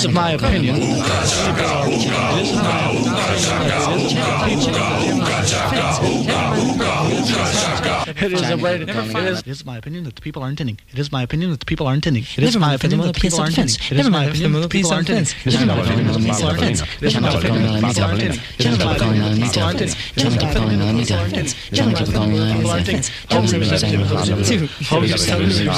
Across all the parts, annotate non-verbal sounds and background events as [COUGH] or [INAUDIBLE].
This is my opinion. It is a right. It is, it is my opinion that the people aren't intending. It is my opinion that the people aren't intending. It is Never my opinion that the people aren't intending. It is Never my opinion that the people aren't intending. self-defense. It is Never my opinion that the people aren't intending. It is my opinion that the people aren't intending. It is my opinion that the people aren't intending. It is my opinion that the people aren't intending. It is my opinion that the people aren't intending. Homes representative, representative, homes representative,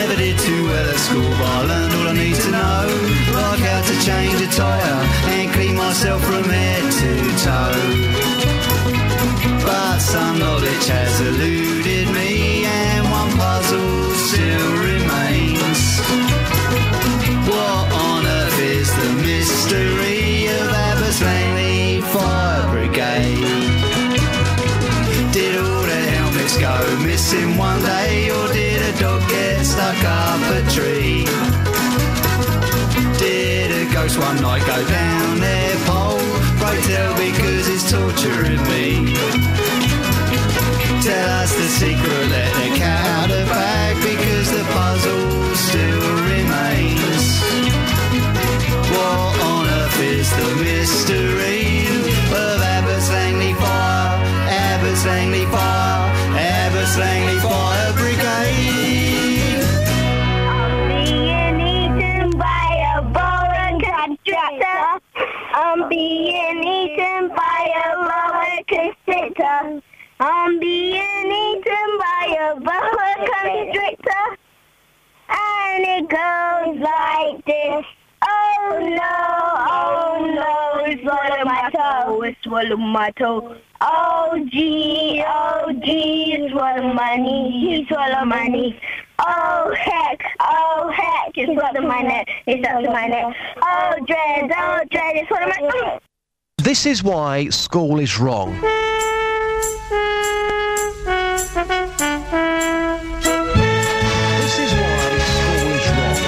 Never did too well at school, but I learned all I need to know. Like how to change a tyre and clean myself from head to toe. But some knowledge has eluded me, and one puzzle still remains. What on earth is the mystery of Abbots Langley Fire Brigade? Did all the helmets go missing one day, boa constrictor. I'm being eaten by a boa constrictor. And it goes like this. Oh no, oh no, it's swallowed my toe, it swallowed my toe. Oh gee, oh gee, it swallowed my knee, he swallowed my knee. Oh heck, oh heck, it swallowed my neck, it stuck to my neck. Oh dread, oh dread, it swallowed my... This is why school is wrong. This is why school is wrong.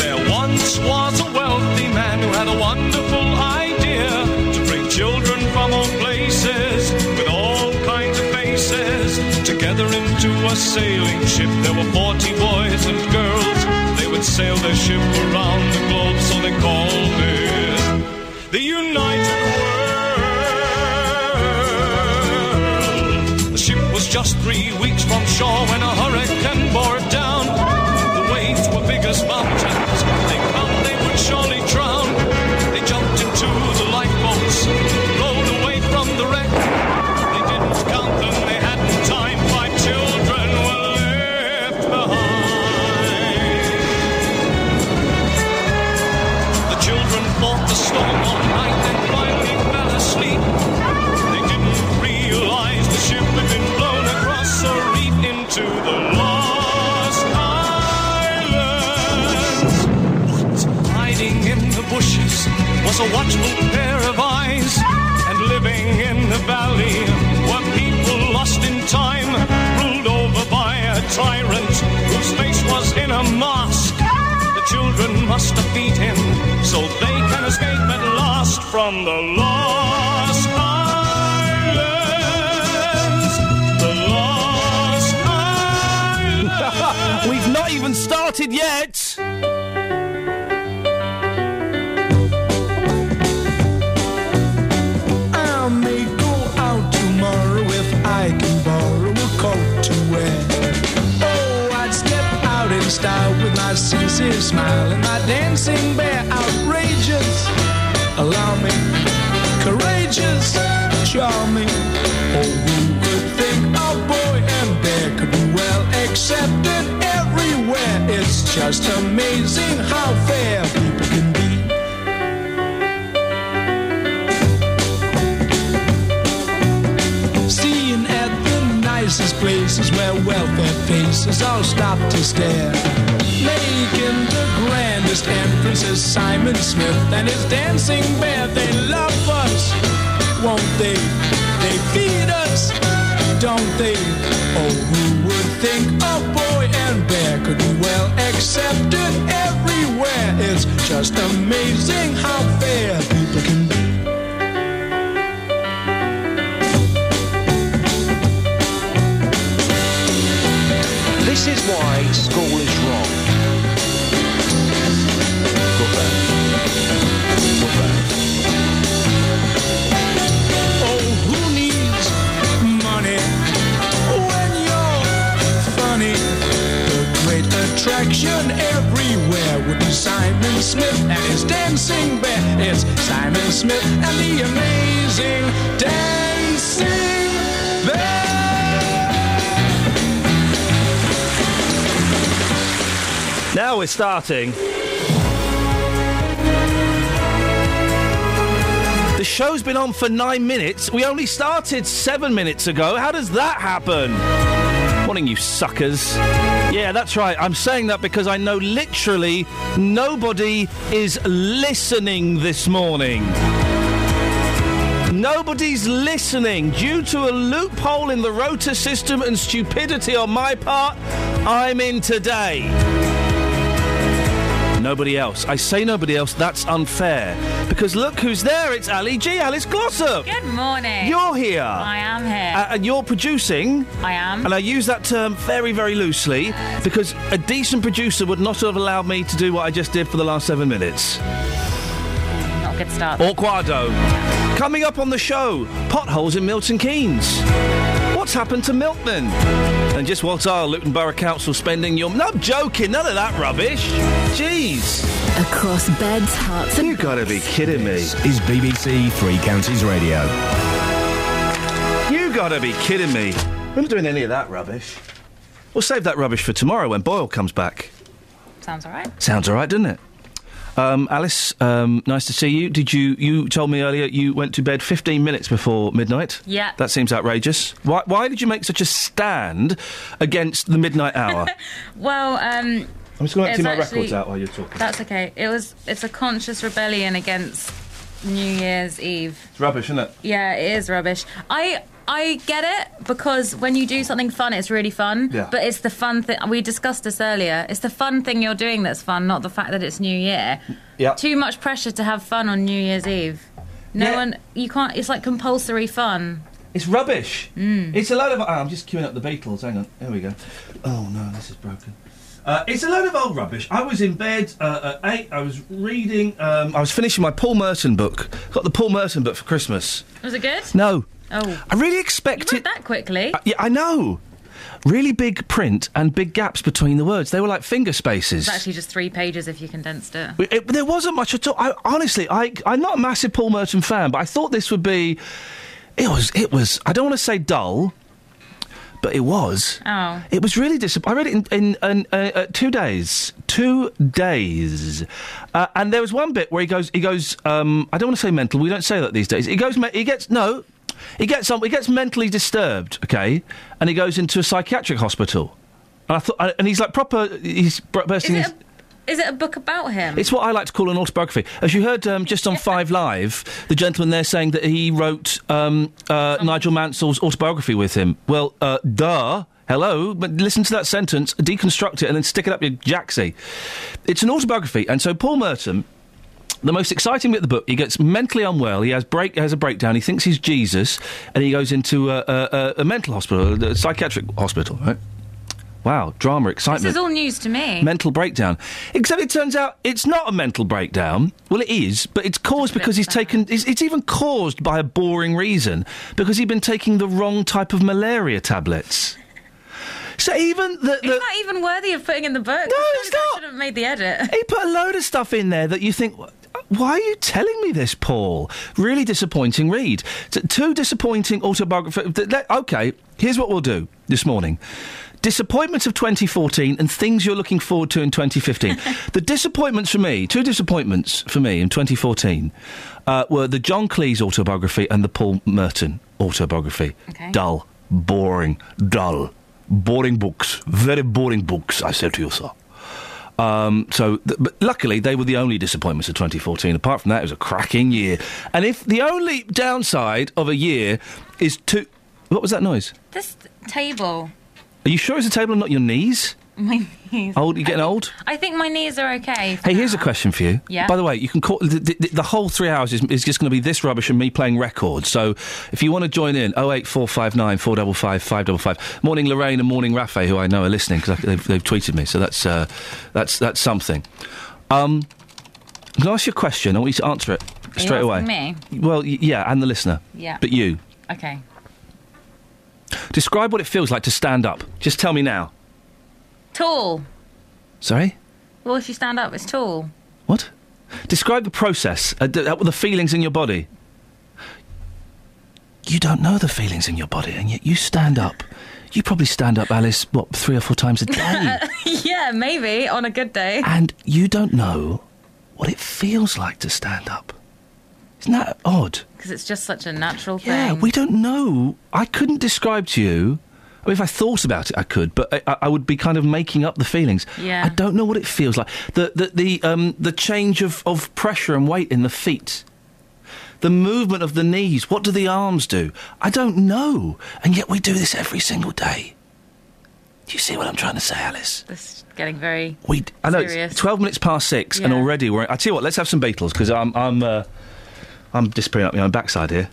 There once was a wealthy man who had a wonderful idea to bring children from all places with all kinds of faces together into a sailing ship. There were 40 boys and girls. They would sail their ship around the globe, so they called it the United World. The ship was just three weeks from shore when a hurricane was a watchful pair of eyes, and living in the valley were people lost in time, ruled over by a tyrant whose face was in a mask. The children must defeat him so they can escape at last from the lost sincere smile and my dancing bear outrageous. Allow me, courageous, charming. Oh, who could think a boy and bear could be well accepted everywhere? It's just amazing how fair people can be. Seeing at the nicest places where welfare faces all stop to stare seeking the grandest entrance is Simon Smith and his dancing bear. They love us, won't they? They feed us, don't they? Oh, who would think a boy and bear could be well accepted everywhere? It's just amazing how fair people can be. This is why school attraction everywhere would be Simon Smith and his dancing bear. It's Simon Smith and the amazing dancing bear. Now we're starting. The show's been on for nine minutes. We only started seven minutes ago. How does that happen? Morning, you suckers. Yeah, that's right. I'm saying that because I know literally nobody is listening this morning. Nobody's listening due to a loophole in the rota system and stupidity on my part. I'm in today. Nobody else. I say nobody else, that's unfair. Because look who's there, it's Ali G, Alice Glossop. Good morning. You're here. I am here. Uh, and you're producing. I am. And I use that term very, very loosely because a decent producer would not have allowed me to do what I just did for the last seven minutes. Not a good start. Orquado. Coming up on the show, potholes in Milton Keynes. What's happened to Milkman? And just what are Luton Borough Council spending your... No, I'm joking, none of that rubbish. Jeez. Across beds, Herts, and You gotta be kidding me. This is BBC Three Counties Radio. You gotta be kidding me. We're not doing any of that rubbish. We'll save that rubbish for tomorrow when Boyle comes back. Sounds all right. Sounds all right, doesn't it? Um, Alice, um, nice to see you. Did you? You told me earlier you went to bed 15 minutes before midnight. Yeah. That seems outrageous. Why? Why did you make such a stand against the midnight hour? [LAUGHS] Well, um, I'm just going to It's empty my actually- records out while you're talking. that's okay. It was. It's a conscious rebellion against New Year's Eve. It's rubbish, isn't it? Yeah, it is rubbish. I I get it because when you do something fun, it's really fun. Yeah. But it's the fun thing. We discussed this earlier. It's the fun thing you're doing that's fun, not the fact that it's New Year. Yeah. Too much pressure to have fun on New Year's Eve. No Yeah. one. You can't. It's like compulsory fun. It's rubbish. Mm. It's a load of. Oh, I'm just queuing up the Beatles. Hang on. There we go. Oh no, this is broken. Uh, it's a load of old rubbish. I was in bed uh, at eight. I was reading. Um, I was finishing my Paul Merton book. Got the Paul Merton book for Christmas. Was it good? No, Oh, I really you expected. wrote that quickly. Uh, yeah, I know. Really big print and big gaps between the words. They were like finger spaces. It's actually just three pages if you condensed it. It- there wasn't much at all. I, honestly, I, I'm not a massive Paul Merton fan, but I thought this would be. It was. It was. I don't want to say dull, but it was. Oh. It was really disappointing. I read it in, in, in uh, uh, two days. Two days, uh, and there was one bit where he goes. He goes. Um, I don't want to say mental. We don't say that these days. He goes. He gets no. He gets. Um, he gets mentally disturbed. Okay, and he goes into a psychiatric hospital. And I thought. And he's like proper. He's br- Is bursting. it, his, a, is it a book about him? it's what I like to call an autobiography. As you heard um, just on Five Live, the gentleman there saying that he wrote um, uh, Nigel Mansell's autobiography with him. Well, uh, duh. Hello, but listen to that sentence, deconstruct it, and then stick it up your jacksie. It's an autobiography, and so Paul Merton. The most exciting bit of the book, he gets mentally unwell. He has break has a breakdown. He thinks he's Jesus, and he goes into a, a, a, mental hospital, a psychiatric hospital. Right? Wow, drama, excitement this is all news to me. mental breakdown. Except it turns out it's not a mental breakdown. Well, it is, but it's caused because he's sad. taken. It's, it's even caused by a boring reason because he'd been taking the wrong type of malaria tablets. So even the, It's not even worthy of putting in the book. No, it's not. Should have made the edit. he put a load of stuff in there that you think. Why are you telling me this, Paul? Really disappointing read. T- two disappointing let- Okay, here's what we'll do this morning. Disappointments of 2014 and things you're looking forward to in 2015. [LAUGHS] the disappointments for me, two disappointments for me in 2014, uh, were the John Cleese autobiography and the Paul Merton autobiography. Okay. Dull, boring, dull, boring books, very boring books. I said to you, sir. Um, so, th- but luckily, they were the only disappointments of 2014. Apart from that, it was a cracking year. And if the only downside of a year is to. What was that noise? This table. Are you sure it's a table and not your knees? [LAUGHS] My knees. Old? You getting old? I think my knees are okay. Hey, here's a question for you. Yeah. By the way, you can call the, the, the whole three hours is, is just going to be this rubbish and me playing records. So if you want to join in, 08459 455 555. Morning Lorraine and morning Rafe, who I know are listening because they've, they've tweeted me. So that's uh, that's that's something. Um, I'm going to ask you a question. I want you to answer it Are you straight away. me? Well, y- yeah, and the listener. Yeah. But you. Okay. Describe what it feels like to stand up. Just tell me now. Tall. Sorry? Well, if you stand up, it's tall. What? Describe the process, uh, d- uh, the feelings in your body. You don't know the feelings in your body, and yet you stand up. You probably stand up, Alice, what, three or four times a day? [LAUGHS] yeah, maybe on a good day. and you don't know what it feels like to stand up. Isn't that odd? Because it's just such a natural thing. Yeah, we don't know. I couldn't describe to you. I mean, if I thought about it, I could, but I, I would be kind of making up the feelings. Yeah. I don't know what it feels like. The the the um the change of, of pressure and weight in the feet. The movement of the knees. What do the arms do? I don't know. And yet we do this every single day. Do you see what I'm trying to say, Alice? This is getting very. We, I know Serious. it's twelve minutes past six, and already we're. I tell you what, let's have some Beatles because I'm I'm uh, I'm disappearing up my own backside here.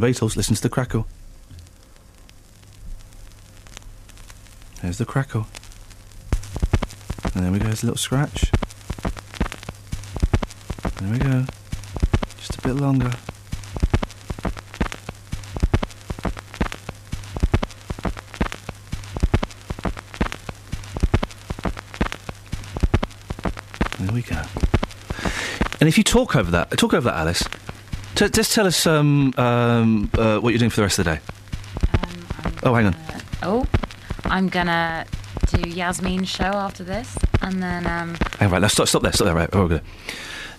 The Beatles. Listen to the crackle. There's the crackle. And there we go. There's a little scratch. There we go. Just a bit longer. There we go. And if you talk over that, talk over that, Alice. T- just tell us um, um, uh, what you're doing for the rest of the day. oh, hang on. Oh, I'm gonna do Yasmin's show after this, and then um, Hey, right, let's stop, stop there. Stop there. Right, we're good.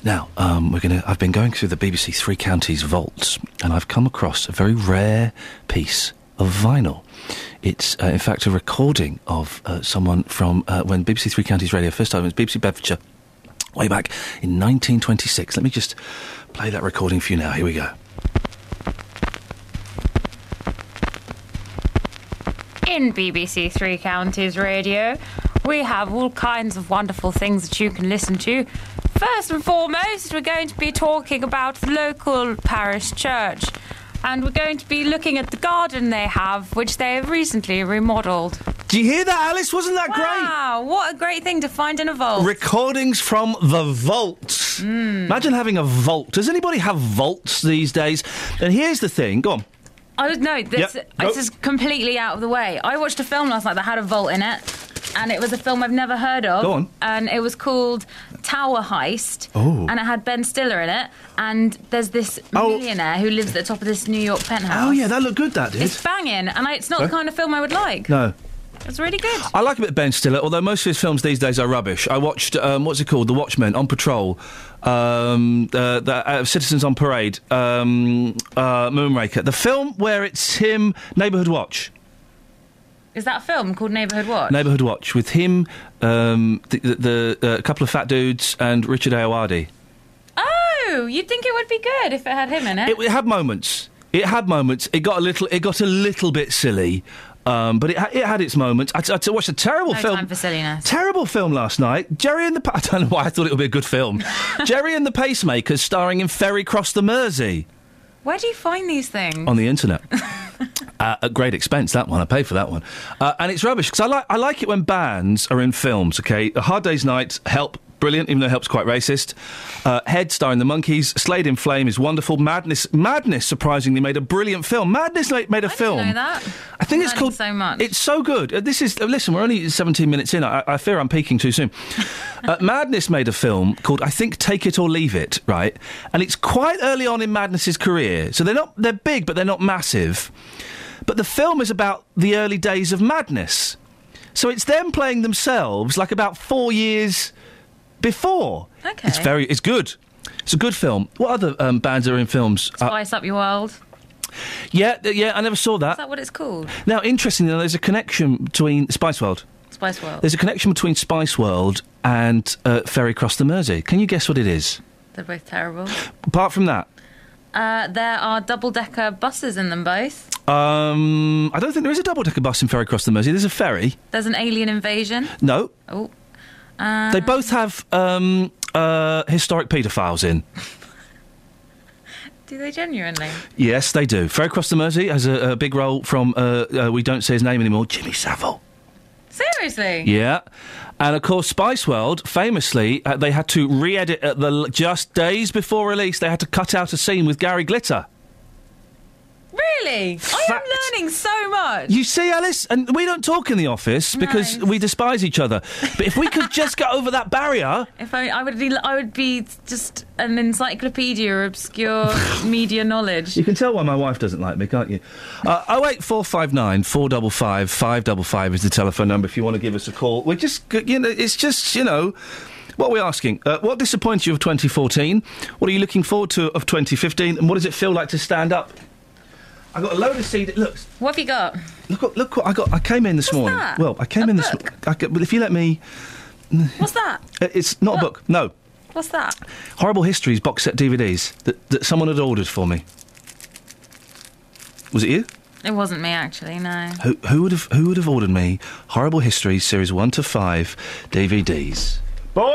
Now, um, we're gonna. I've been going through the BBC Three Counties vaults, and I've come across a very rare piece of vinyl. It's, uh, in fact, a recording of uh, someone from uh, when BBC Three Counties Radio first time. It was BBC Bedfordshire, way back in 1926. Let me just play that recording for you now. Here we go. in BBC Three Counties Radio, we have all kinds of wonderful things that you can listen to. First and foremost, we're going to be talking about the local parish church. And we're going to be looking at the garden they have, which they have recently remodelled. Do you hear that, Alice? Wasn't that great? Wow, what a great thing to find in a vault. Recordings from the vault. Hmm. Imagine having a vault. Does anybody have vaults these days? And here's the thing. Go on. I don't know. This, Yep, this is completely out of the way. I watched a film last night that had a vault in it. and it was a film I've never heard of. Go on. And it was called Tower Heist. Oh. And it had Ben Stiller in it, and there's this Oh. millionaire who lives at the top of this New York penthouse. Oh yeah, that looked good. That did. It's banging, and I, it's not Sorry? the kind of film I would like. no. It's really good. I like a bit of Ben Stiller, although most of his films these days are rubbish. I watched, um, what's it called? The Watchmen on Patrol, um, uh, the, uh, Citizens on Parade, um, uh, Moonraker. The film where it's him, Neighbourhood Watch. Is that a film called Neighborhood Watch? Neighbourhood Watch with him, um, the, the, the uh, couple of fat dudes, and Richard Ayoade. Oh, you'd think it would be good if it had him in it. It, it had moments. It had moments. It got a little. It got a little bit silly. Um, but it, it had its moments. I, watched a terrible no film. time for silliness. Terrible film last night. Gerry and the. Pa- [LAUGHS] I don't know why I thought it would be a good film. [LAUGHS] Gerry and the Pacemakers, starring in Ferry Cross the Mersey Where do you find these things? on the internet. [LAUGHS] uh, at great expense, that one. I paid for that one. Uh, and it's rubbish because I like, I like it when bands are in films, okay? A Hard Day's Night, Help, brilliant, even though it Help's quite racist. Uh, Head, starring the Monkees. Slade in Flame is wonderful. Madness, Madness, surprisingly, made a brilliant film. Madness made, made a I film. didn't know that. I think I'm it's called. so much. It's so good. Uh, this is. Uh, listen, we're only 17 minutes in. I, I fear I'm peaking too soon. [LAUGHS] uh, Madness made a film called, I think, Take It or Leave It, right? And it's quite early on in Madness's career. So they're not. They're big, but they're not massive. But the film is about the early days of Madness. So it's them playing themselves like about four years before. Okay. It's very. It's good. It's a good film. What other um, bands are in films? Uh, Spice Up Your World. yeah, th- yeah. I never saw Is that. that what it's called? Now, interestingly, there's a connection between Spice World. Spice World. There's a connection between Spice World and uh, Ferry Cross the Mersey. Can you guess what it is? They're both terrible. Apart from that, Uh, there are double decker buses in them both. um, I don't think there is a double decker bus in Ferry Cross the Mersey. There's a ferry. There's an alien invasion. No, Oh. Uh, they both have um, uh, historic paedophiles in. do they genuinely? Yes, they do. Ferry Cross the Mersey has a, a big role from uh, uh, we don't say his name anymore, Jimmy Savile. Seriously? Yeah. And of course, Spice World, famously, uh, they had to re edit at the just days before release, they had to cut out a scene with Gary Glitter. Really? I am learning so much. You see, Alice, and we don't talk in the office because we despise each other. But if we could [LAUGHS] just get over that barrier. If I, I would be, I would be just an encyclopedia of obscure [LAUGHS] media knowledge. You can tell why my wife doesn't like me, can't you? Uh, 08459 455 555 is the telephone number if you want to give us a call. We're just, you know, it's just, you know. What are we asking? Uh, what disappoints you of 2014? What are you looking forward to of 2015? And what does it feel like to stand up? I got a load of CD. Look, What have you got? look, what- look what I got. I came in this What's morning. that? Well, I came A in this. book? I, well, if you let me, What's that? uh, it's not a book. No, What's that? Horrible Histories box set DVDs that, that someone had ordered for me. Was it you? It wasn't me, actually. No. Who, who would have Who would have ordered me Horrible Histories series one to five DVDs? Boy! [LAUGHS]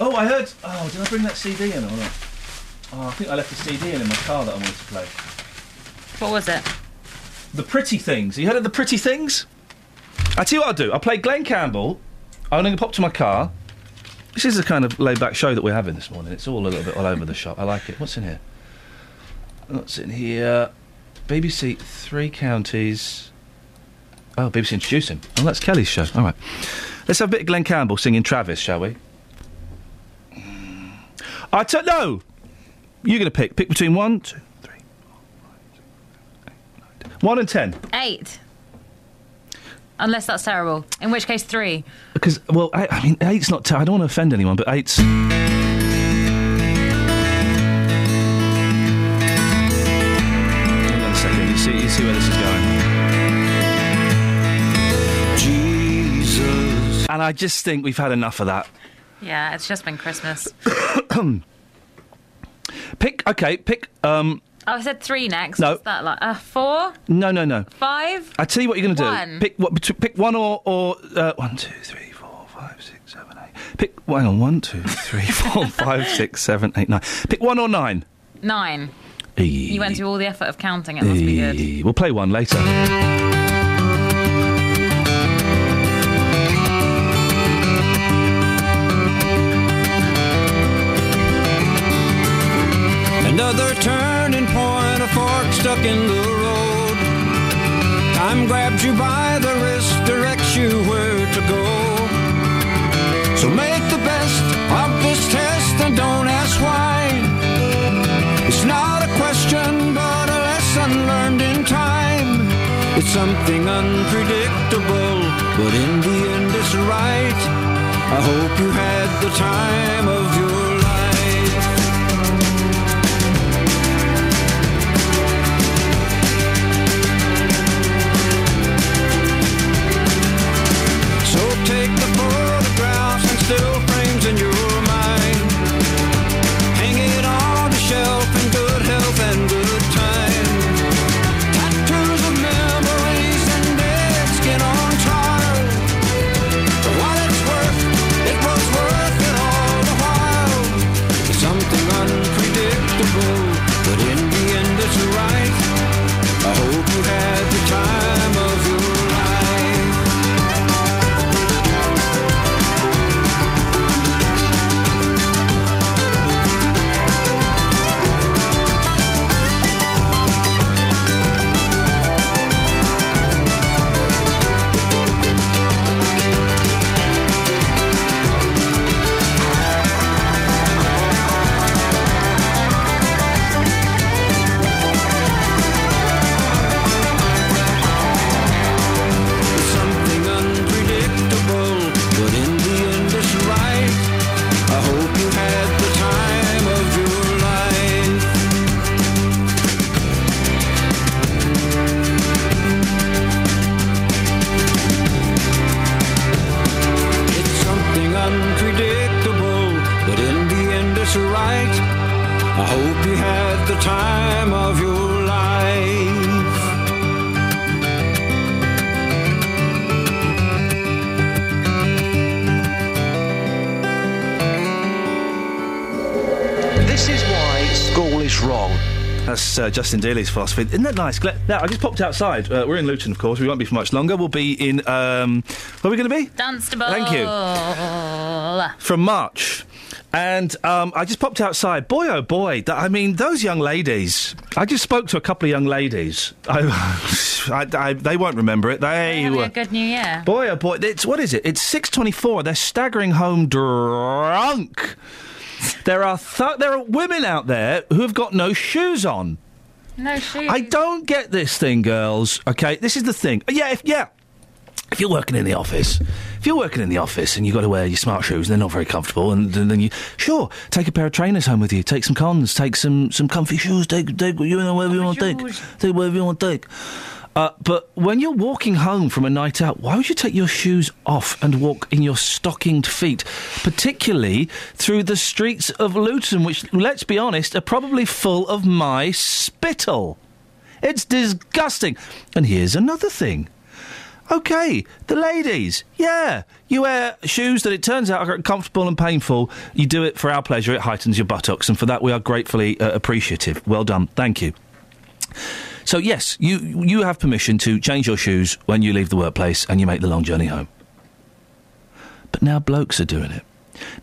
oh, I heard. Oh, did I bring that CD in or not? Oh, I think I left a CD in my car that I wanted to play. What was it? The Pretty Things. You heard of the Pretty Things? I tell you what I'll do. I'll play Glen Campbell. I'm going to pop to my car. This is the kind of laid back show that we're having this morning. It's all a little bit all over the shop. I like it. What's in here? What's in here? BBC Three Counties. Oh, BBC Introducing. Oh, that's Kelly's show. All right. Let's have a bit of Glen Campbell singing Travis, shall we? I tell no. You're going to pick. Pick between one, two, three, four, five, six, seven, eight, nine, ten. One and ten. Eight. Unless that's terrible. In which case, three. Because, well, I, I mean, eight's not. Ter- I don't want to offend anyone, but eight's. Hang on a second. You see, you see where this is going. Jesus. And I just think we've had enough of that. Yeah, it's just been Christmas. [COUGHS] [COUGHS] [COUGHS] Pick. Okay. Pick. Um. Oh, I said three next. No. What's that like? Uh, four? No. No. No. Five? I tell you what you're going to do. Pick what? Pick one or or uh, one, two, three, four, five, six, seven, eight. Pick. Hang on. One, two, [LAUGHS] three, four, five, six, seven, eight, nine. Pick one or nine. Nine. You You went through all the effort of counting. It must be good. We'll play one later. I'm grabbed you by the wrist, directs you where to go. So make the best of this test and don't ask why. It's not a question, but a lesson learned in time. It's something unpredictable, but in the end it's right. I hope you had the time of your time of your life. This is why school is wrong. That's uh, Justin Daly's philosophy. Isn't that nice? Gle- Now, I just popped outside. Uh, we're in Luton, of course. We won't be for much longer. We'll be in. Um, where are we going to be? Dunstable. Thank you. From March. And um, I just popped outside. Boy, oh boy. Th- I mean, those young ladies. I just spoke to a couple of young ladies. [LAUGHS] I, I, I, they won't remember it. They Having were. a good new year. Boy, oh boy, it's what is it? It's six twenty-four. They're staggering home drunk. There are th- there are women out there who have got no shoes on. No shoes. I don't get this thing, girls. Okay, this is the thing. Yeah, if, yeah. If you're working in the office, if you're working in the office and you've got to wear your smart shoes, and they're not very comfortable, and, and then you sure take a pair of trainers home with you, take some cons, take some some comfy shoes, take take you know whatever you want to take, take whatever you want to take. Uh, but when you're walking home from a night out, why would you take your shoes off and walk in your stockinged feet, particularly through the streets of Luton, which, let's be honest, are probably full of my spittle? It's disgusting. And here's another thing. Okay, the ladies, yeah, you wear shoes that it turns out are comfortable and painful. You do it for our pleasure, it heightens your buttocks, and for that we are gratefully uh, appreciative. Well done, thank you. So, yes, you, you have permission to change your shoes when you leave the workplace and you make the long journey home. But now blokes are doing it.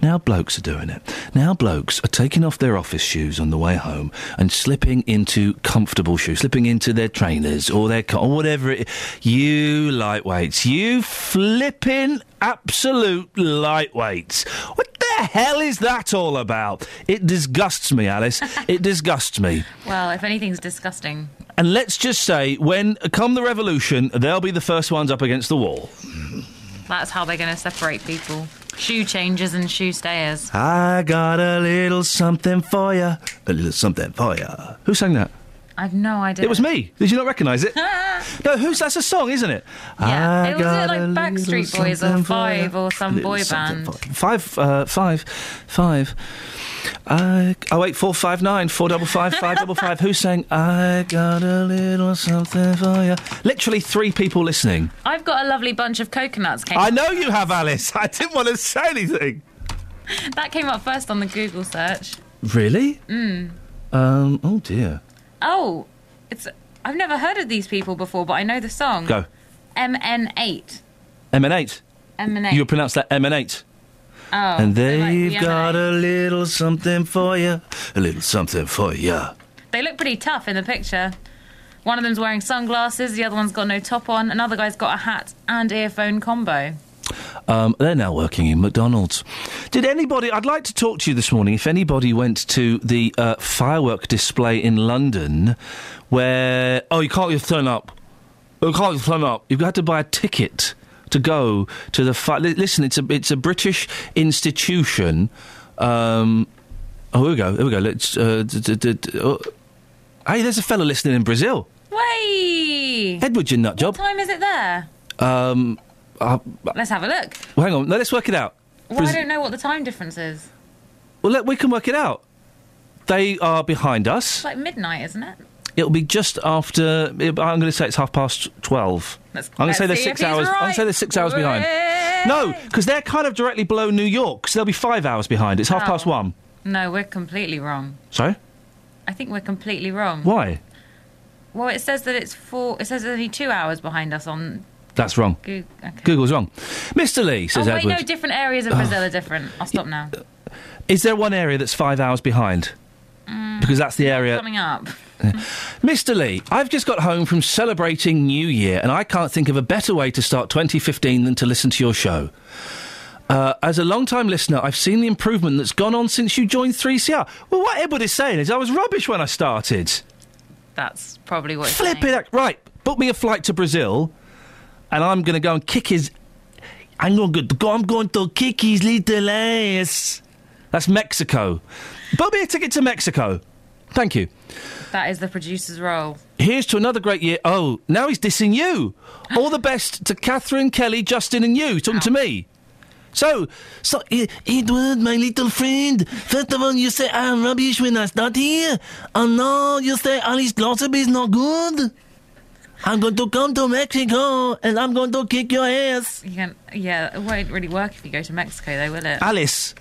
Now blokes are doing it. Now blokes are taking off their office shoes on the way home and slipping into comfortable shoes, slipping into their trainers or their or whatever it. You lightweights, you flipping absolute lightweights. What the hell is that all about? It disgusts me, Alice. [LAUGHS] it disgusts me. Well, if anything's disgusting. And let's just say, when come the revolution, they'll be the first ones up against the wall. That's how they're going to separate people. Shoe changers and shoe stayers. I got a little something for you. A little something for you. Who sang that? I've no idea. It was me. Did you not recognise it? [LAUGHS] no, who's that's a song, isn't it? Yeah, I it was it like Backstreet Boys or Five or some boy band. Five, uh, five, five. I, oh wait, four five nine, four double five, five double [LAUGHS] five. Who's saying I got a little something for you? Literally three people listening. I've got a lovely bunch of coconuts. Came I know you have, Alice. I didn't want to say anything. [LAUGHS] that came up first on the Google search. Really? Mm. Um. Oh dear. Oh, it's. I've never heard of these people before, but I know the song. Go. MN8. Emanate. MN8. You pronounce that emanate. oh, and they like they've the got a little something for you. A little something for you. They look pretty tough in the picture. One of them's wearing sunglasses, the other one's got no top on, another guy's got a hat and earphone combo. Um, they're now working in McDonald's. Did anybody? I'd like to talk to you this morning. If anybody went to the uh, firework display in London, where oh you can't just turn up. You can't just turn up. You've got to buy a ticket to go to the fight. Listen, it's a it's a British institution. Um, oh, here we go. Here we go. Let's. Uh, d- d- d- oh. Hey, there's a fellow listening in Brazil. Way. Edward, you nut What time is it there? Um, uh, Let's have a look. well, hang on. No, let's work it out. Well, I don't know what the time difference is. Well, let, we can work it out. They are behind us. It's like midnight, isn't it? It'll be just after. I'm going to say it's half past twelve. Let's- I'm going to say they're six hours. I'm going to say they're six hours behind. No, because they're kind of directly below New York, so they'll be five hours behind. It's half Oh. past one. No, we're completely wrong. Sorry, I think we're completely wrong. why? Well, it says that it's four. It says there's only two hours behind us on That's wrong. Google. Okay. Google's wrong. Mr. Lee says oh wait, Edward. no, different areas of Brazil are different. I'll stop now. Is there one area that's five hours behind? because that's the area. Coming up. Mr. Lee, I've just got home from celebrating New Year, and I can't think of a better way to start 2015 than to listen to your show. Uh, as a long-time listener, I've seen the improvement that's gone on since you joined 3CR. Well, what Edward is saying is I was rubbish when I started. That's probably what. Flip it. Right, book me a flight to Brazil, and I'm going to go and kick his. I'm going to go. I'm going to kick his little ass. That's Mexico. Book me a ticket to Mexico. Thank you. That is the producer's role. Here's to another great year. Oh, now he's dissing you. All the best to Catherine, Kelly, Justin, and you. Talking to me. So, so Edward, my little friend. First of all, you say I'm rubbish when I start here, and now you say Alice Glossop is not good. I'm going to come to Mexico, and I'm going to kick your ass, You can, yeah, it won't really work if you go to Mexico, though, will it? Alice.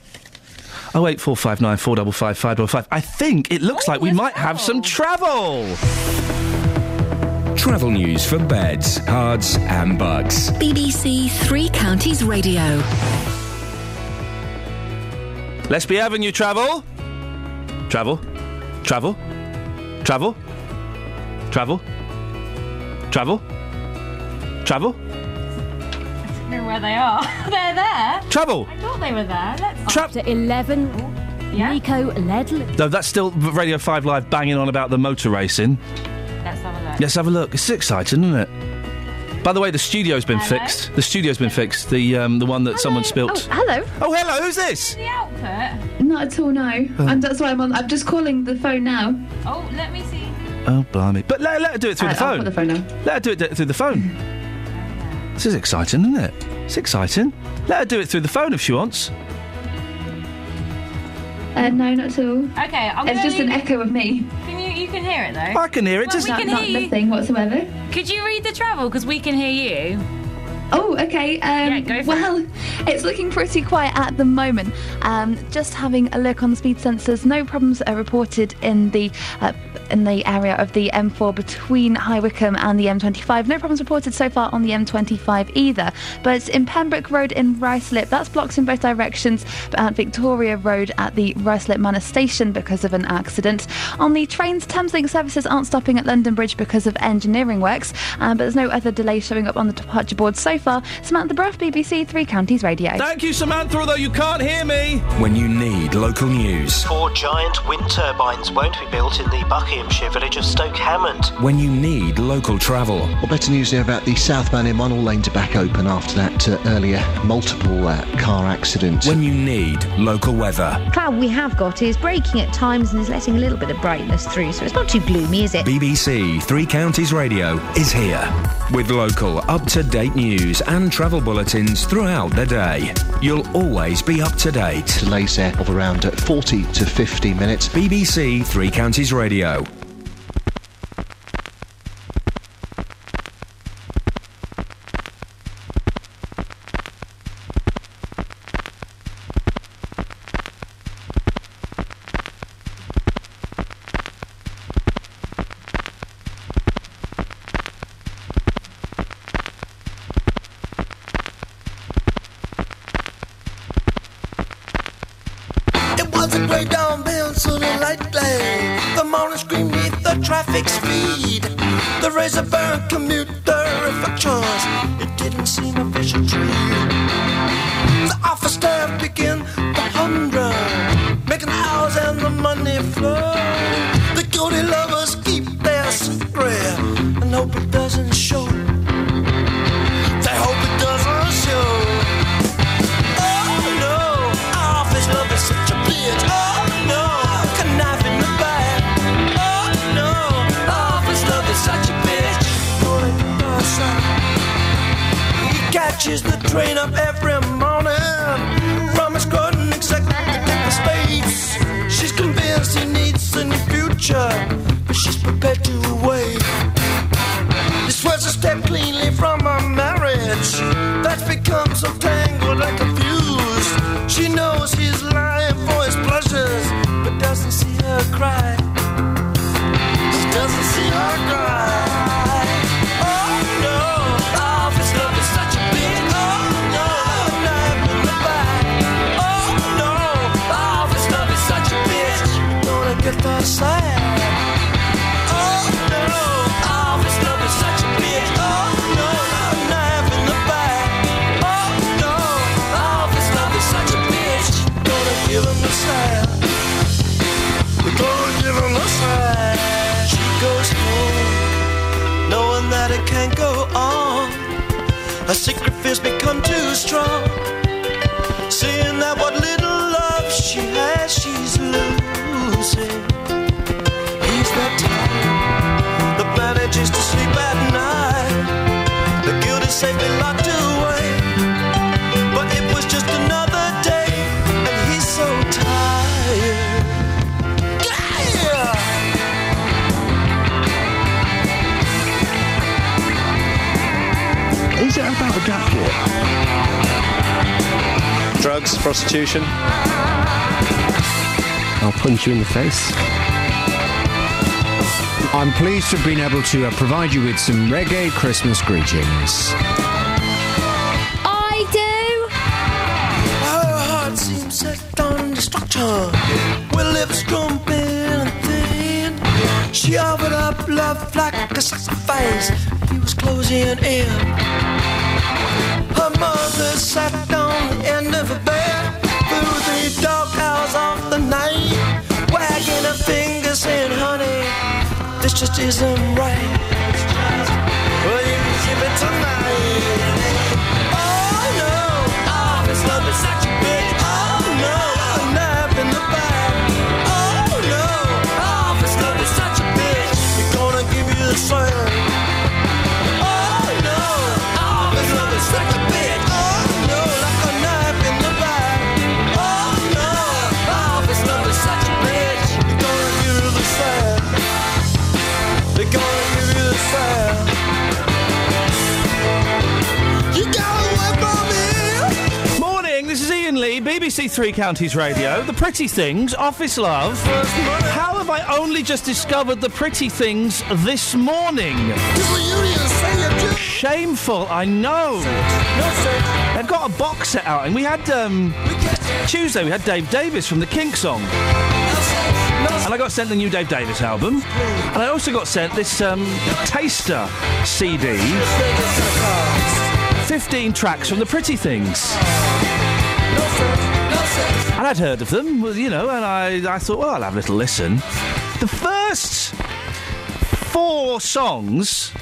Oh eight four five nine four double five five double five. I think it looks like we might have some travel. Travel news for beds, cards, and bugs. BBC Three Counties Radio. Lesby Avenue travel. Travel. Travel. Travel. Travel. Travel. Travel. Travel? I don't know where they are. [LAUGHS] They're there. Travel. I thought they were there. Let's. Tra- After 11, Yeah. Nico Ledley. No, that's still Radio 5 Live banging on about the motor racing. Let's have a look. Let's have a look. It's exciting, isn't it? By the way, the studio's been Hello? fixed. The studio's been fixed. The um, the one that someone Oh, spilt. hello. Oh, hello. Who's this? The output. Not at all, no. And that's why I'm on. I'm just calling the phone now. Oh, let me see. Oh, blimey. But let, let her do it through Uh, the I'll phone. put the phone now. Let her do it through the phone. This is exciting, isn't it? It's exciting. Let her do it through the phone if she wants. Uh, no, not at all. Okay, I'm It's just an leave- echo of me. Can you? You can hear it though. I can hear it. Well, Just we can Not hear you. nothing whatsoever. Could you read the travel? Because we can hear you. Oh, okay. Um, Yeah, go for well, [LAUGHS] it's looking pretty quiet at the moment. Um, just having a look on the speed sensors, no problems are reported in the uh, in the area of the M4 between High Wycombe and the M25. No problems reported so far on the M25 either. But in Pembroke Road in Ruislip, that's blocked in both directions. But at Victoria Road at the Ruislip Manor Station because of an accident. On the trains, Thameslink services aren't stopping at London Bridge because of engineering works. Um, but there's no other delay showing up on the departure board so far. Samantha Bruff, BBC Three Counties Radio. Thank you, Samantha, although you can't hear me. When you need local news. Four giant wind turbines won't be built in the Buckinghamshire village of Stoke Hammond. When you need local travel. Well, better news there about the southbound M1. All lanes are back open after that uh, earlier multiple uh, car accident. When you need local weather. cloud we have got is breaking at times and is letting a little bit of brightness through, so it's not too gloomy, is it? BBC Three Counties Radio is here with local up to date news and travel bulletins throughout the day. You'll always be up to date. Delays there of around uh, 40 to 50 minutes. BBC Three Counties Radio. Face. I'm pleased to have been able to uh, provide you with some reggae Christmas greetings. I do. Her heart seems set on destruction. With lips crumping and thin. She offered up love like a sacrifice. He was closing in. Her mother sat just isn't right." BBC Three Counties Radio. The Pretty Things, Office Love. How have I only just discovered the Pretty Things this morning? Shameful, I know. They've got a box set out, and we had um, Tuesday. We had Dave Davies from the Kink song. And I got sent the new Dave Davies album. And I also got sent this um, Taster CD. 15 tracks from the Pretty Things. And I'd heard of them, you know, and I, I thought, well, I'll have a little listen. The first four songs.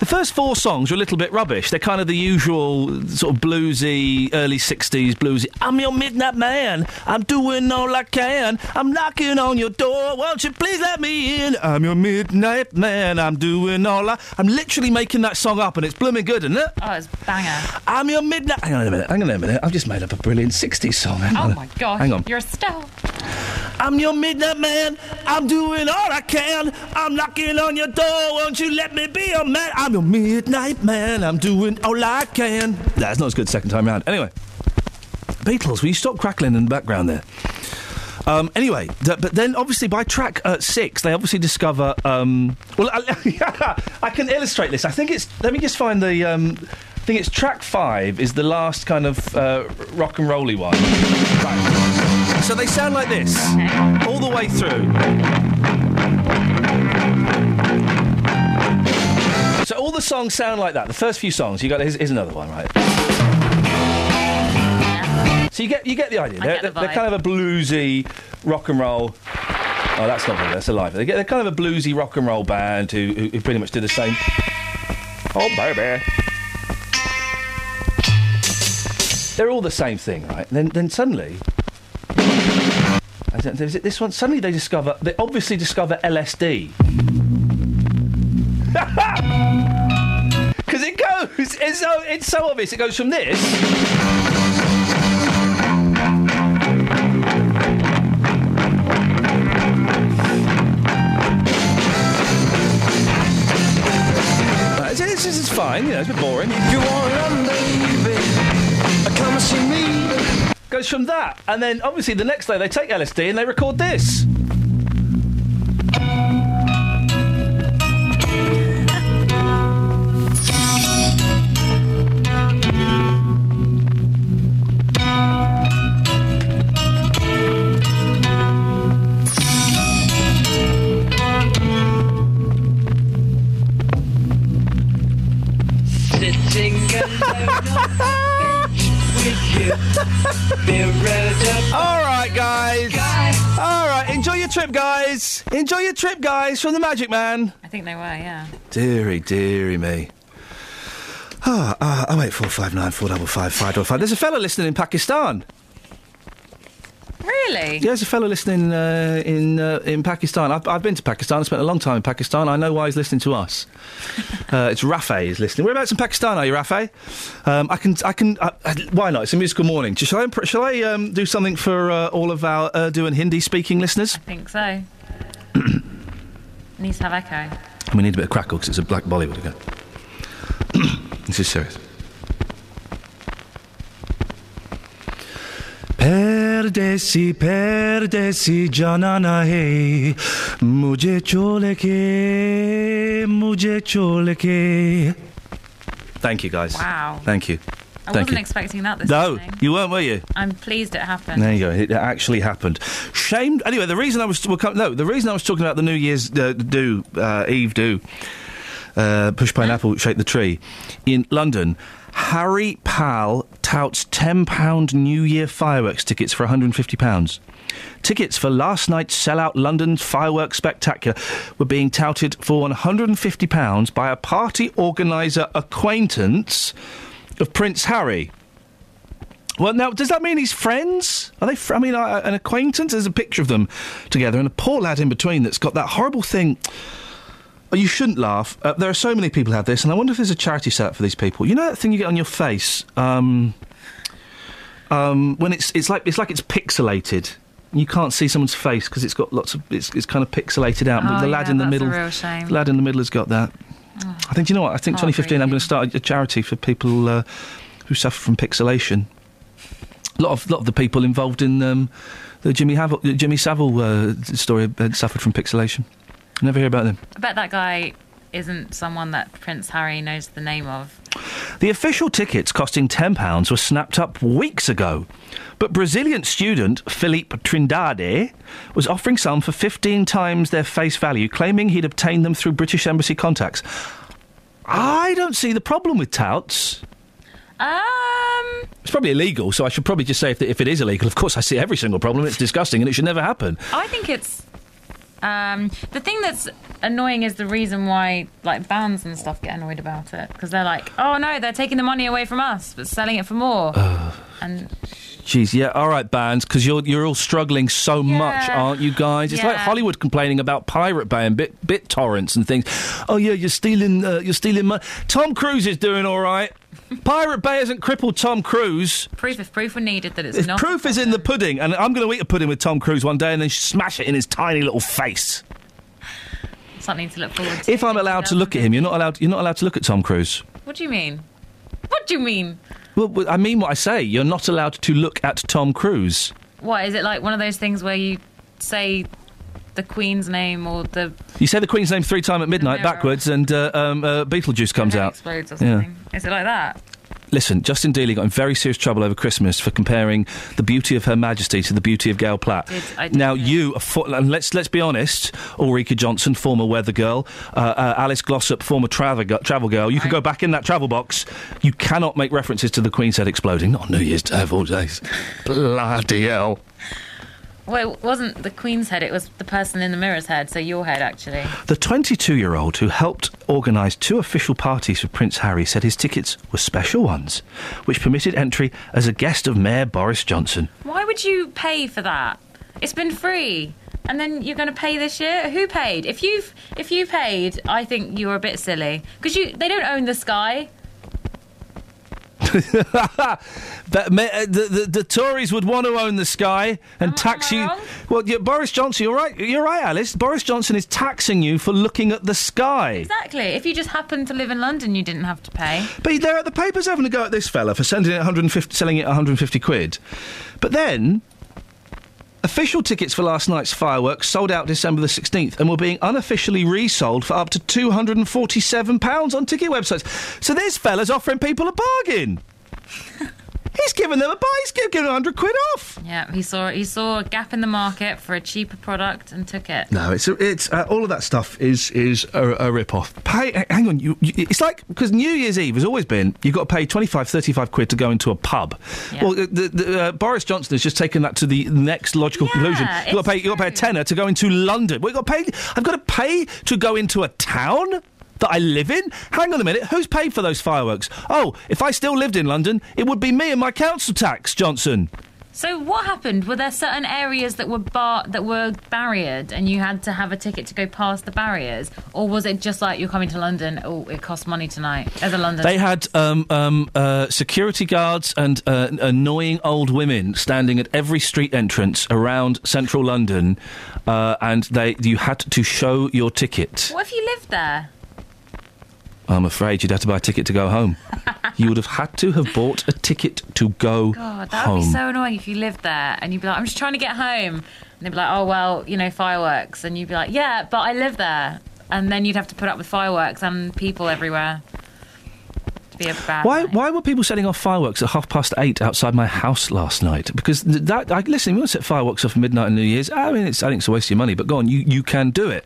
The first four songs were a little bit rubbish. They're kind of the usual sort of bluesy, early 60s bluesy. I'm your midnight man. I'm doing all I can. I'm knocking on your door. Won't you please let me in? I'm your midnight man. I'm doing all I. I'm literally making that song up, and it's blooming good, isn't it? Oh, it's banger. I'm your midnight. Hang on a minute. Hang on a minute. I've just made up a brilliant 60s song. Hang Oh on. my gosh. Hang on. You're a star. I'm your midnight man. I'm doing all I can. I'm knocking on your door. Won't you let me be your man? I'm your midnight man. I'm doing all I can. That's not as good second time round. Anyway, Beatles, will you stop crackling in the background there? Um, anyway, th- but then obviously by track uh, six, they obviously discover. Um, well, I, [LAUGHS] I can illustrate this. I think it's. Let me just find the. Um, I think it's track five is the last kind of uh, rock and rolly one. Right. So they sound like this all the way through. All the songs sound like that. The first few songs, you got. Here's, here's another one, right? So you get you get the idea. I They're, get the they're kind of a bluesy rock and roll. Oh, that's not good. That's a live. They get, they're kind of a bluesy rock and roll band who, who, who pretty much do the same. Oh, baby. They're all the same thing, right? Then, then suddenly, is it this one? Suddenly they discover, they obviously discover LSD. [LAUGHS] Because it goes. It's so it's so obvious. It goes from this. Uh, This this is fine, you know, it's a bit boring. If you want London, baby, come and see me. Goes from that, and then obviously the next day they take LSD and they record this. All right, guys. All right, enjoy your trip, guys. Enjoy your trip, guys, from the Magic Man. I think they were, yeah. Deary, deary me. Ah, ah, oh, wait, four five nine four double five five double five. There's a fellow listening in Pakistan. Really? Yeah, there's a fellow listening uh, in uh, in Pakistan. I've, I've been to Pakistan. I spent a long time in Pakistan. I know why he's listening to us. [LAUGHS] uh, it's Rafe is listening. Whereabouts in Pakistan are you, Rafe? Um, I can, I can. Uh, uh, why not? It's a musical morning. Shall I, shall I um, do something for uh, all of our Urdu and Hindi speaking listeners? I think so. [CLEARS THROAT] Needs to have echo. We need a bit of crackle because it's a black Bollywood again. [CLEARS THROAT] this is serious. Perdesi perdesi janana hai mujhe chole ke mujhe chole ke Thank you guys. Wow. Thank you. I Thank wasn't you. expecting that this No, evening. you weren't, were you? I'm pleased it happened. There you go. It actually happened. Shame. Anyway, the reason I was well, come- no, the reason I was talking about the New Year's uh, do uh, Eve do uh, push pineapple shake the tree in London Harry Pal touts ten pound New Year fireworks tickets for 150 pounds. Tickets for last night's sellout London fireworks spectacular were being touted for 150 pounds by a party organizer acquaintance of Prince Harry. Well, now, does that mean he's friends? Are they? Fr- I mean, uh, an acquaintance. There's a picture of them together, and a poor lad in between that's got that horrible thing. Oh, you shouldn't laugh. Uh, there are so many people who have this, and I wonder if there's a charity set up for these people. You know that thing you get on your face um, um, when it's it's like it's like it's pixelated. You can't see someone's face because it's got lots of it's, it's kind of pixelated out. Oh, the lad yeah, in the that's a middle, real shame. the lad in the middle has got that. I think you know what? I think 2015 I'm going to start a, charity for people uh, who suffer from pixelation. A lot of lot of the people involved in um, the Jimmy Havel, Jimmy Savile uh, story had suffered from pixelation. Never hear about them. I bet that guy isn't someone that Prince Harry knows the name of. The official tickets costing £10 were snapped up weeks ago. But Brazilian student Felipe Trindade was offering some for 15 times their face value, claiming he'd obtained them through British Embassy contacts. I don't see the problem with touts. Um, It's probably illegal, so I should probably just say if, if it is illegal, of course I see every single problem. It's disgusting and it should never happen. I think it's. Um, the thing that's annoying is the reason why like bands and stuff get annoyed about it because they're like, oh no, they're taking the money away from us but selling it for more. and Jeez, yeah, all right, bands, because you're you're all struggling so much, aren't you guys? It's like Hollywood complaining about Pirate Bay and Bit Bit torrents and things. Oh yeah, you're stealing, uh, you're stealing money. Tom Cruise is doing all right. [LAUGHS] Pirate Bay hasn't crippled Tom Cruise. proof if proof were needed that it's If not. proof is in the pudding, and I'm going to eat a pudding with Tom Cruise one day and then smash it in his tiny little face. Something to look forward to. If I'm allowed to look at him, you're not allowed. You're not allowed to look at Tom Cruise. What do you mean? What do you mean? Well, I mean what I say. You're not allowed to look at Tom Cruise. What is it like? One of those things where you say the Queen's name or the You say the Queen's name three times at midnight backwards, and uh, um, uh, Beetlejuice comes out. explodes or Yeah. something? Is it like that? Listen, Justin Dealey got in very serious trouble over Christmas for comparing the beauty of Her Majesty to the beauty of Gail Platt. Did- I did now, you, are fo- and let's let's be honest, Ulrika Jonsson, former weather girl, uh, uh, Alice Glossop, former travel, gu- travel girl. You could go back in that travel box. You cannot make references to the Queen's head exploding. Not on New Year's Day of all days. Bloody hell. Well, it wasn't the Queen's head, it was the person in the mirror's head, so your head, actually. The 22 year old who helped organise two official parties for Prince Harry said his tickets were special ones, which permitted entry as a guest of Mayor Boris Johnson. Why would you pay for that? It's been free. And then you're going to pay this year? Who paid? If you've if you paid, I think you're a bit silly because you they don't own the sky. [LAUGHS] But uh, the, the the Tories would want to own the sky and tax you. Well, yeah, Boris Johnson, you're right. You're right, Alice. Boris Johnson is taxing you for looking at the sky. Exactly. If you just happened to live in London, you didn't have to pay. But they're at the papers having a go at this fella for sending it 150, selling it 150 quid. But then, official tickets for last night's fireworks sold out December the 16th and were being unofficially resold for up to £247 on ticket websites. So this fella's offering people a bargain. [LAUGHS] He's giving them a buy. He's giving 100 quid off. Yeah, he saw he saw a gap in the market for a cheaper product and took it. No, it's it's uh, all of that stuff is is a, a rip off. Pay, hang on, you, you, it's like because New Year's Eve has always been you've got to pay 25, 35 quid to go into a pub. Yeah. Well, the, the, uh, Boris Johnson has just taken that to the next logical conclusion. You've got to pay you got to pay a tenner to go into London. Well, you got to pay. I've got to pay to go into a town. That I live in? Hang on a minute. Who's paid for those fireworks? Oh, if I still lived in London, it would be me and my council tax, Johnson. So what happened? Were there certain areas that were bar- that were barriered, and you had to have a ticket to go past the barriers, or was it just like you're coming to London? Oh, it costs money tonight as a London. They had um, um, uh, security guards and uh, annoying old women standing at every street entrance around central London, uh, and they you had to show your ticket. What if you lived there? I'm afraid you'd have to buy a ticket to go home. you would have had to have bought a ticket to go God, that home. would be so annoying if you lived there and you'd be like, I'm just trying to get home. And they'd be like, oh, well, you know, fireworks. And you'd be like, yeah, but I live there. And then you'd have to put up with fireworks and people everywhere. Be a bad. Why? Why were people setting off fireworks at half past eight outside my house last night? Because that, I, listen, you want to set fireworks off at midnight on New Year's? I mean, it's, I think it's a waste of your money. But go on, you, you can do it.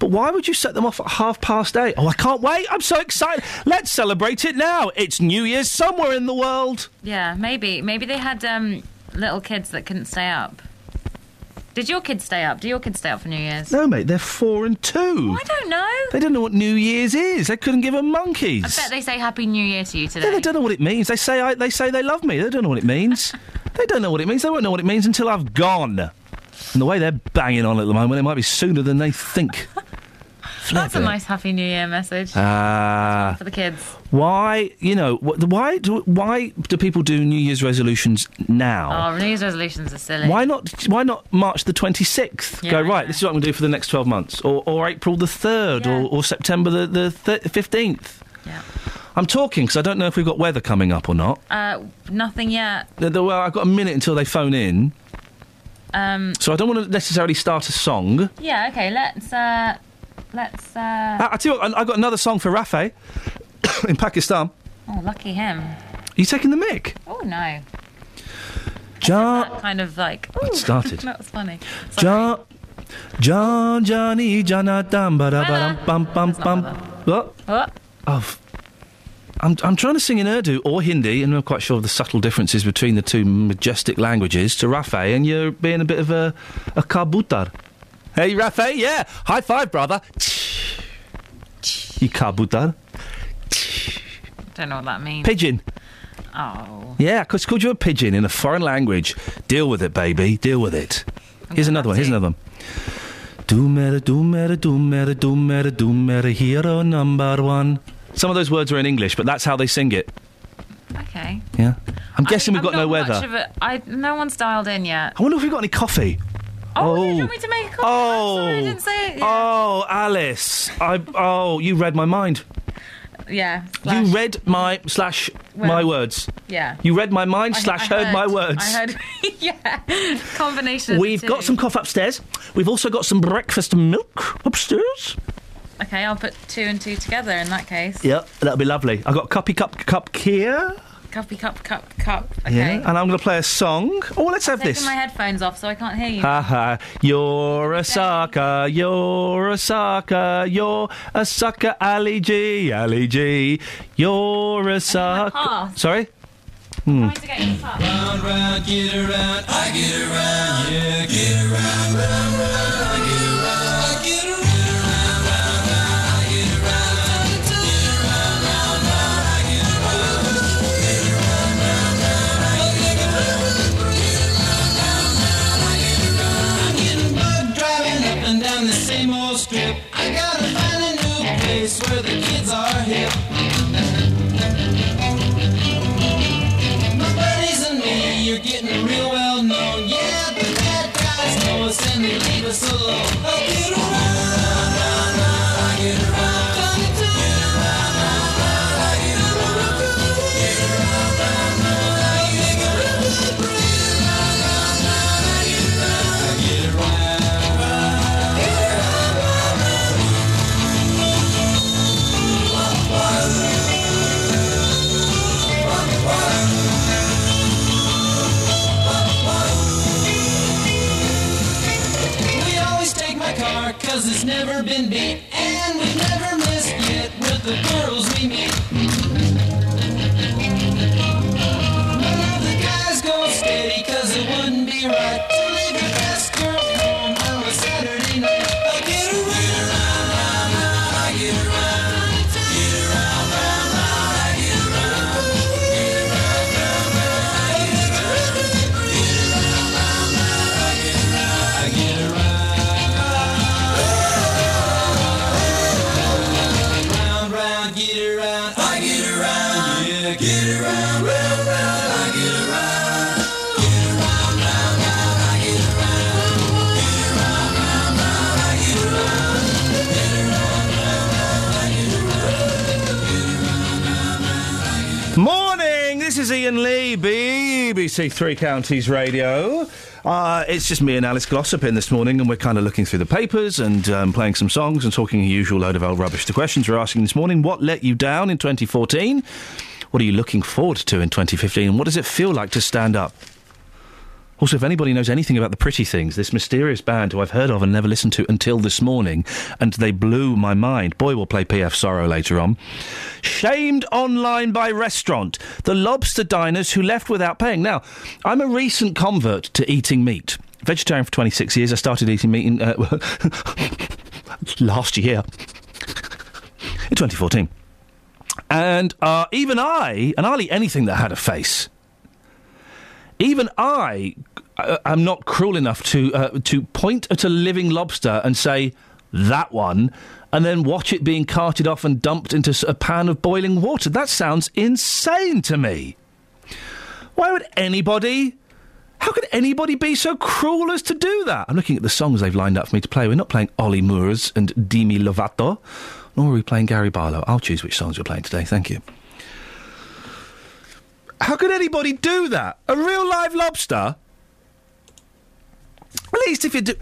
But why would you set them off at half past eight? Oh, I can't wait! I'm so excited. Let's celebrate it now. It's New Year's somewhere in the world. Yeah, maybe. Maybe they had um, little kids that couldn't stay up. Did your kids stay up? Do your kids stay up for New Year's? No, mate, they're four and two. I don't know. They don't know what New Year's is. They couldn't give a monkeys. I bet they say Happy New Year to you today. Yeah, they don't know what it means. They say I, they say they love me. They don't know what it means. [LAUGHS] they don't know what it means. They won't know what it means until I've gone. And the way they're banging on at the moment, it might be sooner than they think. [LAUGHS] That's a nice Happy New Year message Ah, for the kids. why? You know, why do why do people do New Year's resolutions now? Oh, New Year's resolutions are silly. Why not? Why not March the twenty sixth? Yeah, Go right. This is what I'm going to do for the next twelve months, or, or April the third, or, or September the the fifteenth. Yeah. I'm talking because I don't know if we've got weather coming up or not. Uh, nothing yet. Well, I've got a minute until they phone in, Um, so I don't want to necessarily start a song. yeah. Okay. Let's. Uh, let's. Uh, I, I tell you what, I- I've got another song for Rafe [COUGHS] in Pakistan. oh, lucky him. Are you taking the mic? Oh no. John, That kind of like. It [LAUGHS] started. that was funny. John, John, Johnny, Jonathan, ba da ba dum bum bum bum. What? What? Oh, f- I'm, I'm trying to sing in Urdu or Hindi, and I'm quite sure of the subtle differences between the two majestic languages to Rafe, and you're being a bit of a, a kabutar. Hey, Rafe, yeah. High five, brother. You kabutar. Don't know what that means. Pigeon. Oh. Yeah, because called you a pigeon in a foreign language. Deal with it, baby. Deal with it. Here's another one. Here's another one. Do matter, do matter, do matter, do matter, do matter, hero number one. Some of those words are in English, but that's how they sing it. Okay. Yeah. I'm guessing I- we've got no weather. A, I, no one's dialed in yet. I wonder if we've got any coffee. Oh, oh. do you want me to make a copy? Oh. Sorry, I didn't say it. Yeah. Oh, oh, Alice. I. Oh, you read my mind. yeah. You read my slash my Well, words. Yeah. You read my mind I- slash I heard, my words. I heard. [LAUGHS] yeah. Combination. of the We've got two. some coffee upstairs. We've also got some breakfast milk upstairs. Okay, I'll put two and two together in that case. Yeah, that'll be lovely. I've got copy cup cup here. Cuppy cup cup cup. Okay. Yeah, and I'm going to play a song. Oh, let's have Taking this. my headphones off so I can't hear you. Ha ha, you're a sucker, you're a sucker, you're a sucker, Ali G, Ali G, you're a sucker. Sorry? Hmm. Trying to get you up. Round, round, get around, I get around, yeah, get around, round, round, I get around, I get around, down the same old strip. I gotta find a new place where the kids are hip. My buddies and me, you're getting real well known. Yeah, the bad guys know us and they leave us alone. I get around. The girls BBC Three Counties Radio. Uh, it's just me and Alice Glossop in this morning, and we're kind of looking through the papers and um, playing some songs and talking a usual load of old rubbish. The questions we're asking this morning what let you down in 2014? What are you looking forward to in 2015? And what does it feel like to stand up? Also, if anybody knows anything about the Pretty Things, this mysterious band who I've heard of and never listened to until this morning, and they blew my mind. Boy, we'll play SF Sorrow later on. Shamed online by restaurant. The lobster diners who left without paying. Now, I'm a recent convert to eating meat. Vegetarian for 26 years. I started eating meat in, uh, [LAUGHS] last year, in 2014. And uh, even I, and I'll eat anything that had a face. Even I uh, am not cruel enough to uh, to point at a living lobster and say that one, and then watch it being carted off and dumped into a pan of boiling water. That sounds insane to me. Why would anybody? How could anybody be so cruel as to do that? I'm looking at the songs they've lined up for me to play. We're not playing Olly Murs and Demi Lovato, nor are we playing Gary Barlow. I'll choose which songs we're playing today. Thank you. How could anybody do that? A real live lobster? At least if you do.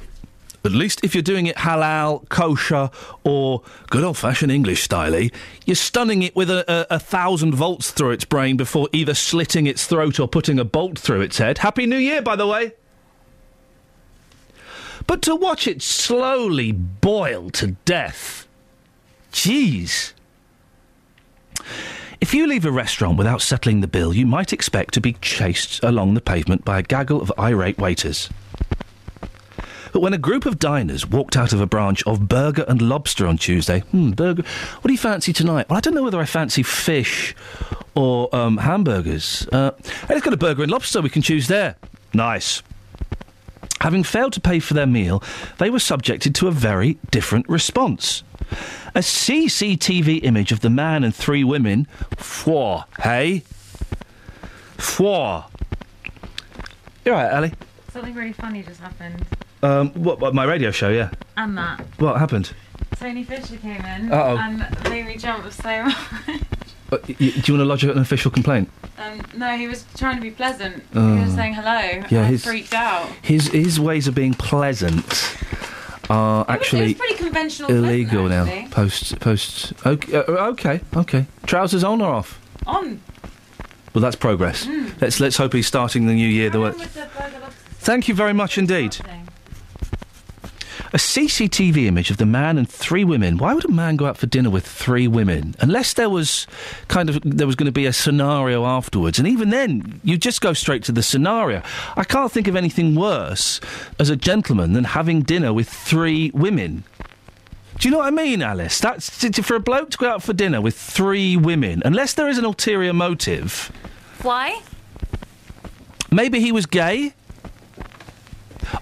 At least if you're doing it halal, kosher, or good old fashioned English styley, you're stunning it with a, a, a thousand volts through its brain before either slitting its throat or putting a bolt through its head. Happy New Year, by the way. But to watch it slowly boil to death. Jeez. If you leave a restaurant without settling the bill, you might expect to be chased along the pavement by a gaggle of irate waiters. But when a group of diners walked out of a branch of Burger and Lobster on Tuesday, hmm, burger, what do you fancy tonight? Well, I don't know whether I fancy fish or um, hamburgers. Uh, hey, let's go to Burger and Lobster. We can choose there. Nice. Having failed to pay for their meal, they were subjected to a very different response. A CCTV image of the man and three women. Four, hey? Four. You're right, Ali. Something really funny just happened. Um, what, what, my radio show, yeah. And that. What happened? Tony Fisher came in Uh-oh. and made me jump so [LAUGHS] much. Uh, y- do you want to lodge an official complaint? Um, no, he was trying to be pleasant. he Oh. was saying hello. Yeah, his- freaked out. His his ways of being pleasant are actually pretty conventional. illegal now. actually. Post post. Okay, uh, okay, okay. Trousers on or off? On. Well, that's progress. Mm. Let's let's hope he's starting the new year the way. With the burger lobster Thank you very much indeed. A CCTV image of the man and three women. Why would a man go out for dinner with three women? Unless there was kind of there was going to be a scenario afterwards, and even then, you just go straight to the scenario. I can't think of anything worse as a gentleman than having dinner with three women. Do you know what I mean, Alice? That's for a bloke to go out for dinner with three women, unless there is an ulterior motive. Why? Maybe he was gay.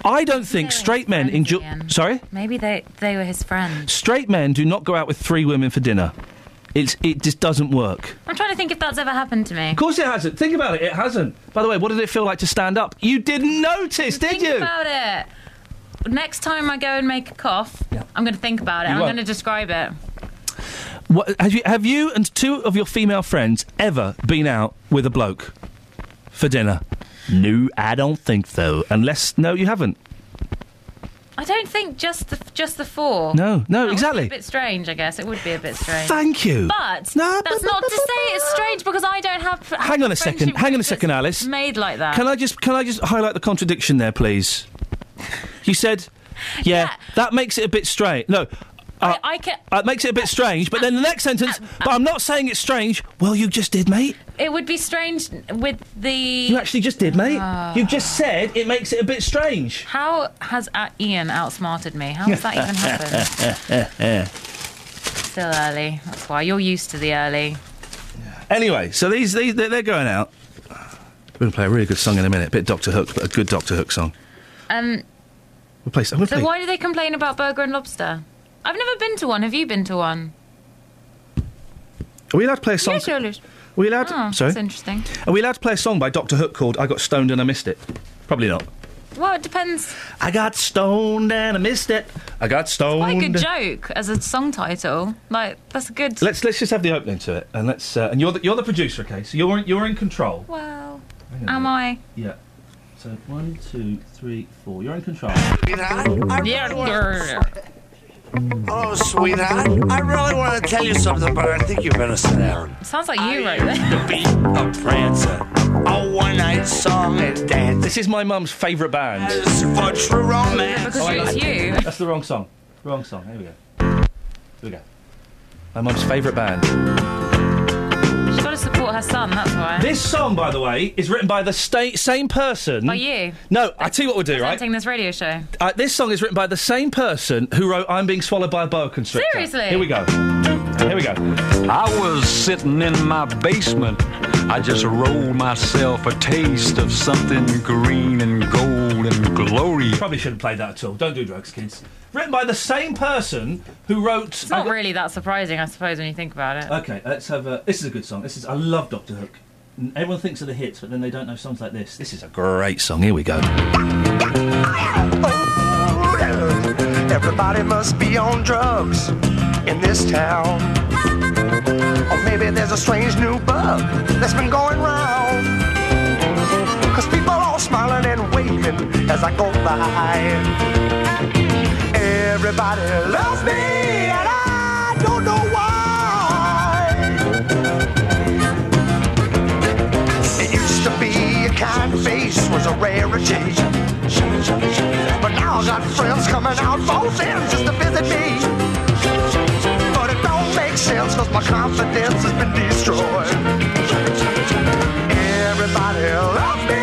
I don't think straight men enjoy. Sorry, Maybe they they were his friends. straight men do not go out with three women for dinner. It's it just doesn't work. I'm trying to think if that's ever happened to me. Of course, it hasn't. Think about it. It hasn't. By the way, what did it feel like to stand up? You didn't notice, did think you? about it. next time I go and make a cough, I'm going to think about it. You I'm won't. going to describe it. What, have you have you and two of your female friends ever been out with a bloke for dinner? No, I don't think so. Unless no, you haven't. I don't think just the just the four. No, no, That exactly. a bit strange, I guess. It would be a bit strange. Thank you. But no, that's not to say it's [LAUGHS] strange because I don't have. have Hang on a second. Hang on a second, Alice. Made like that. Can I just can I just highlight the contradiction there, please? [LAUGHS] You said, yeah, that makes it a bit strange. No. Uh, I can. uh, it makes it a bit strange, but then the next sentence, but I'm not saying it's strange. Well, you just did, mate. It would be strange with the. You actually just did, mate. Ah. You just said it makes it a bit strange. How has uh, Iain outsmarted me? How has that even happened? [LAUGHS] Still early. That's why you're used to the early. Anyway, so these, these they're, they're going out. We're going to play a really good song in a minute. A bit Doctor Hook, but a good Doctor Hook song. Um. We'll play. So play. why do they complain about burger and lobster? I've never been to one. Have you been to one? Are we allowed to play a song? Yes, Are we allowed? Oh, sorry. That's interesting. Are we allowed to play a song by Doctor Hook called "I Got Stoned and I Missed It"? Probably not. Well, it depends. I got stoned and I missed it. I got stoned. Quite a good joke as a song title. Like that's a good. Let's let's just have the opening to it, and let's. Uh, and you're the, you're the producer, okay? So you're you're in control. Well, Hang on a am I? Yeah. So one, two, three, four. You're in control. Yeah. Oh, sweetheart, I really want to tell you something, but I think you better sit down. Sounds like you wrote it. To be a prancer, a one-night song and dance. This is my mum's favourite band. For true romance. Because it's oh, you. That's the wrong song. Wrong song. Here we go. Here we go. My mum's favourite band. She's got to support her son. That's why. This song, by the way, is written by the sta- same person. By you. No, I tell you what we'll do, right? Presenting this radio show. Uh, this song is written by the same person who wrote "I'm Being Swallowed by a Boa Constrictor." Seriously? Here we go. Here we go. I was sitting in my basement. I just rolled myself a taste of something green and gold and glory. Probably shouldn't play that at all. Don't do drugs, kids. Written by the same person who wrote. It's not really that surprising, I suppose, when you think about it. Okay, let's have a. This is a good song. This is. I love Doctor Hook. Everyone thinks of the hits, but then they don't know songs like this. This is a great song. Here we go. Everybody must be on drugs in this town. Or maybe there's a strange new bug that's been going round. All smiling and waving as I go by. Everybody loves me and I don't know why. It used to be a kind face was a rarity. But now I got friends coming out both ends just to visit me. But it don't make sense cause my confidence has been destroyed. Everybody loves me,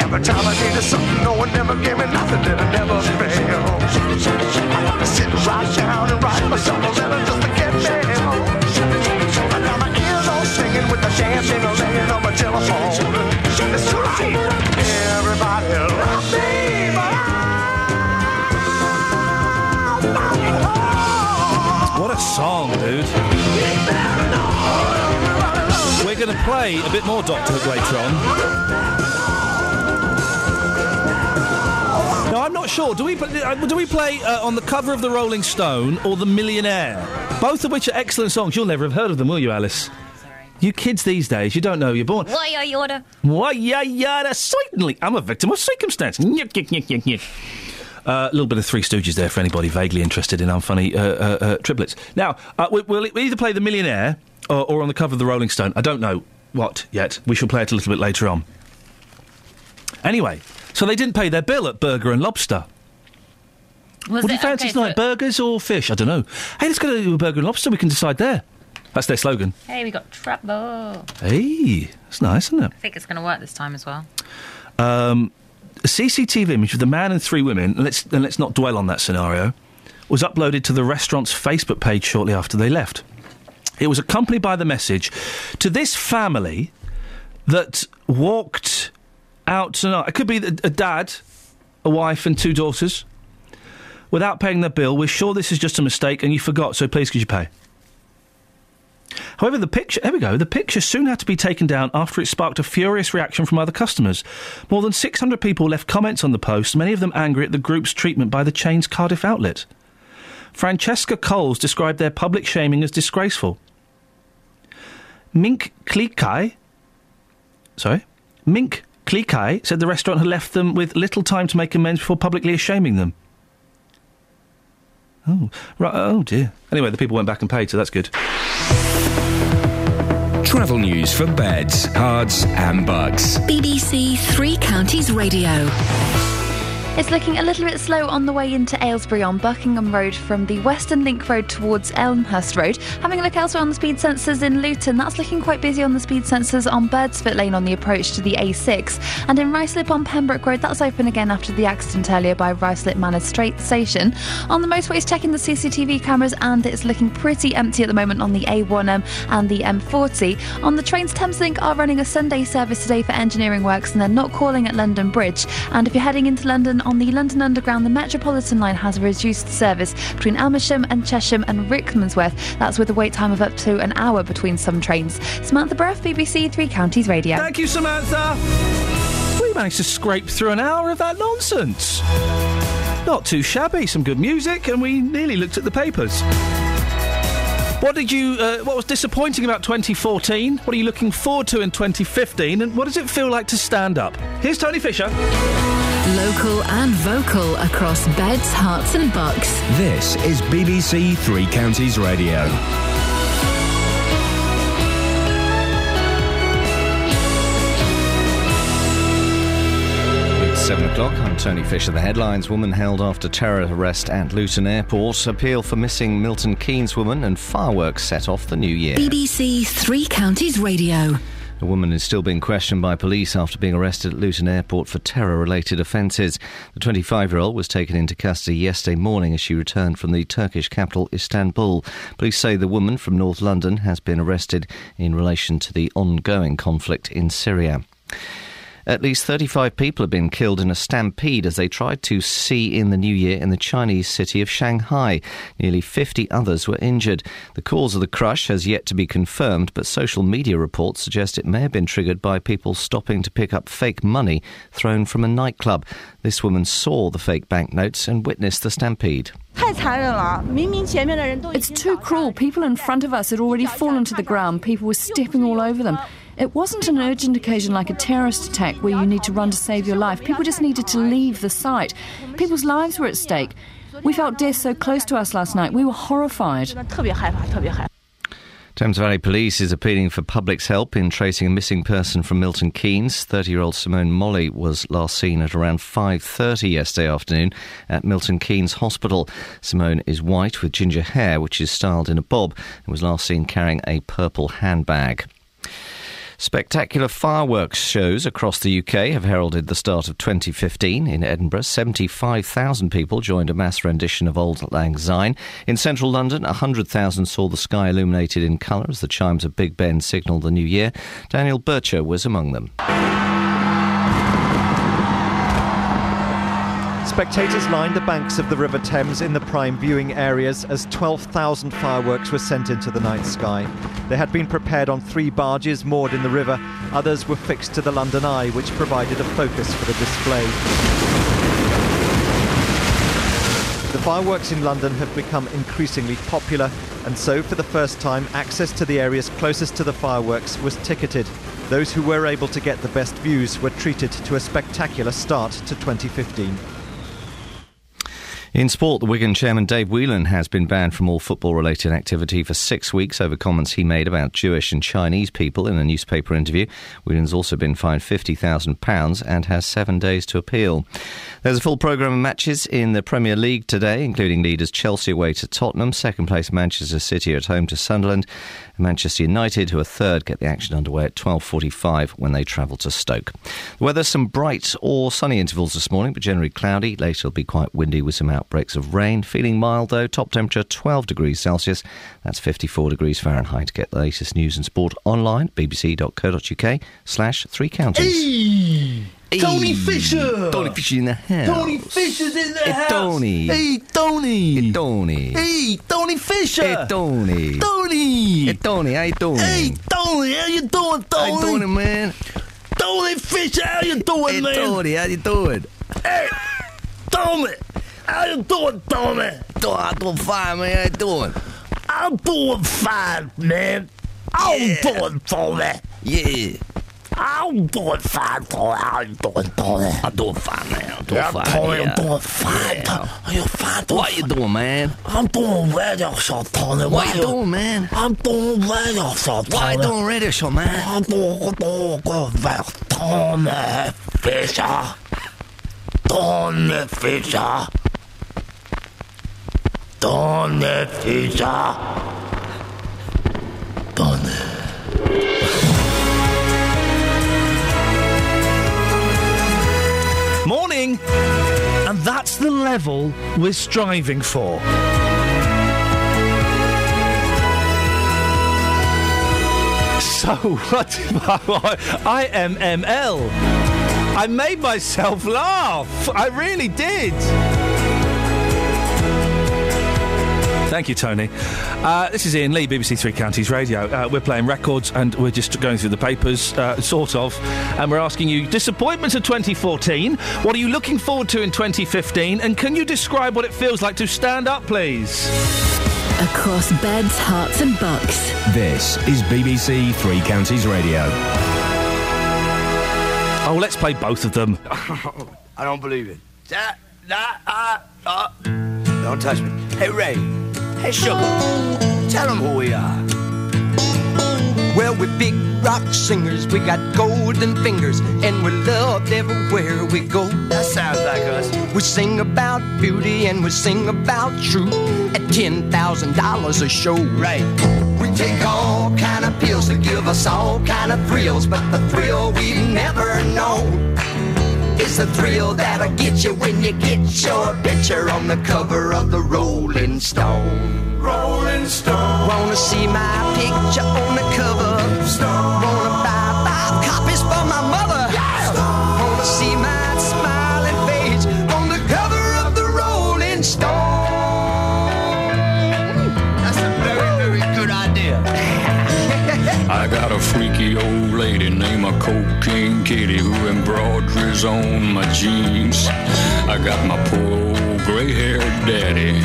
Every time I needed something, no one ever gave me nothing, and it never failed. I had to sit right down and write myself a letter just to get mail. But now my ears all singing with the dancing laying on my telephone. It's too late. Everybody loves me, What a song, dude. We're going to play a bit more Doctor Hook later on. Now, I'm not sure. Do we uh, do we play uh, on the cover of the Rolling Stone or the Millionaire? Both of which are excellent songs. You'll never have heard of them, will you, Alice? You kids these days, you don't know you're born. Why are you order? Why, yeah, yeah, certainly. I'm a victim of circumstance. Uh, a little bit of Three Stooges there for anybody vaguely interested in unfunny uh, uh, uh, triplets. Now, uh, we, we'll either play The Millionaire or, or on the cover of the Rolling Stone. I don't know what yet. We shall play it a little bit later on. Anyway, so they didn't pay their bill at Burger and Lobster. Was what do you fancy okay, tonight, burgers or fish? I don't know. Hey, let's go to Burger and Lobster. We can decide there. That's their slogan. Hey, we got trouble. Hey, that's nice, isn't it? I think it's going to work this time as well. Um, a CCTV image of the man and three women, and let's, and let's not dwell on that scenario, was uploaded to the restaurant's Facebook page shortly after they left. It was accompanied by the message to this family that walked out tonight. It could be a dad, a wife, and two daughters without paying their bill. We're sure this is just a mistake and you forgot, so please could you pay? However, the picture, there we go, the picture soon had to be taken down after it sparked a furious reaction from other customers. More than 600 people left comments on the post, many of them angry at the group's treatment by the chain's Cardiff outlet. Francesca Coles described their public shaming as disgraceful. Mink Klikai, sorry, Mink Klikai said the restaurant had left them with little time to make amends before publicly shaming them. Oh, right, oh dear. Anyway, the people went back and paid, so that's good. Travel news for beds, cards, and bugs. BBC Three Counties Radio. It's looking a little bit slow on the way into Aylesbury on Buckingham Road from the Western Link Road towards Elmhurst Road. Having a look elsewhere on the speed sensors in Luton, that's looking quite busy on the speed sensors on Birdsfoot Lane on the approach to the A6. And in Ruislip on Pembroke Road, that's open again after the accident earlier by Ruislip Manor Strait Station. On the motorways, checking the CCTV cameras, and it's looking pretty empty at the moment on the A1M and the M40. On the trains, Thameslink are running a Sunday service today for engineering works, and they're not calling at London Bridge. And if you're heading into London on the London Underground, the Metropolitan line has reduced service between Amersham and Chesham and Rickmansworth. That's with a wait time of up to an hour between some trains. Samantha Bruff, BBC Three Counties Radio. Thank you, Samantha. We managed to scrape through an hour of that nonsense. Not too shabby. Some good music, and we nearly looked at the papers. What did you? Uh, what was disappointing about 2014? What are you looking forward to in 2015? And what does it feel like to stand up? Here's Tony Fisher. Local and vocal across beds, Herts, and bucks. This is BBC Three Counties Radio. O'clock. I'm Tony Fisher. The headlines: Woman held after terror arrest at Luton Airport. Appeal for missing Milton Keynes woman and fireworks set off the new year. BBC Three Counties Radio. A woman is still being questioned by police after being arrested at Luton Airport for terror related offences. The 25 year old was taken into custody yesterday morning as she returned from the Turkish capital, Istanbul. Police say the woman from North London has been arrested in relation to the ongoing conflict in Syria. At least 35 people have been killed in a stampede as they tried to see in the new year in the Chinese city of Shanghai. Nearly 50 others were injured. The cause of the crush has yet to be confirmed, but social media reports suggest it may have been triggered by people stopping to pick up fake money thrown from a nightclub. This woman saw the fake banknotes and witnessed the stampede. It's too cruel. People in front of us had already fallen to the ground. People were stepping all over them. It wasn't an urgent occasion like a terrorist attack where you need to run to save your life. People just needed to leave the site. People's lives were at stake. We felt death so close to us last night. We were horrified. Thames Valley Police is appealing for public's help in tracing a missing person from Milton Keynes. 30-year-old Simone Molly was last seen at around 5:30 yesterday afternoon at Milton Keynes Hospital. Simone is white with ginger hair, which is styled in a bob, and was last seen carrying a purple handbag. Spectacular fireworks shows across the UK have heralded the start of 2015. In Edinburgh, 75,000 people joined a mass rendition of Auld Lang Syne. In central London, 100,000 saw the sky illuminated in colour as the chimes of Big Ben signalled the new year. Daniel Bircher was among them. Spectators lined the banks of the River Thames in the prime viewing areas as 12,000 fireworks were sent into the night sky. They had been prepared on three barges moored in the river. Others were fixed to the London Eye, which provided a focus for the display. The fireworks in London have become increasingly popular And so, for the first time, access to the areas closest to the fireworks was ticketed. Those who were able to get the best views were treated to a spectacular start to 2015. In sport, the Wigan chairman Dave Whelan has been banned from all football related activity for six weeks over comments he made about Jewish and Chinese people in a newspaper interview. Whelan's also been fined £50,000 and has seven days to appeal. There's a full programme of matches in the Premier League today, including leaders Chelsea away to Tottenham, second place Manchester City at home to Sunderland, and Manchester United, who are third, get the action underway at 12.45 when they travel to Stoke. The weather, some bright or sunny intervals this morning, but generally cloudy. Later it'll be quite windy with some outbreaks of rain. Feeling mild though, top temperature 12 degrees Celsius. That's 54 degrees Fahrenheit. Get the latest news and sport online, bbc.co.uk slash three counties. Hey, Tony Fisher. Tony Fisher in the house. Tony Fisher's in the Hey, house. Tony. Hey, Tony. Hey, Tony. Hey, Tony Fisher. Hey, Tony. Tony. Hey, Tony, how you doing? Hey, Tony, how you doing, Tony? How you doing, man? Tony Fisher, how you doing, Hey, man? Tony, how you doing? Hey, Tony, how you doing, Tony? I'm doing fine, man. How you doing? I'm doing fine, man. I'm doing, Tony. Yeah. I'm doing fine, Tony. You doing, Tony? I'm doing fine, man. I'm doing Yeah, fine. Tony, yeah. I'm doing fine. Yeah. Are you fine, Tony? What you doing, man? I'm doing radio show, Tony. What you doing, man? I'm doing radio show, Tony. What you doing radio show, man? I'm doing, doing, doing, Tony Fisher. Tony Fisher. Tony Fisher. Tony. And that's the level we're striving for. So, what? I am ML. I made myself laugh. I really did. Thank you, Tony. Uh, this is Iain Lee, BBC Three Counties Radio. Uh, we're playing records and we're just going through the papers, uh, sort of, and we're asking you disappointments of 2014. What are you looking forward to in 2015? And can you describe what it feels like to stand up, please? Across beds, Herts, and bucks. This is BBC Three Counties Radio. Oh, let's play both of them. [LAUGHS] I don't believe it. That, that, uh, uh. Don't touch me. Hey, Ray. Hey, Sugar. Tell them who we are. Well, we're big rock singers, we got golden fingers, and we're loved everywhere we go. That sounds like us. We sing about beauty and we sing about truth at ten thousand dollars a show. Right. We take all kind of pills to give us all kind of thrills, but the thrill we've never known is the thrill that'll get you when you get your picture on the cover of the Rolling Stone. Rolling Stone. Wanna see my picture on the cover? Stone. Wanna buy five copies for my mother? Yeah. Wanna see my smiling face on the cover of the Rolling Stone? That's a very, very good idea. [LAUGHS] I got a freaky old lady named a cocaine kitty who embroideries on my jeans. I got my poor old gray haired daddy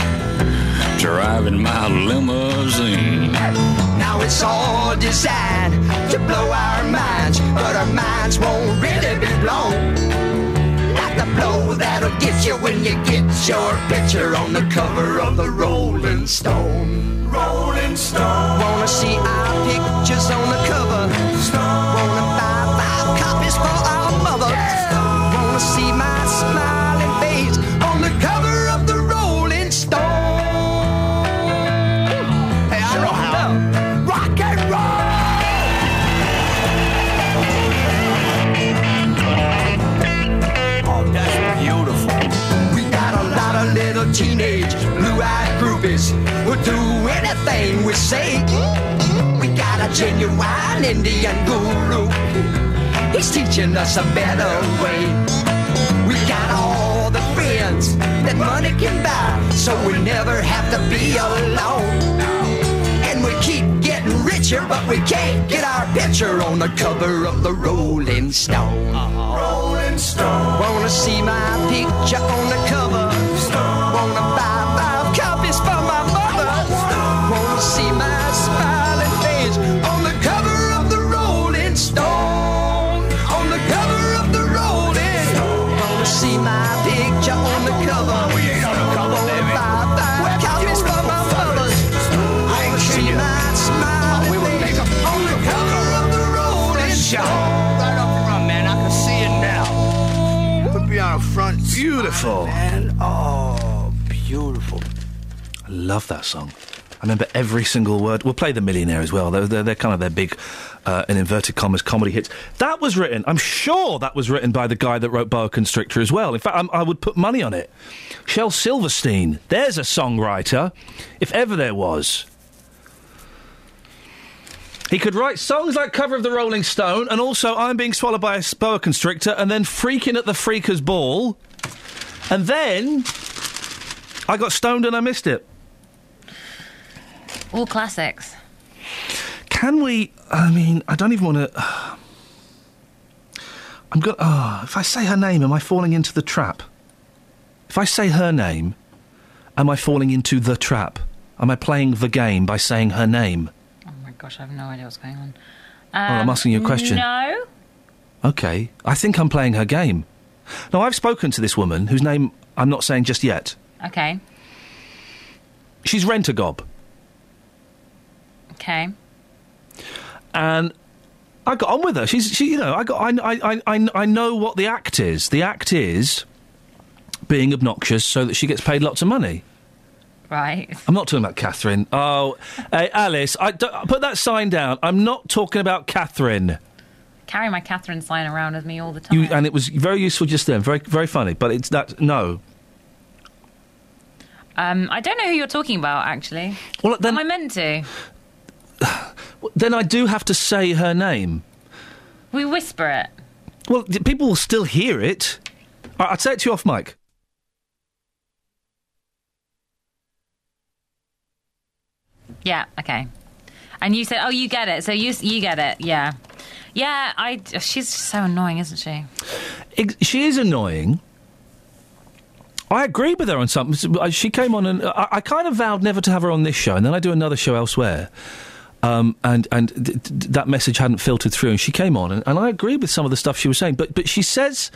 driving my limousine. Now it's all designed to blow our minds, but our minds won't really be blown. Like the blow that'll get you when you get your picture on the cover of the Rolling Stone. Rolling Stone. Wanna see our pictures on the for our mother? Wanna see my smiling face on the cover of the Rolling Stone? Hey, I know how. Rock and roll! Oh, that's beautiful. We got a lot of little teenage blue-eyed groupies who do anything we say. We got a genuine Indian guru. He's teaching us a better way. We got all the friends that money can buy, so we never have to be alone. And we keep getting richer, but we can't get our picture on the cover of the Rolling Stone. Rolling Stone. Wanna see my picture on the cover? Stone. Wanna buy Beautiful. Man, oh, beautiful. I love that song. I remember every single word. We'll play The Millionaire as well. They're, they're, they're kind of their big, uh, in inverted commas, comedy hits. That was written, I'm sure that was written by the guy that wrote Boa Constrictor as well. In fact, I'm, I would put money on it. Shel Silverstein. There's a songwriter, if ever there was. He could write songs like Cover of the Rolling Stone and also I'm Being Swallowed by a Boa Constrictor and then Freaking at the Freaker's Ball. And then I got stoned and I missed it. All classics. Can we? I mean, I don't even want to. I'm going. Oh, ah, if I say her name, am I falling into the trap? If I say her name, am I falling into the trap? Am I playing the game by saying her name? Oh my gosh, I have no idea what's going on. Oh, I'm asking you a question. Um, no. Okay, I think I'm playing her game. Now, I've spoken to this woman whose name I'm not saying just yet. Okay. She's Rent-A-Gob. Okay. and I got on with her. She's, she, you know, I got, I, I, I, I know what the act is. The act is being obnoxious so that she gets paid lots of money. Right. [LAUGHS] I'm not talking about Catherine. Oh, hey, Alice, I, put that sign down. I'm not talking about Catherine. Carry my Catherine sign around with me all the time. You, and it was very useful just then, very, very funny. But it's that no. Um, I don't know who you're talking about, actually. Well, then, Am I meant to? [SIGHS] Then I do have to say her name. We whisper it. Well, people will still hear it. I- I'd say it to you off mic. Yeah. Okay. And you said, "Oh, you get it." So you you get it. Yeah. Yeah. I. She's so annoying, isn't she? She is annoying. I agree with her on something. Uh, She came on and I, I kind of vowed never to have her on this show, and then I do another show elsewhere. Um, and and th- th- that message hadn't filtered through, and she came on, and, and I agree with some of the stuff she was saying. But but she says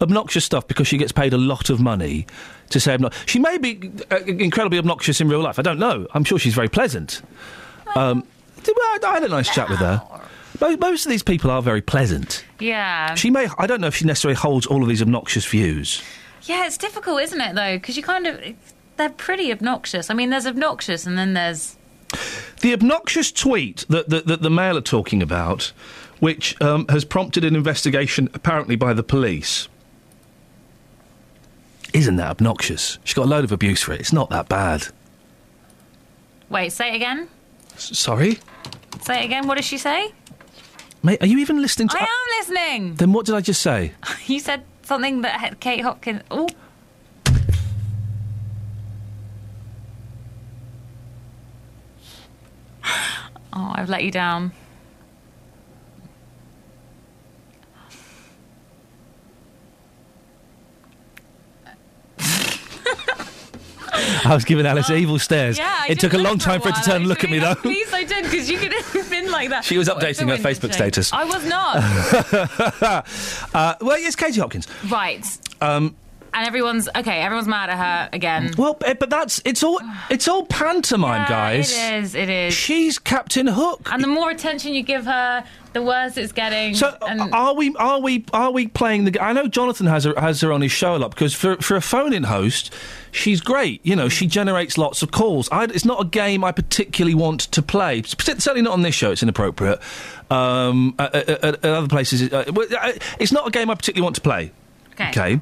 obnoxious stuff because she gets paid a lot of money to say obnoxious. She may be uh, incredibly obnoxious in real life. I don't know. I'm sure she's very pleasant. Um, I I had a nice chat with her. Mo- Most of these people are very pleasant. Yeah. She may. I don't know if she necessarily holds all of these obnoxious views. Yeah, it's difficult, isn't it, though? Because you kind of. They're pretty obnoxious. I mean, there's obnoxious and then there's. The obnoxious tweet that, that, that the Mail are talking about, which um, has prompted an investigation apparently by the police, isn't that obnoxious? She got a load of abuse for it. It's not that bad. Wait, say it again. S- sorry? Say it again. What did she say? Mate, are you even listening to. I am listening. Then what did I just say? [LAUGHS] You said something that had Kate Hopkins. Oh. [SIGHS] Oh, I've let you down. [LAUGHS] I was giving Alice evil stares. Yeah, I it took a long that for a time for her to turn and look at me, though. Please, I did because you could have [LAUGHS] been like that. She was updating her Facebook status. I was not. [LAUGHS] uh, well, yes, Katie Hopkins. right. Um, And everyone's okay. Everyone's mad at her again. well, eh, but that's it's all it's all pantomime, Yeah, guys. It is. It is. She's Captain Hook. And the more attention you give her, the worse it's getting. So and are we? Are we? Are we playing the? I know Jonathan has her has her on his show a lot because for for a phone-in host, she's great. You know, she generates lots of calls. I, it's not a game I particularly want to play. Certainly not on this show. It's inappropriate. Um, at, at, at- other places, uh, uh, it's not a game I particularly want to play. Okay. Okay.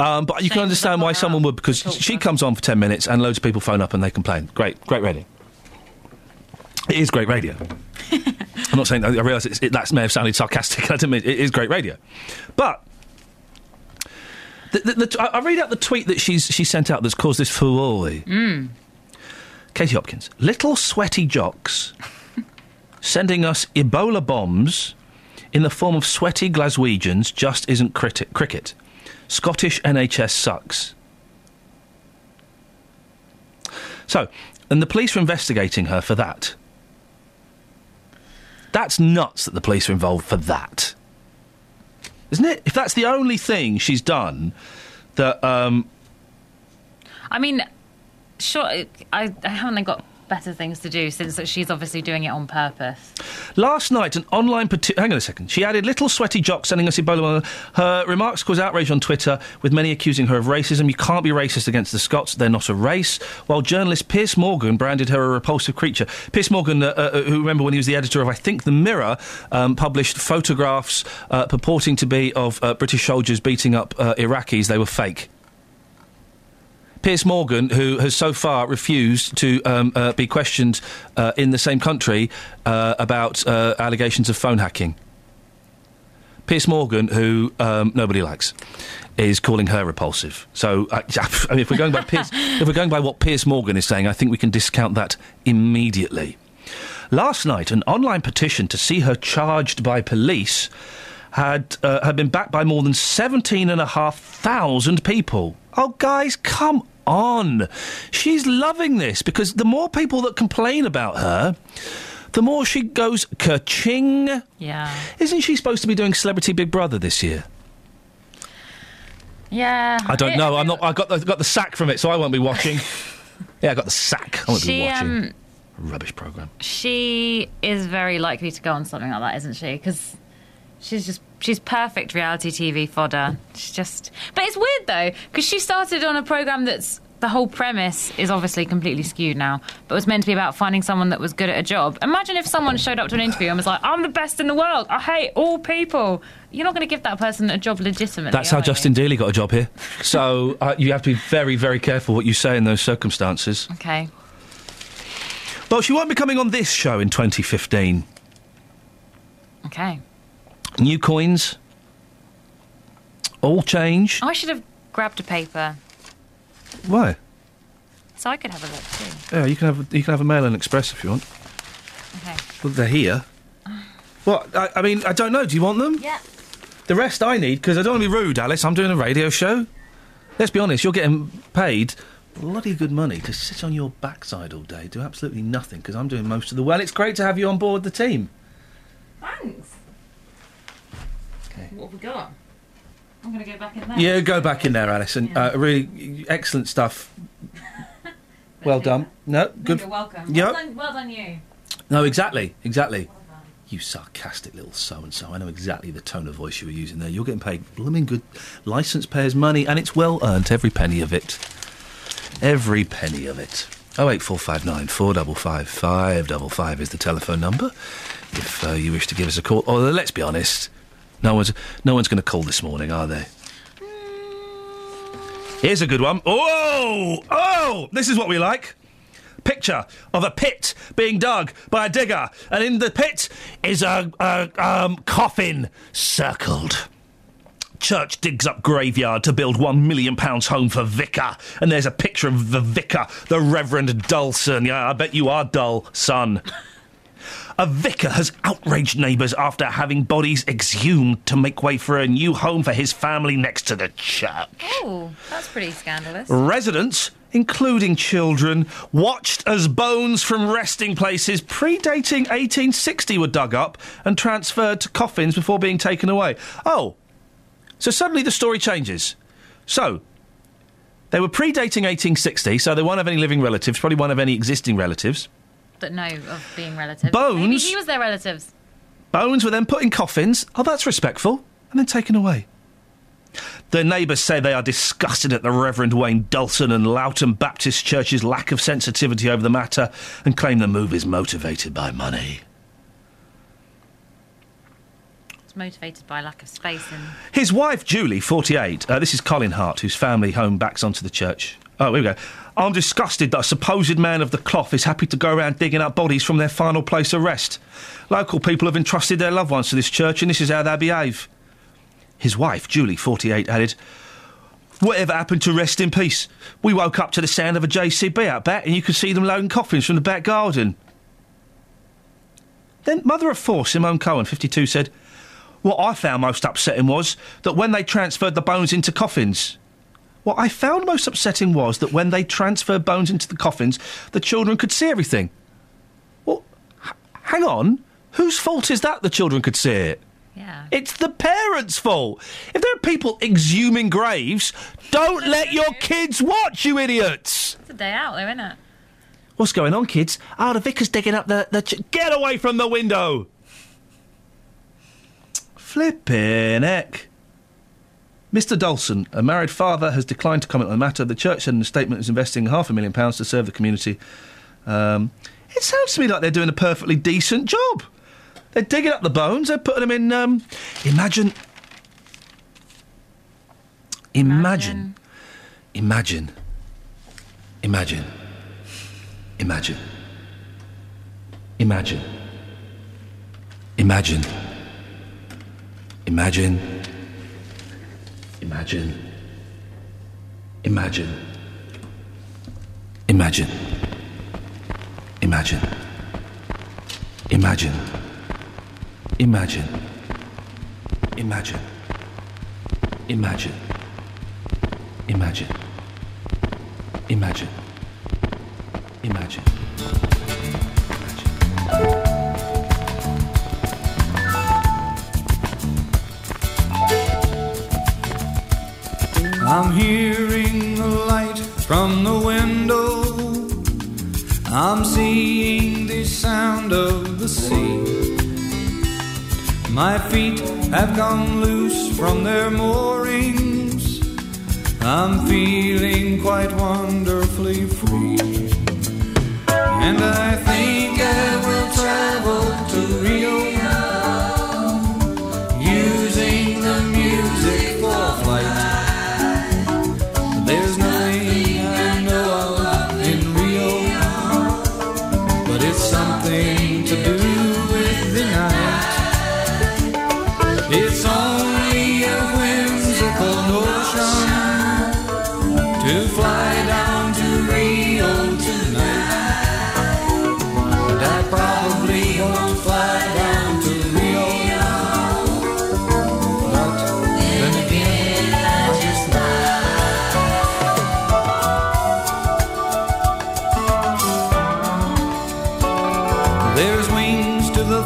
Um, but you can understand why someone would because she comes on for ten minutes and loads of people phone up and they complain. Great, great radio. It is great radio. [LAUGHS] I'm not saying I realise it, that may have sounded sarcastic. [LAUGHS] I didn't mean it is great radio, but the, the, the, I read out the tweet that she's she sent out that's caused this furore. Mm. Katie Hopkins, little sweaty jocks [LAUGHS] sending us Ebola bombs in the form of sweaty Glaswegians just isn't cricket. Scottish NHS sucks. So, and the police are investigating her for that. That's nuts that the police are involved for that. Isn't it? If that's the only thing she's done that um, I mean, sure. I, I haven't got better things to do since she's obviously doing it on purpose. Last night, an online. Hang on a second. She added little sweaty jock sending us Ebola. Her remarks caused outrage on Twitter, with many accusing her of racism. You can't be racist against the Scots; they're not a race. While journalist Piers Morgan branded her a repulsive creature. Piers Morgan, uh, uh, who remember when he was the editor of, I think, The Mirror, um, published photographs uh, purporting to be of uh, British soldiers beating up uh, Iraqis. They were fake. Piers Morgan, who has so far refused to um, uh, be questioned uh, in the same country uh, about uh, allegations of phone hacking. Piers Morgan, who um, nobody likes, is calling her repulsive. So, uh, [LAUGHS] I mean, if we're going by Piers, if we're going by what Piers Morgan is saying, I think we can discount that immediately. Last night, an online petition to see her charged by police had uh, had been backed by more than seventeen and a half thousand people. Oh, guys, come on! She's loving this because the more people that complain about her, the more she goes ka-ching. Yeah. Isn't she supposed to be doing Celebrity Big Brother this year? Yeah. I don't It- know. I'm not. I got the, got the sack from it, so I won't be watching. [LAUGHS] yeah, I got the sack. I won't be watching. um Rubbish program. she is very likely to go on something like that, isn't she? Because she's just she's perfect reality TV fodder. She's just, but it's weird though because she started on a program that's the whole premise is obviously completely skewed now, but was meant to be about finding someone that was good at a job. Imagine if someone showed up to an interview and was like, "I'm the best in the world. I hate all people." You're not going to give that person a job legitimately. That's how you? Justin Dealey got a job here. So uh, you have to be very, very careful what you say in those circumstances. Okay. Well, she won't be coming on this show in 2015. Okay. New coins, all change. I should have grabbed a paper Why? so I could have a look too. Yeah, you can have you can have a Mail and Express if you want. Okay. Well, they're here. What? I, I mean, I don't know. Do you want them? Yeah. The rest I need because I don't want to be rude, Alice. I'm doing a radio show. Let's be honest. You're getting paid bloody good money to sit on your backside all day, do absolutely nothing because I'm doing most of the. Well, it's great to have you on board the team. Thanks. What have we got? I'm going to go back in there. Yeah, go back in there, Alison. and uh, really excellent stuff. [LAUGHS] well done. No, good. You're welcome. Yep. Well done, well done you. No, exactly, exactly. You sarcastic little so and so. I know exactly the tone of voice you were using there. You're getting paid blooming good license payers money, and it's well earned, every penny of it. Every penny of it. Oh eight four five nine four double five five double five is the telephone number. If uh, you wish to give us a call, or let's be honest, no one's no one's going to call this morning, are they? Here's a good one. Oh, oh, this is what we like. Picture of a pit being dug by a digger, and in the pit is a, a um, coffin circled. Church digs up graveyard to build one million pounds home for vicar, and there's a picture of the vicar, the Reverend Dulson. Yeah, I bet you are dull, son. A vicar has outraged neighbours after having bodies exhumed to make way for a new home for his family next to the church. Oh, that's pretty scandalous. Residents, including children, watched as bones from resting places predating 1860 were dug up and transferred to coffins before being taken away. Oh, so suddenly the story changes. So, they were predating 1860, so they won't have any living relatives, probably won't have any existing relatives. That know of being relatives. Bones? Maybe he was their relatives. Bones were then put in coffins. Oh, that's respectful. And then taken away. The neighbours say they are disgusted at the Reverend Wayne Dulson and Loughton Baptist Church's lack of sensitivity over the matter and claim the move is motivated by money. It's motivated by lack of space and His wife, Julie, 48, uh, this is Colin Hart, whose family home backs onto the church. Oh, here we go. I'm disgusted that a supposed man of the cloth is happy to go around digging up bodies from their final place of rest. Local people have entrusted their loved ones to this church, and this is how they behave. His wife, Julie, 48, added, Whatever happened to rest in peace? We woke up to the sound of a JCB out back, and you could see them loading coffins from the back garden. Then, mother of four, Simone Cohen, 52, said, What I found most upsetting was that when they transferred the bones into coffins, what I found most upsetting was that when they transferred bones into the coffins, the children could see everything. Well, h- hang on. Whose fault is that the children could see it? Yeah. It's the parents' fault. If there are people exhuming graves, don't let your kids watch, you idiots. it's a day out though, isn't it? What's going on, kids? Oh, the vicar's digging up the. the ch- Get away from the window! Flippin' heck. Mr. Dawson, a married father, has declined to comment on the matter. The church said in a statement is investing half a million pounds to serve the community. Um, it sounds to me like they're doing a perfectly decent job. They're digging up the bones. They're putting them in. Um, imagine. Imagine. Imagine. Imagine. Imagine. Imagine. Imagine. Imagine. Imagine. Imagine. Imagine. Imagine. Imagine. Imagine. Imagine. Imagine. Imagine. Imagine. Imagine. I'm hearing the light from the window. I'm seeing the sound of the sea. My feet have gone loose from their moorings. I'm feeling quite wonderfully free. And I think I will travel to Rio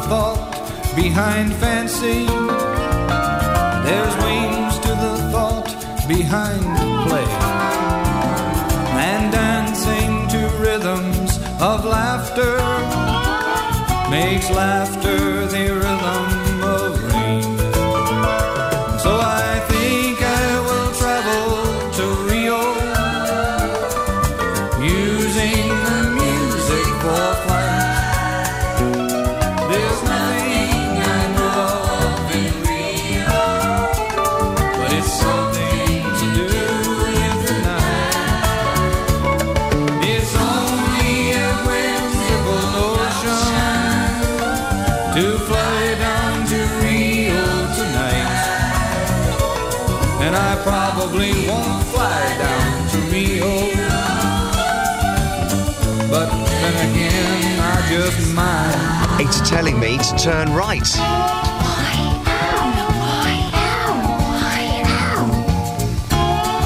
thought behind fancy. There's wings to the thought behind play. And dancing to rhythms of laughter makes laughter It's telling me to turn right.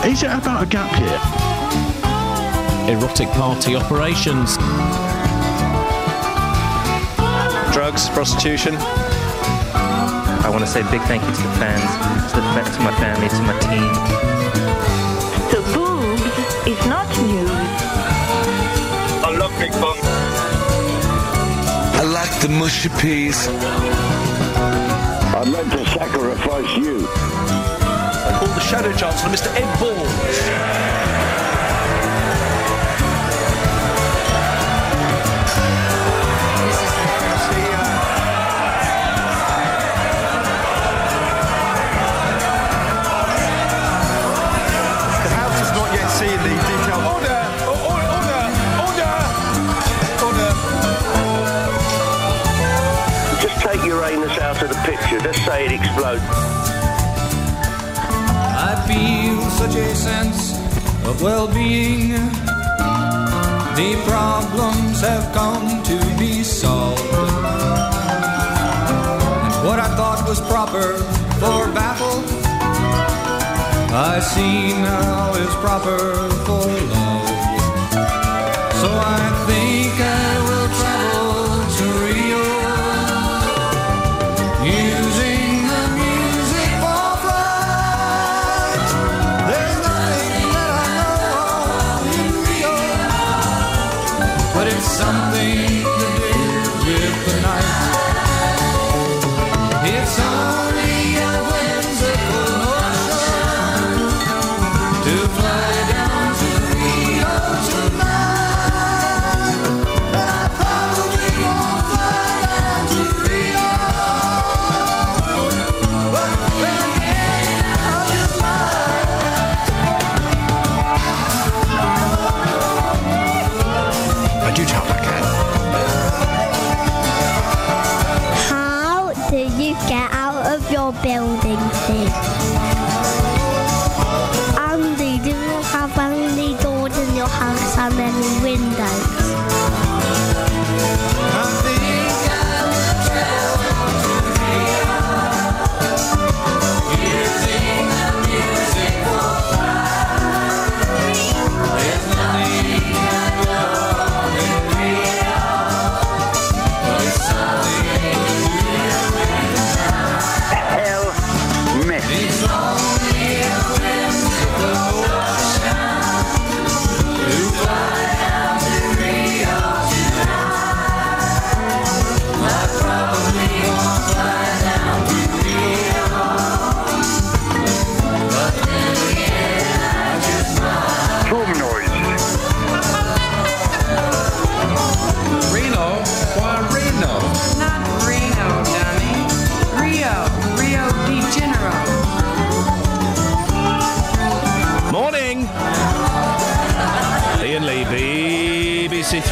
Is it about a gap year? Erotic party operations. Drugs, prostitution. I want to say a big thank you to the fans, to, the, fa- to my family, to my team. The boobs is not news. I love big bum. I like the mushy peas. I'd like to sacrifice you. I call the Shadow Chancellor Mr. Ed Balls. Picture. Say it explodes. I feel such a sense of well-being. The problems have come to be solved. And what I thought was proper for battle, I see now is proper for love. So I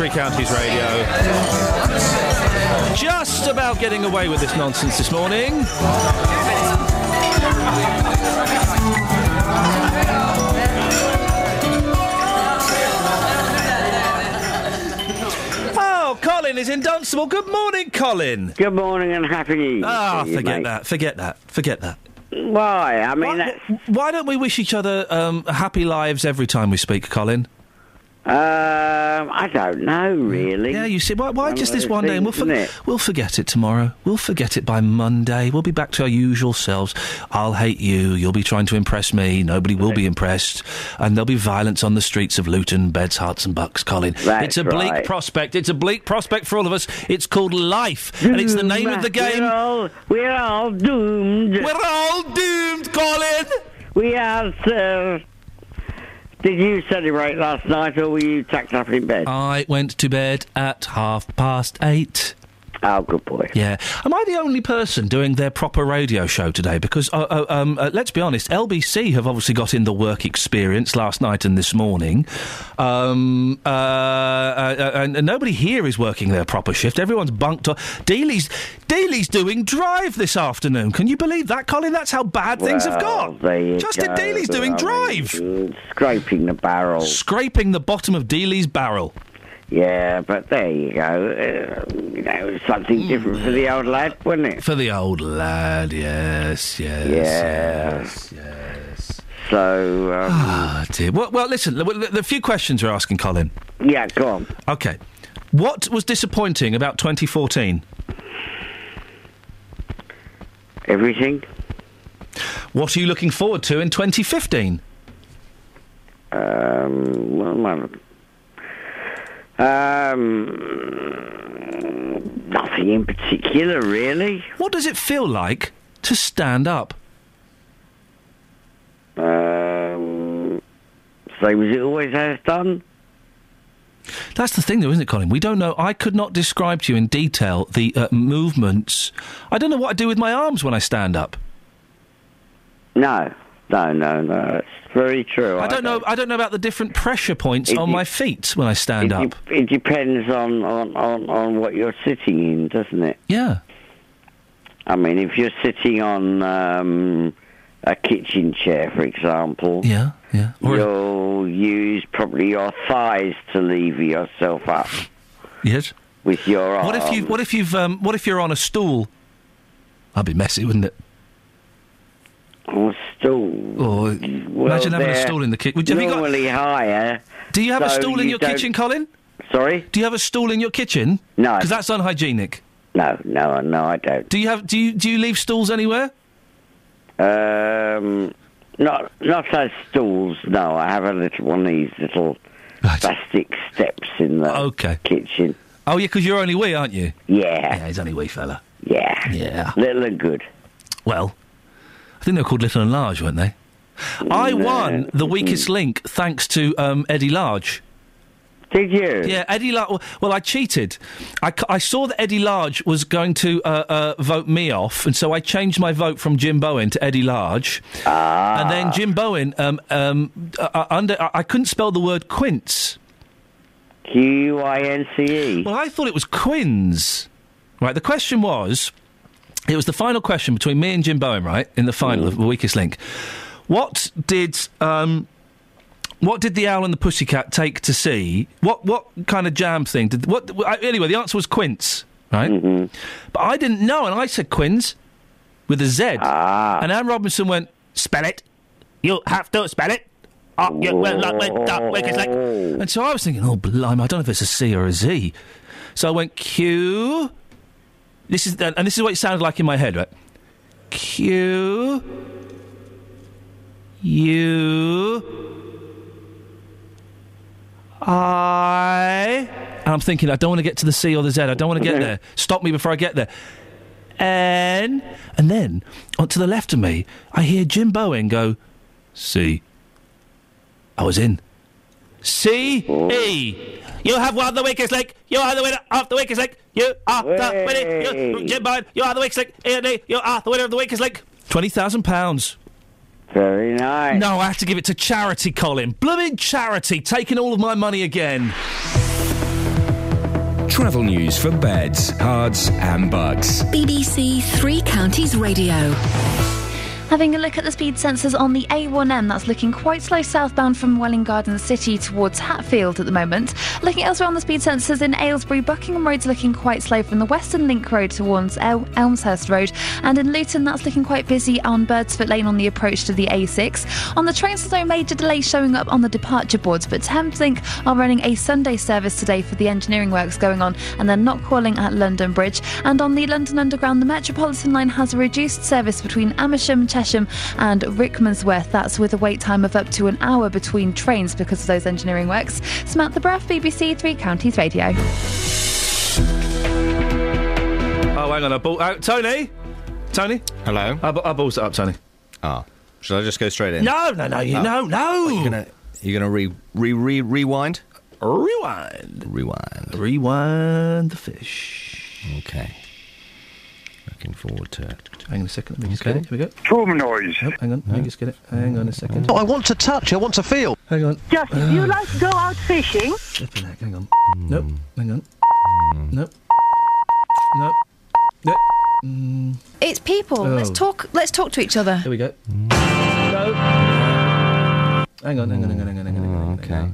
Three Counties Radio. Just about getting away with this nonsense this morning. Oh, Colin is in Dunstable. Good morning, Colin. Good morning and happy New Year. Ah, to you, forget mate. that. Forget that. Forget that. Why? I mean, why, why don't we wish each other um, happy lives every time we speak, Colin? Um, I don't know really. Yeah, you see, why, why just this one day? And we'll, for- we'll forget it tomorrow. We'll forget it by Monday. We'll be back to our usual selves. I'll hate you. You'll be trying to impress me. Nobody will be impressed. And there'll be violence on the streets of Luton, Beds, Herts and Bucks, Colin. That's it's a bleak right. prospect. It's a bleak prospect for all of us. It's called life. and it's the name of the game. We're all, we're all doomed. We're all doomed, Colin. We are, sir. Did you celebrate last night or were you tucked up in bed? I went to bed at half past eight. Oh, good boy. Yeah. Am I the only person doing their proper radio show today? Because, uh, uh, um, uh, let's be honest, LBC have obviously got in the work experience last night and this morning. Um, uh, uh, and, and nobody here is working their proper shift. Everyone's bunked off. Dealey's, Dealey's doing drive this afternoon. Can you believe that, Colin? That's how bad things have got. Justin go. Dealey's doing drive. scraping the barrel. Scraping the bottom of Dealey's barrel. Yeah, but there you go. Uh, you know, it was something Hmm. different for the old lad, wasn't it? For the old lad, yes, yes, Yeah. yes, yes. So, um, Ah, dear. Well, well, listen, the, few questions we're asking, Colin. yeah, go on. Okay. What was disappointing about 2014? Everything. What are you looking forward to in 2015? Um, well, well, um, nothing in particular, really. What does it feel like to stand up? Um, same as it always has done. That's the thing, though, isn't it, Colin? We don't know. I could not describe to you in detail the uh, movements. I don't know what I do with my arms when I stand up. No, no, no, no. It's very true. I don't know. I don't know about the different pressure points It on de- my feet when I stand it, up. it depends on, on, on, on what you're sitting in, doesn't it? Yeah. I mean, if you're sitting on um, a kitchen chair, for example, yeah, yeah, you'll use probably your thighs to lever yourself up Yes. with your arms. What if you? What if you've? Um, what if you're on a stool? That'd be messy, wouldn't it? A stool. Or Well, imagine having a stool in the kitchen. Have you got? normally higher. Do you have a so stool in you your don't- kitchen, Colin? Sorry. Do you have a stool in your kitchen? No. Because that's unhygienic. No, no, no, I don't. Do you have? Do you? Do you leave stools anywhere? Um, not not as stools. No, I have a little one of these little plastic steps in the Okay. kitchen. Oh yeah, because you're only wee, aren't you? Yeah. Yeah, he's only wee fella. Yeah. Yeah. Little and good. Well, think they were called Little and Large, weren't they? I won the weakest link thanks to um, Eddie Large. Did you? Yeah, Eddie Large. Well, I cheated. I saw that Eddie Large was going to uh, uh, vote me off, and so I changed my vote from Jim Bowen to Eddie Large. Ah. And then Jim Bowen, um, um, uh, uh, under, I I couldn't spell the word quince. Q I N C E. Well, I thought it was quins. Right, the question was it was the final question between me and Jim Bowen, right, in the final of the weakest link. What did. Um, what did the owl and the pussycat take to see? What what kind of jam thing did what? Anyway, the answer was quince, right? But I didn't know, and I said quins with a Z. Ah. And Anne Robinson went, "Spell it. You have to spell it." Oh, you, well, like, well, weakest link. And so I was thinking, oh, blimey, I don't know if it's a C or a Z. So I went Q. This is and this is what it sounded like in my head, right? Q U I. And I'm thinking, I don't want to get to the C or the Z. I don't want to get there. Stop me before I get there. N. And then, on to the left of me, I hear Jim Bowen go, C. I was in. C E. You have won the weakest link. You are the winner of the weakest link. You are the winner. You, Jim Bowen, you are the weakest link. E and D, you are the winner of the weakest link. Twenty thousand pounds. Very nice. No, I have to give it to charity, Colin. Blooming charity, taking all of my money again. Travel news for beds, cards, and bugs. BBC Three Counties Radio. Having a look at the speed sensors on the A1M, that's looking quite slow southbound from Welwyn Garden City towards Hatfield at the moment. Looking elsewhere on the speed sensors in Aylesbury, Buckingham Road's looking quite slow from the Western Link Road towards El- Elmshurst Road. And in Luton, that's looking quite busy on Birdsfoot Lane on the approach to the A6. On the trains, there's no major delays showing up on the departure boards, but Thameslink are running a Sunday service today for the engineering works going on, and they're not calling at London Bridge. And on the London Underground, the Metropolitan line has a reduced service between Amersham, Chesham, and Rickmansworth. That's with a wait time of up to an hour between trains because of those engineering works. Samantha Braff, BBC Three Counties Radio. Oh, hang on. I bought out Tony. Tony. Hello. I, bu- I ballsed it up, Tony. Ah, should I just go straight in? No, no, no, you, Oh. no, no. You're gonna, you're gonna re, re, re, rewind. Rewind. Rewind. Rewind the fish. Okay. Looking forward to it. Hang on a second. Let me just Okay. get it. Here we go. Trauma noise. Oh, hang on. Let me just get it. Hang on a second. No, I want to touch. I want to feel. Hang on. Just, Ah. you like to go out fishing? Heck, hang on. Nope. Hang on. Nope. Nope. Nope. Mm, It's people. Let's Oh. talk. Let's talk to each other. here we go. No. Hang on, hang on, hang on, hang on, hang on. Hang on okay.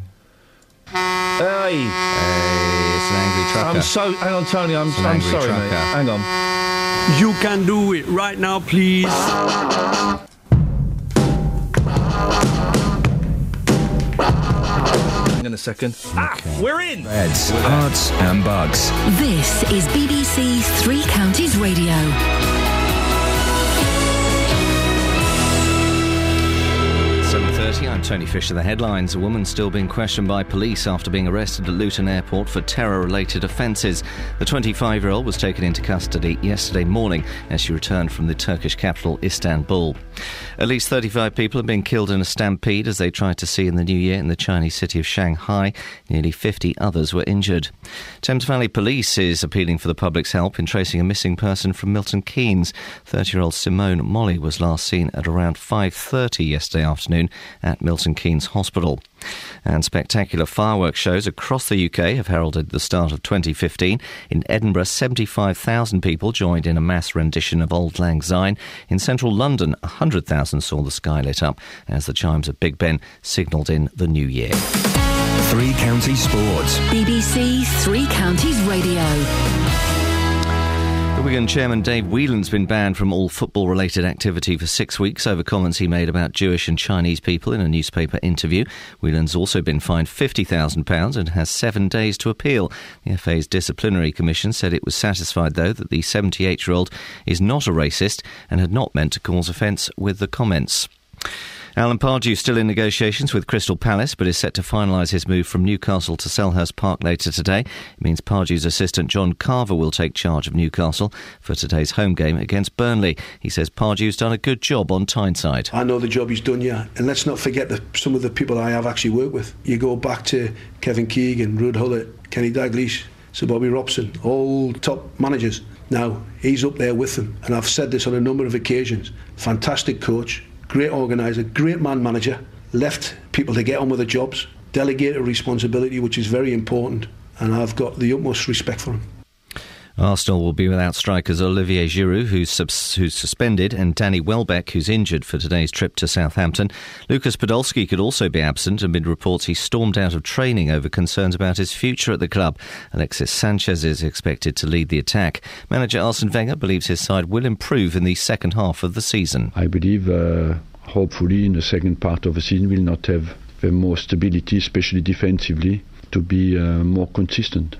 Hey. Hey, it's an angry trucker. I'm so. Hang on, Tony. I'm, I'm sorry, trucker. mate. Hang on. You can do it right now, please. Hang on a second. Ah, we're in. Beds, cards, and bugs. This is BBC Three Counties Radio. 7.30, I'm Tony Fisher. The headlines. A woman still being questioned by police after being arrested at Luton Airport for terror-related offences. The 25-year-old was taken into custody yesterday morning as she returned from the Turkish capital, Istanbul. At least 35 people have been killed in a stampede as they tried to see in the new year in the Chinese city of Shanghai. Nearly 50 others were injured. Thames Valley Police is appealing for the public's help in tracing a missing person from Milton Keynes. 30-year-old Simone Molly was last seen at around 5.30 yesterday afternoon at Milton Keynes Hospital. And spectacular fireworks shows across the UK have heralded the start of 2015. In Edinburgh, 75,000 people joined in a mass rendition of Auld Lang Syne. In central London, 100,000 saw the sky lit up as the chimes of Big Ben signalled in the new year. Three Counties Sports. BBC Three Counties Radio. Wigan chairman Dave Whelan's been banned from all football related activity for six weeks over comments he made about Jewish and Chinese people in a newspaper interview. Whelan's also been fined £50,000 and has seven days to appeal. The FA's disciplinary commission said it was satisfied, though, that the 78 year old is not a racist and had not meant to cause offence with the comments. Alan Pardew still in negotiations with Crystal Palace, but is set to finalise his move from Newcastle to Selhurst Park later today. It means Pardew's assistant John Carver will take charge of Newcastle for today's home game against Burnley. He says Pardew's done a good job on Tyneside. I know the job he's done, yeah. And let's not forget that some of the people I have actually worked with. You go back to Kevin Keegan, Ruud Gullit, Kenny Dalglish, Sir Bobby Robson, all top managers. Now, he's up there with them. And I've said this on a number of occasions. Fantastic coach, great organiser, great man manager, left people to get on with their jobs, delegated responsibility, which is very important. And I've got the utmost respect for him. Arsenal will be without strikers Olivier Giroud, who's, who's suspended, and Danny Welbeck, who's injured for today's trip to Southampton. Lucas Podolski could also be absent amid reports he stormed out of training over concerns about his future at the club. Alexis Sanchez is expected to lead the attack. Manager Arsene Wenger believes his side will improve in the second half of the season. I believe, uh, hopefully, in the second part of the season, we'll not have the more stability, especially defensively, to be uh, more consistent.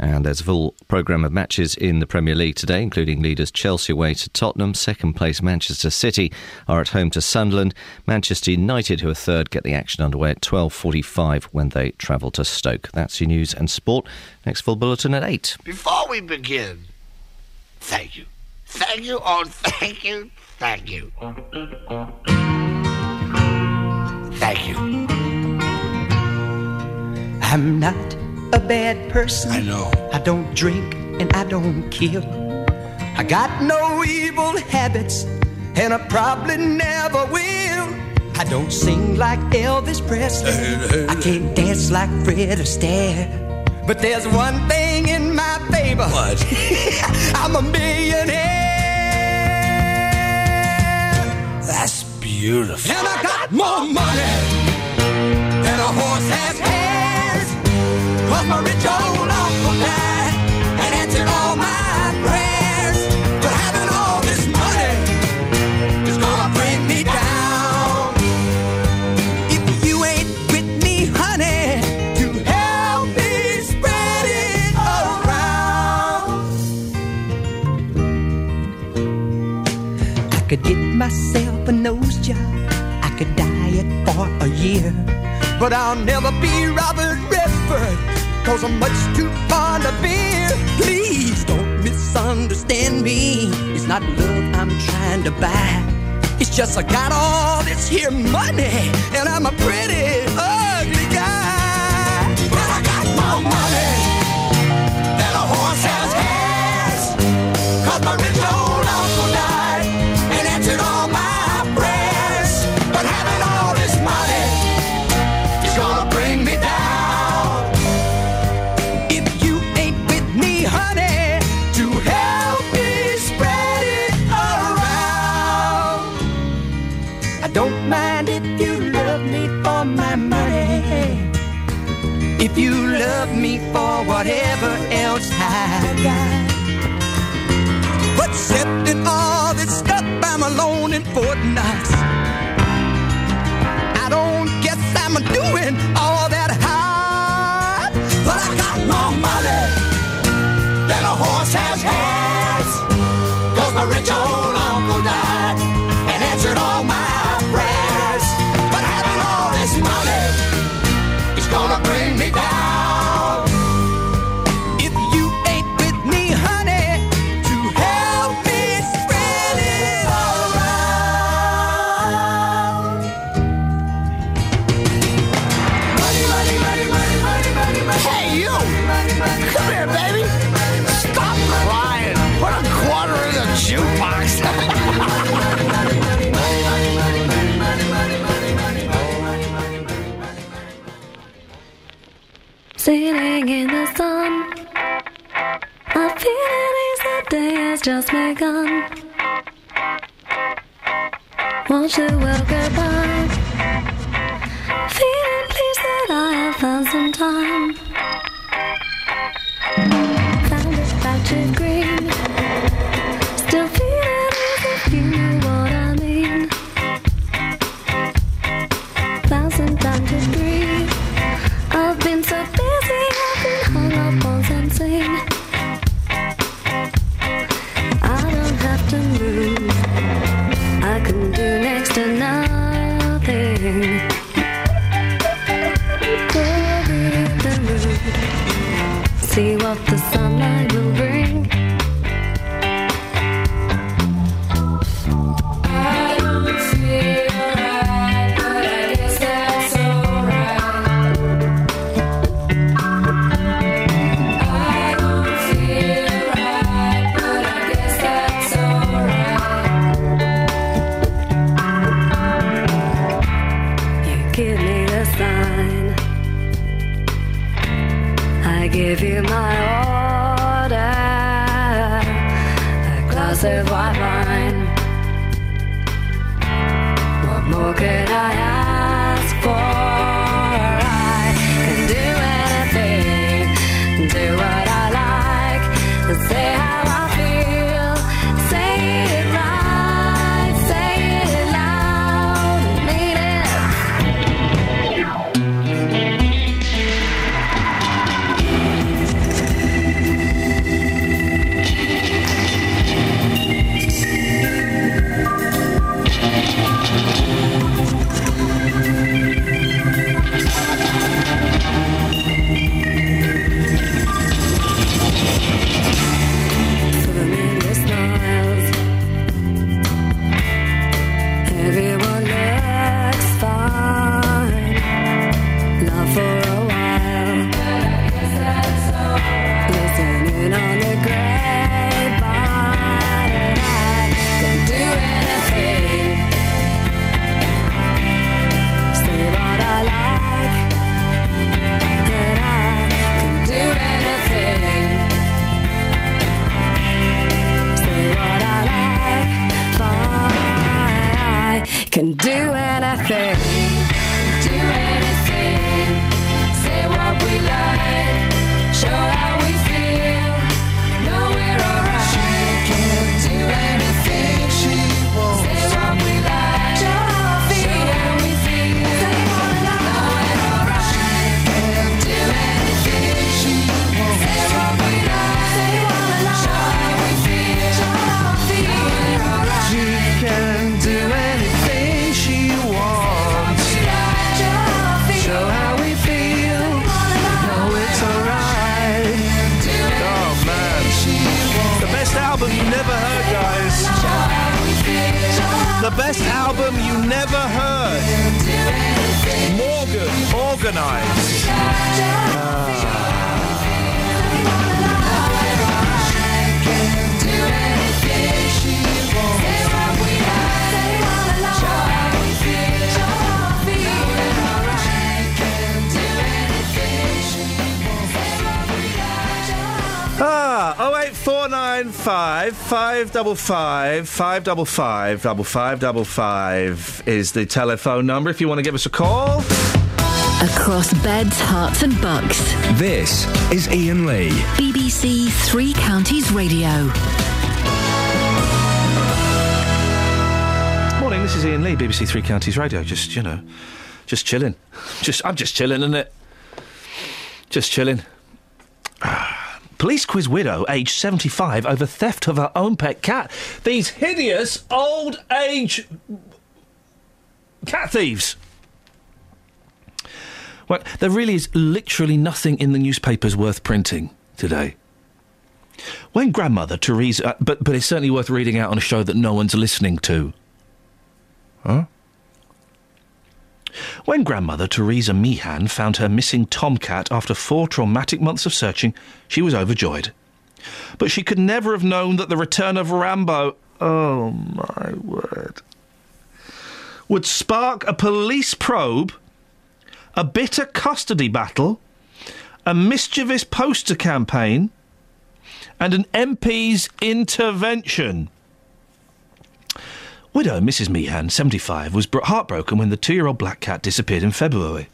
And there's a full programme of matches in the Premier League today, including leaders Chelsea away to Tottenham. Second place Manchester City are at home to Sunderland. Manchester United, who are third, get the action underway at 12.45 when they travel to Stoke. That's your news and sport. Next full bulletin at 8. Before we begin, thank you. Thank you, oh, thank you, thank you. Thank you. I'm not a bad person. I know. I don't drink and I don't kill. I got no evil habits and I probably never will. I don't sing like Elvis Presley. I can't dance like Fred Astaire. But there's one thing in my favor. What? [LAUGHS] I'm a millionaire. That's beautiful. And I got more money than a horse has hands. Cause my rich old uncle died and answered all my prayers. But having all this money is gonna bring me down. If you ain't with me, honey, to help me spread it around. I could get myself a nose job. I could diet for a year. But I'll never be Robert Redford. Cause I'm much too fond of beer. Please don't misunderstand me. It's not love I'm trying to buy. It's just I got all this here money. And I'm a pretty ugly guy. But I got more money love me for whatever else I got. But accepting all this stuff, I'm alone in Fort Come here, baby! Stop crying! Put a quarter in the jukebox! Sitting in the sun, I feel it is the day has just begun. Watch the world go by, feeling pleased that I have found some time. 555 555 5555 is the telephone number if you want to give us a call. Across beds, Herts, and bucks. This is Iain Lee. BBC Three Counties Radio. Morning, this is Iain Lee, BBC Three Counties Radio. Just, you know, just chilling. Just, I'm just chilling, isn't it? Just chilling. Police quiz widow, aged 75, over theft of her own pet cat. These hideous old age cat thieves. Well, there really is literally nothing in the newspapers worth printing today. When grandmother Teresa, uh, but but it's certainly worth reading out on a show that no one's listening to. Huh? When grandmother Teresa Meehan found her missing tomcat after four traumatic months of searching, she was overjoyed. But she could never have known that the return of Rambo, oh my word, would spark a police probe, a bitter custody battle, a mischievous poster campaign, and an MP's intervention. Widow Mrs. Meehan, 75, was heartbroken when the two year old black cat disappeared in February.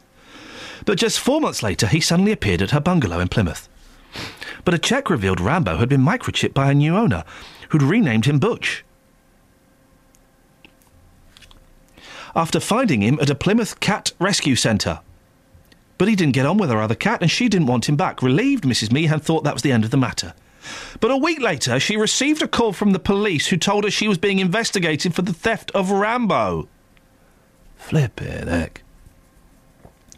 But just four months later, he suddenly appeared at her bungalow in Plymouth. But a check revealed Rambo had been microchipped by a new owner, who'd renamed him Butch. After finding him at a Plymouth cat rescue centre. But he didn't get on with her other cat, and she didn't want him back. Relieved, Mrs. Meehan thought that was the end of the matter. But a week later, she received a call from the police who told her she was being investigated for the theft of Rambo. Flip it, heck.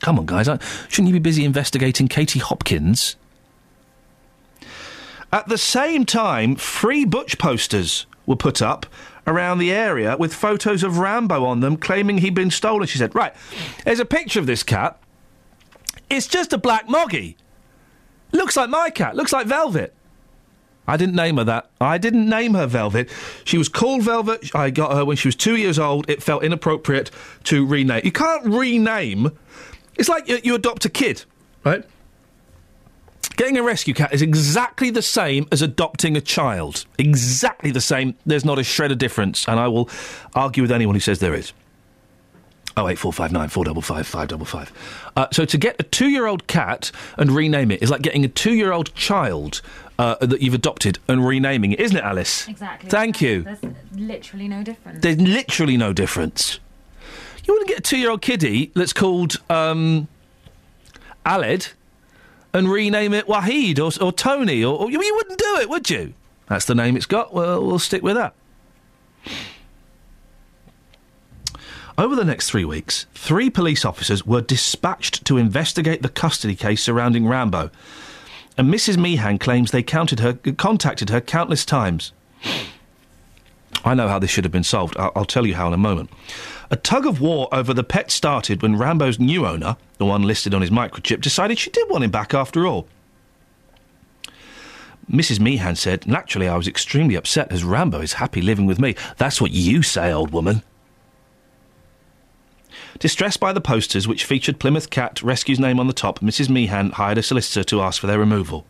Come on, guys. Shouldn't you be busy investigating Katie Hopkins? At the same time, free Butch posters were put up around the area with photos of Rambo on them, claiming he'd been stolen. She said, Right, there's a picture of this cat. It's just a black moggy. Looks like my cat, looks like Velvet. I didn't name her that. I didn't name her Velvet. She was called Velvet. I got her when she was two years old. It felt inappropriate to rename. You can't rename. It's like you, you adopt a kid, right? Getting a rescue cat is exactly the same as adopting a child. Exactly the same. There's not a shred of difference, and I will argue with anyone who says there is. Oh eight four five nine four double five five double five. Uh, so to get a two-year-old cat and rename it is like getting a two-year-old child uh, that you've adopted and renaming it, isn't it, Alice? Exactly. Thank you. There's literally no difference. There's literally no difference. You wouldn't get a two-year-old kiddie that's called um, Aled and rename it Wahid or, or Tony, or, or you you wouldn't do it, would you? That's the name it's got. Well, we'll stick with that. Over the next three weeks, three police officers were dispatched to investigate the custody case surrounding Rambo. And Mrs. Meehan claims they counted her, contacted her countless times. I know how this should have been solved. I'll, I'll tell you how in a moment. A tug of war over the pet started when Rambo's new owner, the one listed on his microchip, decided she did want him back after all. Mrs. Meehan said, Naturally, I was extremely upset as Rambo is happy living with me. That's what you say, old woman. Distressed by the posters, which featured Plymouth Cat Rescue's name on the top, Mrs. Meehan hired a solicitor to ask for their removal.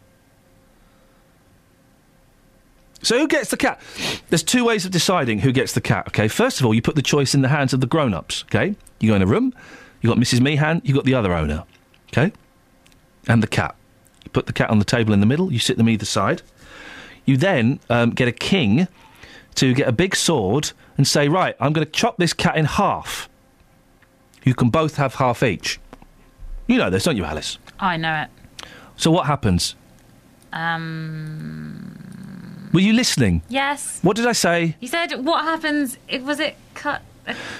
So who gets the cat? There's two ways of deciding who gets the cat, okay? First of all, you put the choice in the hands of the grown-ups, okay? You go in a room. You got Mrs. Meehan. You got the other owner. Okay, and the cat. You put the cat on the table in the middle. You sit them either side. You then um, get a king to get a big sword and say, right, I'm going to chop this cat in half. You can both have half each. You know this, don't you, Alice? I know it. So what happens? Um. Were you listening? Yes. What did I say? You said what happens? If was it cut?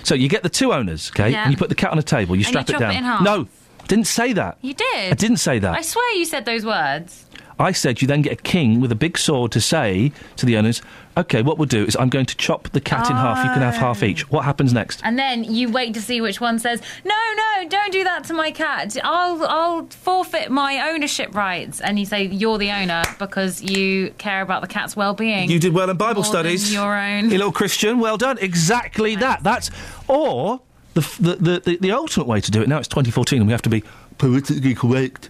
So you get the two owners, okay, Yeah. and you put the cat on a table. You And you strap it it down. in half. No, didn't say that. You did. I didn't say that. I swear you said those words. I said you then get a king with a big sword to say to the owners, okay, what we'll do is I'm going to chop the cat in half. You can have half each. Ah. What happens next? And then you wait to see which one says, "No, no, don't do that to my cat. I'll, I'll forfeit my ownership rights." And you say you're the owner because you care about the cat's well-being. You did well in Bible more than studies. Your own. You little Christian, well done. Exactly that. That's or the, the the the the ultimate way to do it. Now it's 2014, and we have to be politically correct.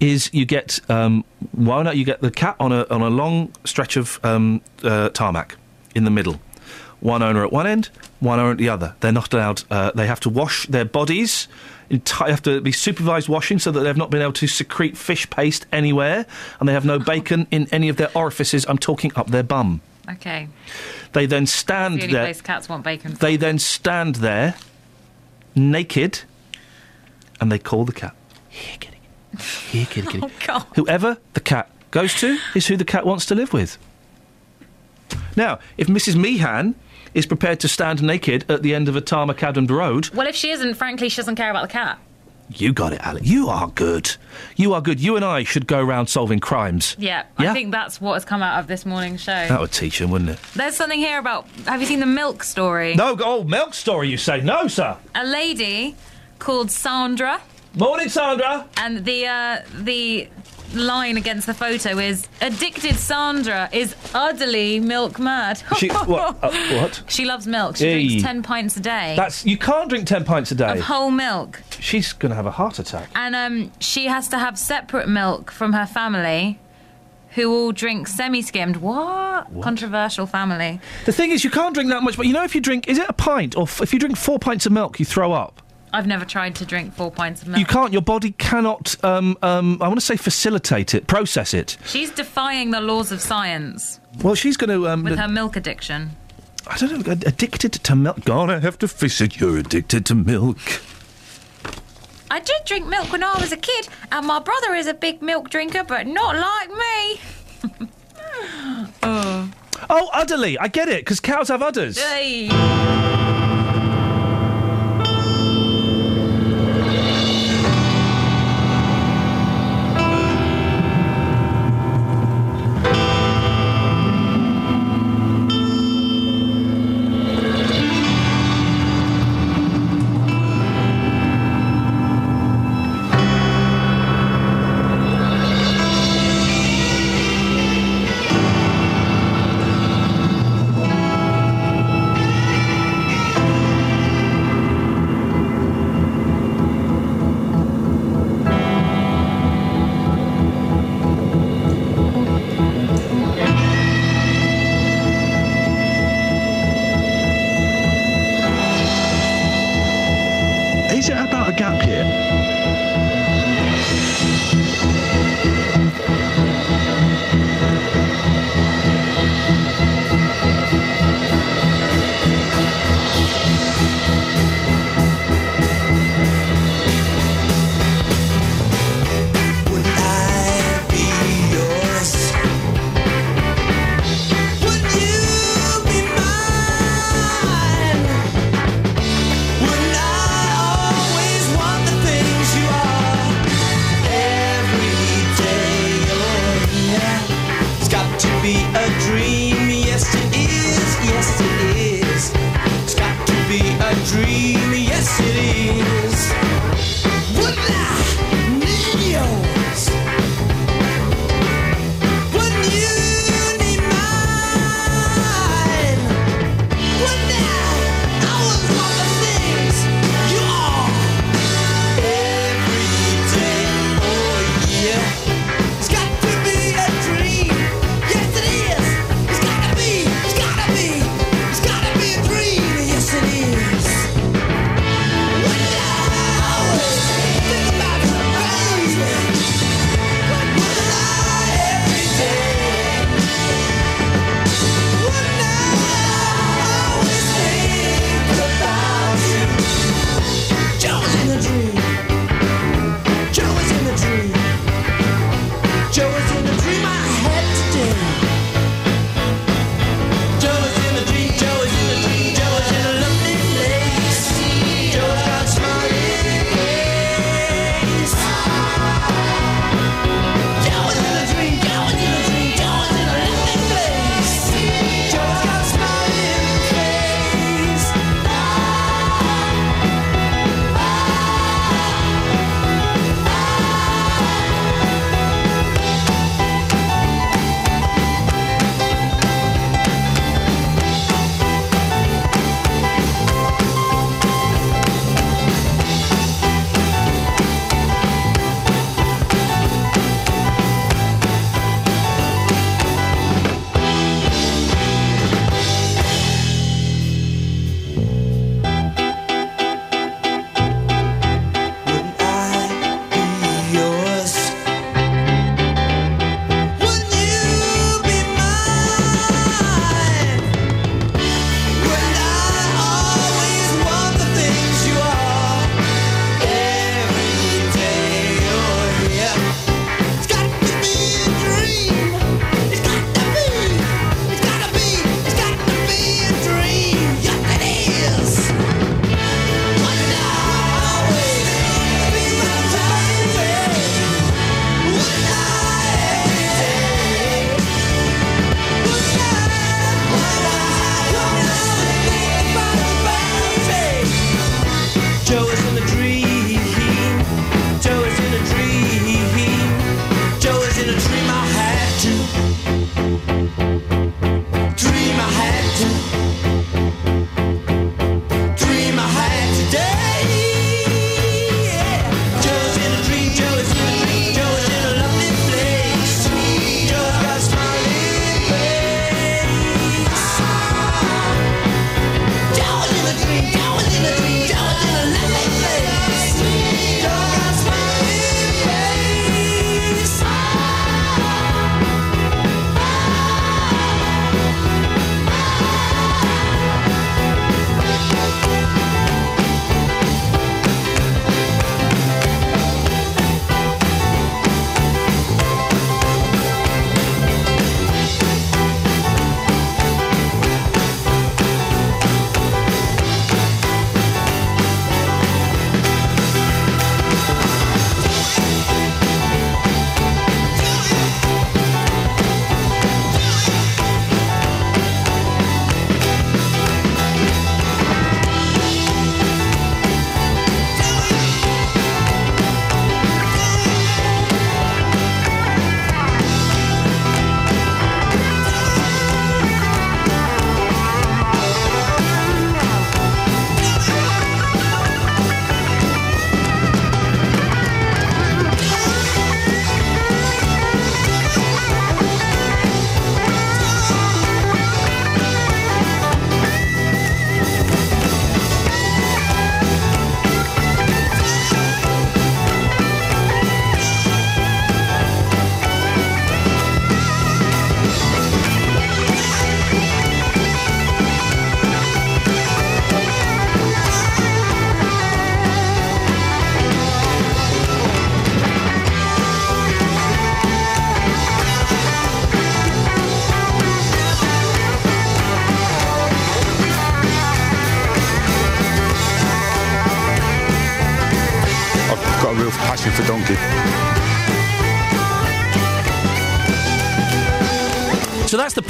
Is you get um, one, you get the cat on a on a long stretch of um, uh, tarmac in the middle. One owner at one end, one owner at the other. They're not allowed. Uh, they have to wash their bodies. Enti- have to be supervised washing so that they've not been able to secrete fish paste anywhere, and they have no bacon in any of their orifices. I'm talking up their bum. Okay. They then stand the there. cats want bacon. They then stand there, naked, and they call the cat. Kitty. Here, kitty, kitty. [LAUGHS] Oh God. Whoever the cat goes to is who the cat wants to live with. Now, if Mrs. Meehan is prepared to stand naked at the end of a tarmac Adams road, Well, if she isn't, frankly, she doesn't care about the cat. you got it, Alec. You are good. You are good. You and I should go around solving crimes. Yeah, Yeah? I think that's what has come out of this morning's show. That would teach him, wouldn't it? There's something here about. Have you seen the milk story? No, oh, milk story, you say? No, sir. A lady called Sandra. Morning, Sandra. And the uh, the line against the photo is addicted Sandra is utterly milk mad. [LAUGHS] She, what? uh, what? She loves milk. She Hey. drinks ten pints a day That's you can't drink ten pints a day. of whole milk, She's going to have a heart attack. and um, she has to have separate milk from her family. Who all drink semi-skimmed? What? Controversial family. The thing is, you can't drink that much. But you know, if you drink, is it a pint or f- if you drink four pints of milk, you throw up. I've never tried to drink four pints of milk. You can't. Your body cannot. Um, um, I want to say facilitate it, process it. She's defying the laws of science Well, she's going to. Um, with her milk addiction. I don't know. Addicted to milk. Gonna have to face it. You're addicted to milk. I did drink milk when I was a kid, and my brother is a big milk drinker, but not like me. [LAUGHS] oh. Oh, udderly. I get it because cows have udders. Hey.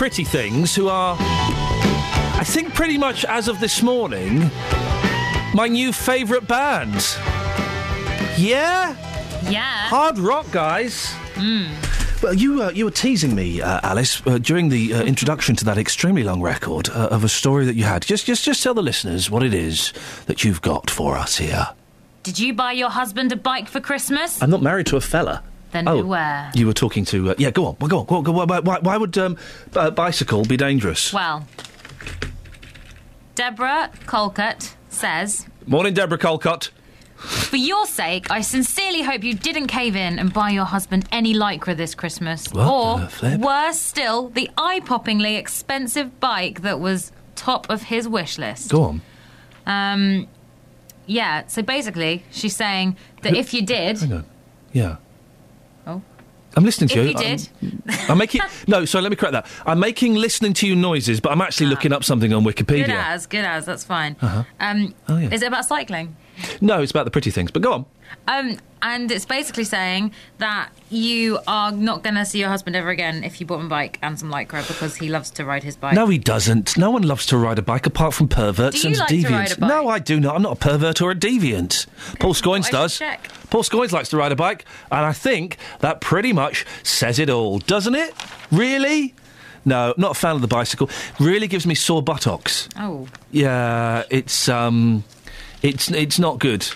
Pretty Things, who are, I think, pretty much as of this morning, my new favourite band. Yeah? Yeah. Hard rock, guys. Mm. Well, you uh, you were teasing me, uh, Alice, uh, during the uh, introduction to that extremely long record uh, of a story that you had. Just just just tell the listeners what it is that you've got for us here. Did you buy your husband a bike for Christmas? I'm not married to a fella. Then oh, beware. you were talking to. Uh, yeah, go on, go on, go on. Go on. Why, why, why would um, uh, bicycle be dangerous? Well, Deborah Colcott says, Morning, Deborah Colcott. For your sake, I sincerely hope you didn't cave in and buy your husband any lycra this Christmas. What or, worse still, the eye poppingly expensive bike that was top of his wish list. Go on. Um, yeah, so basically, she's saying that Who- if you did. Yeah. I'm listening to If you. you did. I'm, [LAUGHS] I'm making no. Sorry, let me correct that. I'm making listening to you noises, but I'm actually looking up something on Wikipedia. Good as, good as, that's fine. Uh-huh. Um, Oh, yeah. Is it about cycling? No, it's about the pretty things. But go on. Um, and it's basically saying that you are not going to see your husband ever again if you bought him a bike and some lycra because he loves to ride his bike. No, he doesn't. No one loves to ride a bike apart from perverts Do and like deviants. ride a bike? No, I do not. I'm not a pervert or a deviant. Paul Scoins I should does. check. Paul Scoins likes to ride a bike, and I think that pretty much says it all, doesn't it? Really? No, not a fan of the bicycle. Really gives me sore buttocks. Oh. Yeah, it's um, it's it's not good.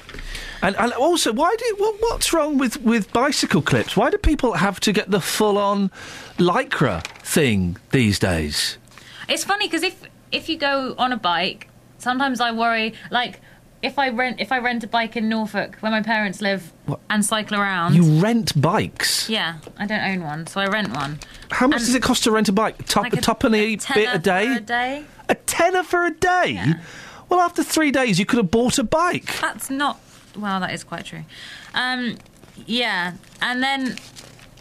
And, and also, why do what, what's wrong with, with bicycle clips? Why do people have to get the full on lycra thing these days? It's funny because if if you go on a bike, sometimes I worry like if I rent if I rent a bike in Norfolk where my parents live and cycle around. You rent bikes. Yeah, I don't own one, so I rent one. How much And- does it cost to rent a bike? Top Like a- tuppenny bit tenner a day. a day. A tenner for a day. Well, after three days, you could have bought a bike. That's not. Well, that is quite true. Um, yeah, and then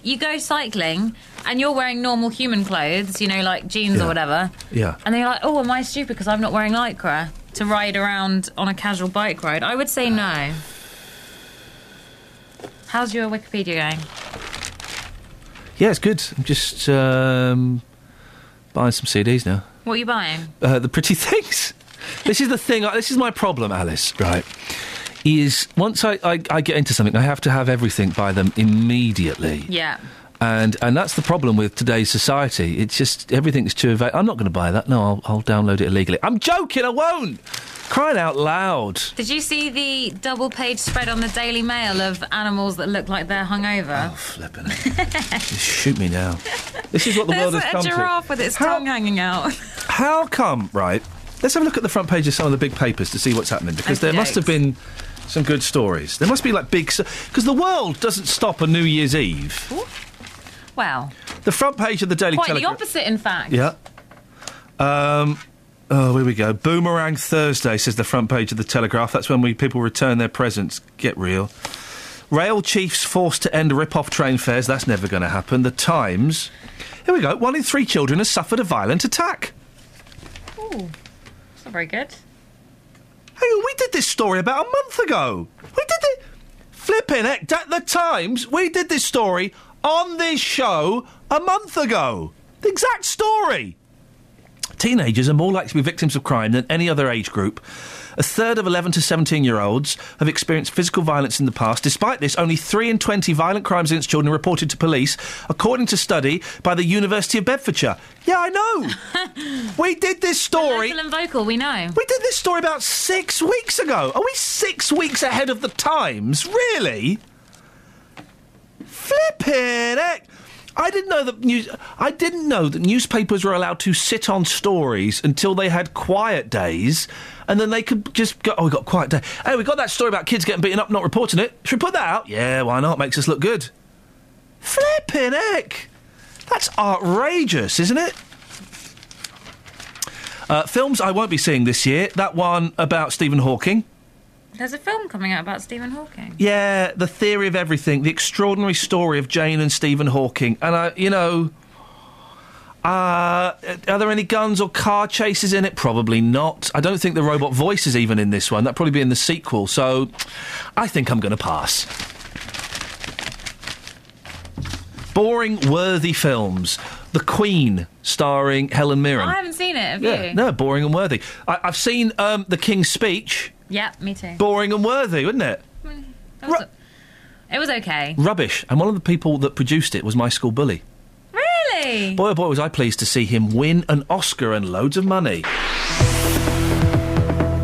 you go cycling and you're wearing normal human clothes, you know, like jeans Yeah. or whatever. Yeah. And then you're like, oh, am I stupid because I'm not wearing lycra to ride around on a casual bike ride? I would say no. How's your Wikipedia going? Yeah, it's good. I'm just um, buying some CDs now. What are you buying? uh, the pretty [LAUGHS] things. This is the thing. Uh, this is my problem, Alice. Right? Is once I, I, I get into something, I have to have everything by them immediately, Yeah. and and that's the problem with today's society. It's just everything's too. Eva- I'm not going to buy that. No, I'll, I'll download it illegally. I'm joking. I won't. Crying out loud. Did you see the double page spread on the Daily Mail of animals that look like they're hungover? Oh, flipping [LAUGHS] it. Just shoot me now. This is what the There's world has a come giraffe with its tongue hanging out. [LAUGHS] How come? Right. Let's have a look at the front page of some of the big papers to see what's happening because there must have been some good stories. There must be like big because the world doesn't stop on New Year's Eve. Well, The front page of the Daily Telegraph. quite the opposite, in fact. Yeah. Um. Oh, here we go. Boomerang Thursday says the front page of the Telegraph. That's when we people return their presents. Get real. Rail chiefs forced to end rip-off train fares. That's never going to happen. The Times. Here we go. One in three children has suffered a violent attack. Ooh, not very good. Hang on, we did this story about a month ago. We did it. Flipping heck, at the Times, we did this story on this show a month ago. The exact story. Teenagers are more likely to be victims of crime than any other age group. A third of 11 to 17 year olds have experienced physical violence in the past. Despite this, only 3 in 20 violent crimes against children are reported to police, according to study by the University of Bedfordshire. Yeah, I know. [LAUGHS] we did this story. Local and vocal, we know. We did this story about six weeks ago. Are we six weeks ahead of the times? Really? Flipping heck! I didn't know that news. I didn't know that newspapers were allowed to sit on stories until they had quiet days, and then they could just go. Oh, we got quiet day. Hey, we got that story about kids getting beaten up, not reporting it. Should we put that out? Yeah, why not? Makes us look good. Flipping heck! That's outrageous, isn't it? Uh, films I won't be seeing this year. That one about Stephen Hawking. There's a film coming out about Stephen Hawking. Yeah, The Theory of Everything, the extraordinary story of Jane and Stephen Hawking. And I, you know, uh, are there any guns or car chases in it? Probably not. I don't think the robot voice is even in this one. That'd probably be in the sequel. So I think I'm going to pass. Boring, worthy films. The Queen, starring Helen Mirren. I haven't seen it, have yeah, you? No, boring and worthy. I- have seen um, The King's Speech. Yeah, me too. Boring and worthy, wasn't it? Mm, it was, it was okay. Rubbish. And one of the people that produced it was my school bully. Really? Boy, oh boy, was I pleased to see him win an Oscar and loads of money.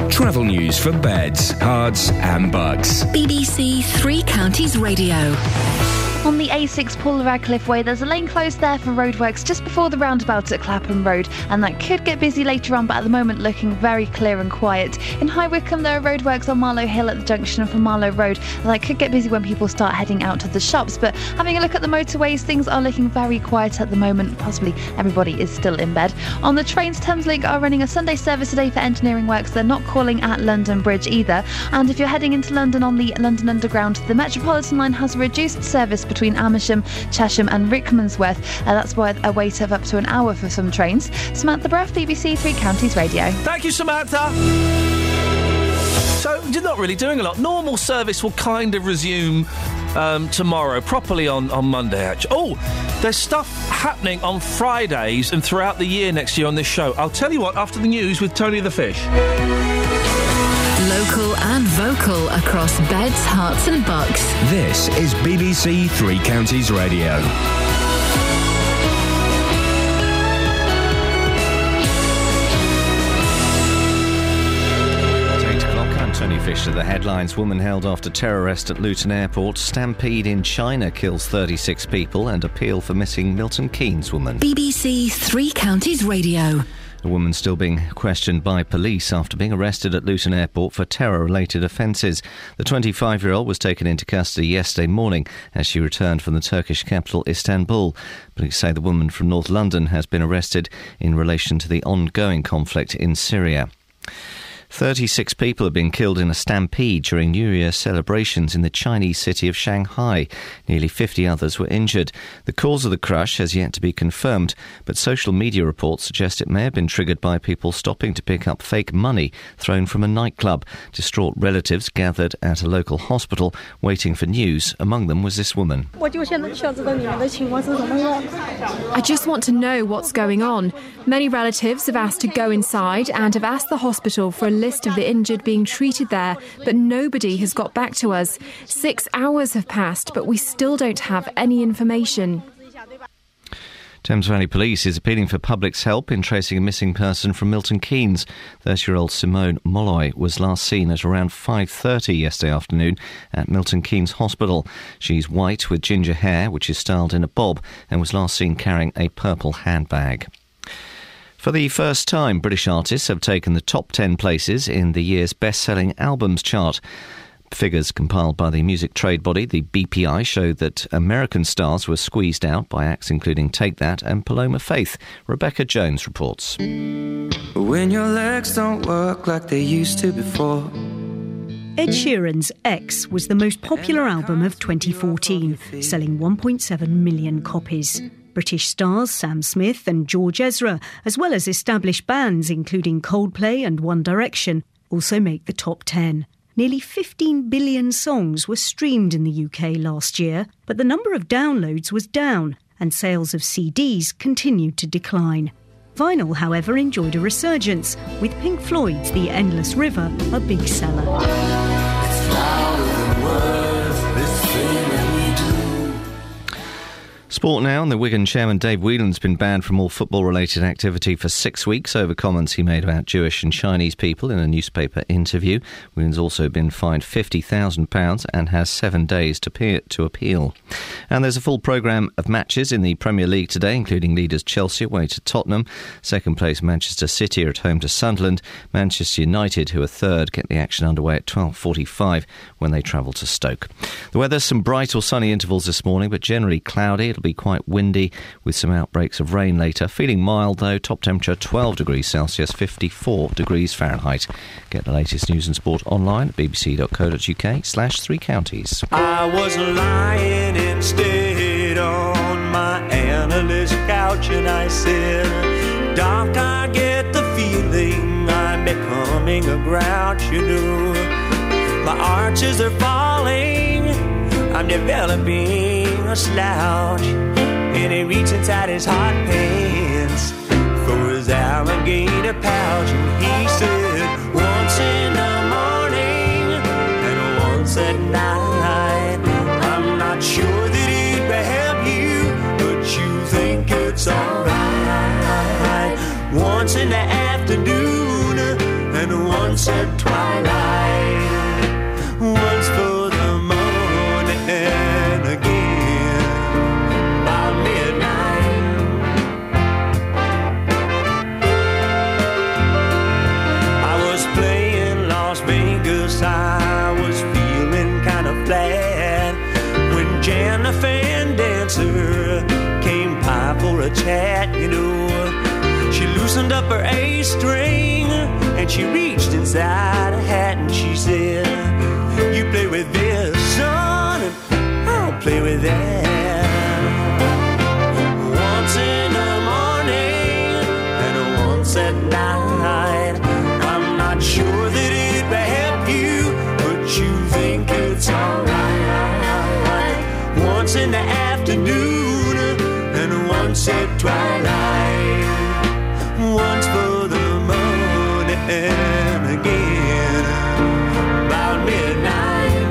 Travel news for beds, cards, and bugs. BBC Three Counties Radio. On the A6 Paula Radcliffe Way, there's a lane closed there for roadworks just before the roundabout at Clapham Road, and that could get busy later on, but at the moment looking very clear and quiet. In High Wycombe, there are roadworks on Marlow Hill at the junction for Marlow Road, and that could get busy when people start heading out to the shops. But having a look at the motorways, things are looking very quiet at the moment. Possibly everybody is still in bed. On the trains, Thameslink are running a Sunday service today for engineering works. They're not calling at London Bridge either. And if you're heading into London on the London Underground, the Metropolitan line has a reduced service between Amersham, Chesham, and Rickmansworth. Uh, that's why a wait of up to an hour for some trains. Samantha Bruff, BBC Three Counties Radio. Thank you, Samantha. So, you're not really doing a lot. Normal service will kind of resume um, tomorrow, properly on, on Monday, actually. Oh, there's stuff happening on Fridays and throughout the year next year on this show. I'll tell you what after the news with Tony the Fish. Local and vocal across beds, Herts, and bucks. This is BBC Three Counties Radio. It's 8 o'clock. I'm Tony Fisher. The headlines Woman held after terror arrest at Luton Airport. Stampede in China kills 36 people and appeal for missing Milton Keynes woman. BBC Three Counties Radio. A woman still being questioned by police after being arrested at Luton Airport for terror related offences. The 25 year old was taken into custody yesterday morning as she returned from the Turkish capital Istanbul. Police say the woman from North London has been arrested in relation to the ongoing conflict in Syria. 36 people have been killed in a stampede during New Year celebrations in the Chinese city of Shanghai. Nearly 50 others were injured. The cause of the crash has yet to be confirmed, but social media reports suggest it may have been triggered by people stopping to pick up fake money thrown from a nightclub. Distraught relatives gathered at a local hospital waiting for news. Among them was this woman. I just want to know what's going on. Many relatives have asked to go inside and have asked the hospital for a list of the injured being treated there, but nobody has got back to us. Six hours have passed, but we still don't have any information. Thames Valley Police is appealing for public's help in tracing a missing person from Milton Keynes. 30-year-old Simone Molloy was last seen at around 5:30 yesterday afternoon at Milton Keynes Hospital. She's white with ginger hair, which is styled in a bob, and was last seen carrying a purple handbag. For the first time, British artists have taken the top 10 places in the year's best-selling albums chart. Figures compiled by the music trade body, the BPI, showed that American stars were squeezed out by acts including Take That and Paloma Faith. Rebecca Jones reports. When your legs don't work like they used to before. Ed Sheeran's X was the most popular album of 2014, selling 1.7 million copies. British stars Sam Smith and George Ezra, as well as established bands including Coldplay and One Direction, also make the top 10. Nearly 15 billion songs were streamed in the UK last year, but the number of downloads was down, and sales of CDs continued to decline. Vinyl, however, enjoyed a resurgence, with Pink Floyd's The Endless River a big seller. Sport now, and the Wigan chairman Dave Whelan's been banned from all football related activity for six weeks over comments he made about Jewish and Chinese people in a newspaper interview. Whelan's also been fined £50,000 and has seven days to, to appeal. And there's a full programme of matches in the Premier League today, including leaders Chelsea away to Tottenham, second place Manchester City are at home to Sunderland, Manchester United, who are third, get the action underway at 12.45 when they travel to Stoke. The weather, some bright or sunny intervals this morning, but generally cloudy. It'll be quite windy with some outbreaks of rain later. Feeling mild though, top temperature 12 degrees Celsius, 54 degrees Fahrenheit. Get the latest news and sport online at bbc.co.uk slash three counties. I was lying instead on my analyst couch and I said, Doc, I get the feeling I'm becoming a grouch, you know. My arches are falling, I'm developing a slouch, and he reached inside his hot pants for his alligator pouch, and he said, once in the morning and once at night. I'm not sure that it will help you, but you think it's alright. Once in the afternoon and once at twilight. A chat, you know. She loosened up her A string and she reached inside a hat and she said, You play with this, son, and I'll play with that. At twilight. Once for the morning and again about midnight.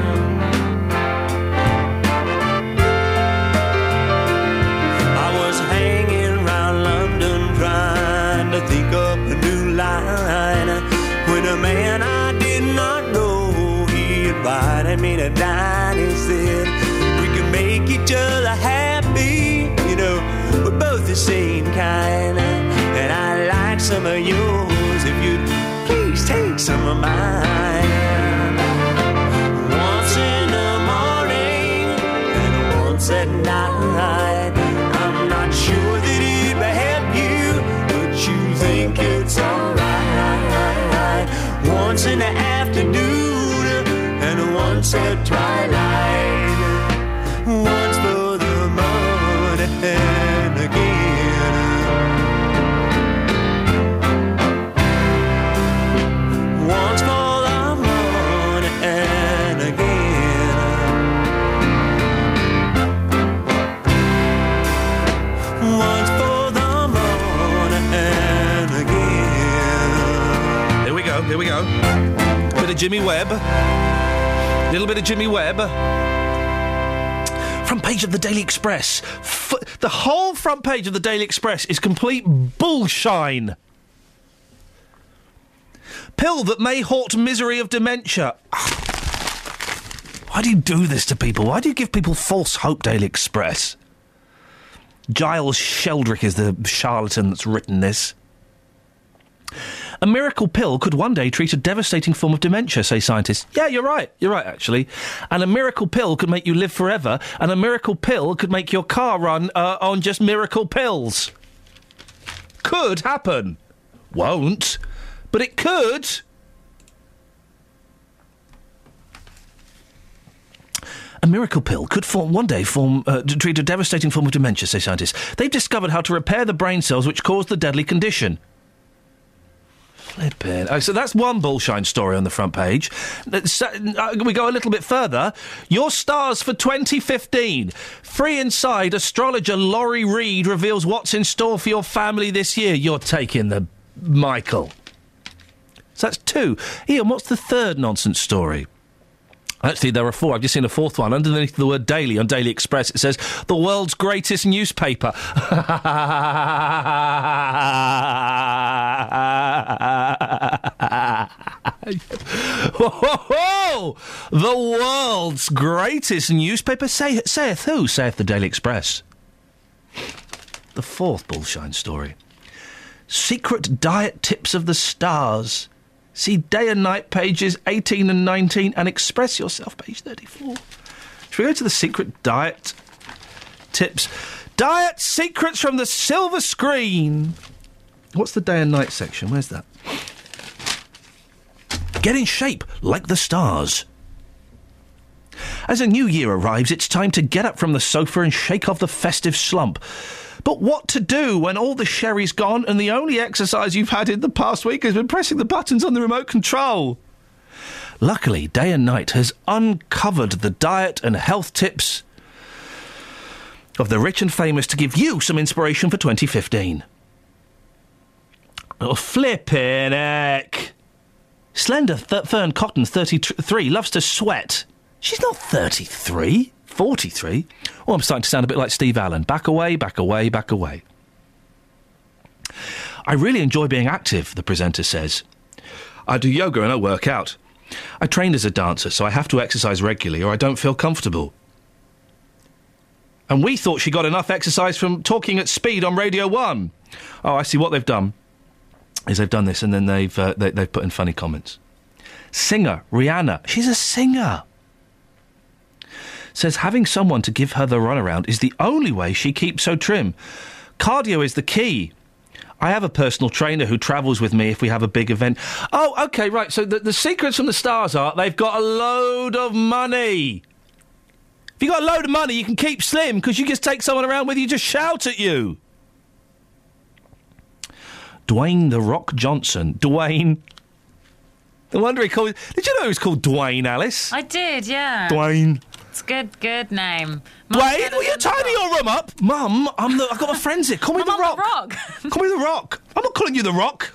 I was hanging around London trying to think up a new line when a man I did not know he invited me to dine. The same kind, and I like some of yours if you'd please take some of mine. Once in the morning and once at night. I'm not sure that it will help you, but you think it's alright. Once in the afternoon and once at twilight. Jimmy Webb. Little bit of Jimmy Webb. Front page of the Daily Express. F- the whole front page of the Daily Express is complete bullshine. Pill that may halt misery of dementia. Why do you do this to people? Why do you give people false hope, Daily Express? Giles Sheldrick is the charlatan that's written this. A miracle pill could one day treat a devastating form of dementia, say scientists. Yeah, you're right. You're right, actually. And a miracle pill could make you live forever, and a miracle pill could make your car run uh, on just miracle pills. Could happen. Won't. But it could. A miracle pill could form one day form uh, treat a devastating form of dementia, say scientists. They've discovered how to repair the brain cells which cause the deadly condition. Flippin'. Oh, so that's one bullshine story on the front page. Uh, we go a little bit further. Your stars for 2015. Free Inside astrologer Laurie Reed reveals what's in store for your family this year. You're taking the Michael. So that's two. Ian, what's the third nonsense story? Actually, there are four. I've just seen a fourth one. Underneath the word daily on Daily Express, it says, the world's greatest newspaper. [LAUGHS] The world's greatest newspaper. Say, saith who? Saith the Daily Express. The fourth bullshine story. Secret diet tips of the stars. See day and night pages 18 and 19 and express yourself, page 34. Should we go to the secret diet tips? Diet secrets from the silver screen. What's the day and night section? Where's that? Get in shape like the stars. As a new year arrives, it's time to get up from the sofa and shake off the festive slump. But what to do when all the sherry's gone and the only exercise you've had in the past week has been pressing the buttons on the remote control? Luckily, Day and Night has uncovered the diet and health tips of the rich and famous to give you some inspiration for 2015. Oh, flippin' heck. Slender Th- Fearne Cotton, 33, loves to sweat. She's not 33, 43. Oh, I'm starting to sound a bit like Steve Allen. Back away, back away, back away. I really enjoy being active, the presenter says. I do yoga and I work out. I trained as a dancer, so I have to exercise regularly or I don't feel comfortable. And we thought she got enough exercise from talking at speed on Radio 1. Oh, I see what they've done. Is they've done this and then they've, uh, they, they've put in funny comments. Singer, Rihanna. She's a singer. Says having someone to give her the runaround is the only way she keeps so trim. Cardio is the key. I have a personal trainer who travels with me if we have a big event. Oh, okay, right. So the, the secrets from the stars are they've got a load of money. If you've got a load of money, you can keep slim because you just take someone around with you, just shout at you. Dwayne the Rock Johnson. Dwayne. No wonder he called. Did you know he was called Dwayne Alice? I did, yeah. Dwayne. It's good, good name. Dwayne, will you tidy your room up? Mum, I'm the, I've got my friends here. Call me the Rock. the Rock. Call me the Rock. I'm not calling you the Rock.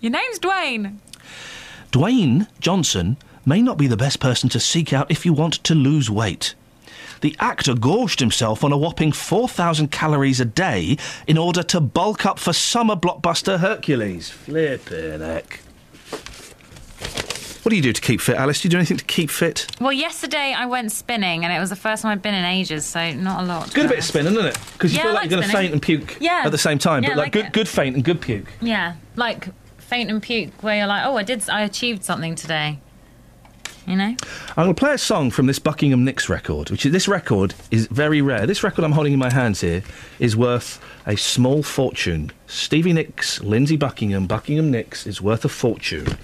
Your name's Dwayne. Dwayne Johnson may not be the best person to seek out if you want to lose weight. The actor gorged himself on a whopping 4,000 calories a day in order to bulk up for summer blockbuster Hercules. Flippin' heck. What do you do to keep fit, Alice? Do you do anything to keep fit? Well, yesterday I went spinning, and it was the first time I've been in ages, so not a lot. It's good a bit of spinning, isn't it? Because you Yeah, feel like, like you're going to faint and puke Yeah. at the same time. Yeah, but like, like good, it. good faint and good puke. Yeah, like faint and puke, where you're like, oh, I did, I achieved something today. You know? I'm going to play a song from this Buckingham Nicks record, which is, this record is very rare. This record I'm holding in my hands here is worth a small fortune. Stevie Nicks, Lindsey Buckingham, Buckingham Nicks is worth a fortune.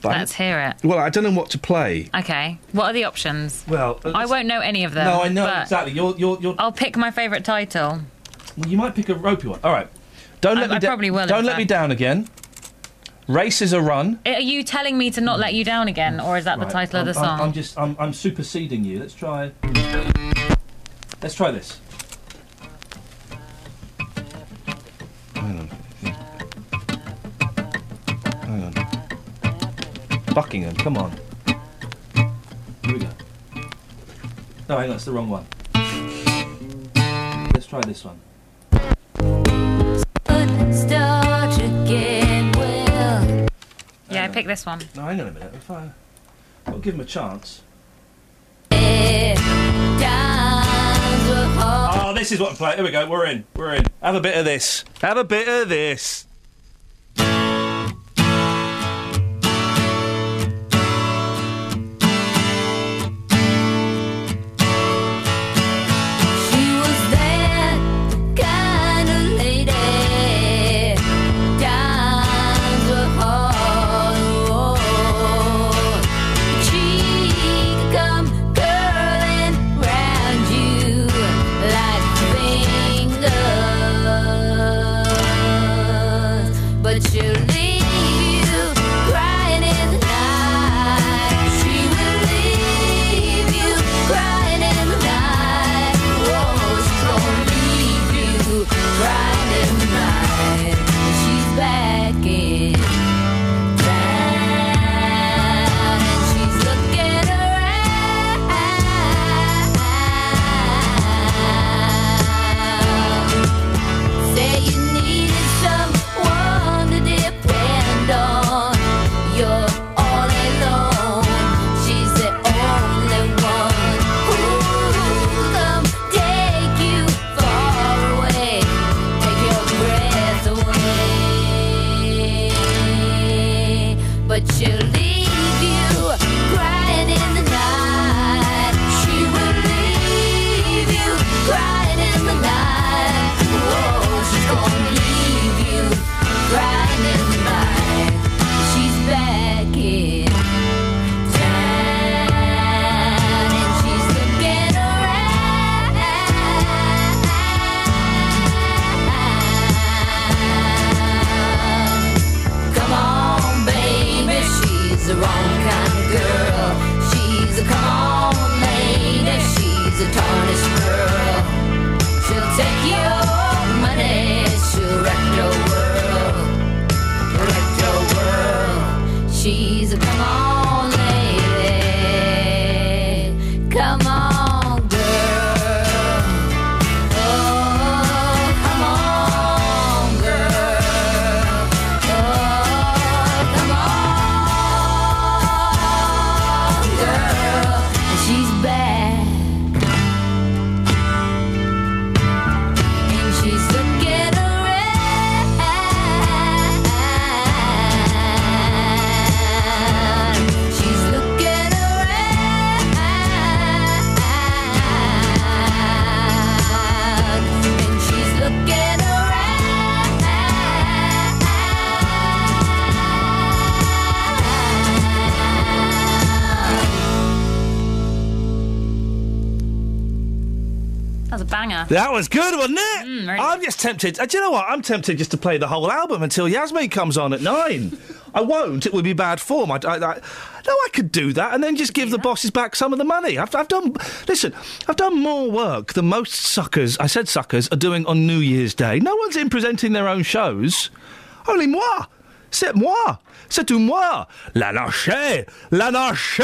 But Let's hear it. well, I don't know what to play. Okay, what are the options? Well, I won't know any of them. No, I know but exactly. You're, you're, you're. I'll pick my favourite title. Well, you might pick a ropey one. All right. Don't I- let me I da- probably will, Don't in let me down again. Races Are Run. Eh, are you telling me to not let you down again, or is that the title I'm, of the I'm- song? I'm, just. I'm, I'm superseding you. Let's try. Let's try this. Buckingham, come on. Here we go. No, hang on, it's the wrong one. Let's try this one. Start again, well. yeah, I picked this one. No, hang on a minute. If I, I'll give him a chance. Oh, this is what I'm playing. Here we go. We're in. We're in. Have a bit of this. Have a bit of this. Banger. That was good, wasn't it? Mm, I'm just tempted. Uh, do you know what? I'm tempted just to play the whole album until Yasmin comes on at nine. [LAUGHS] I won't. It would be bad form. I, I, I, no, I could do that and then just give the bosses back some of the money. I've, I've done. Listen, I've done more work than most suckers. I said suckers are doing on New Year's Day. No one's in presenting their own shows. Only moi. C'est moi. C'est tout moi. La nache. La nache.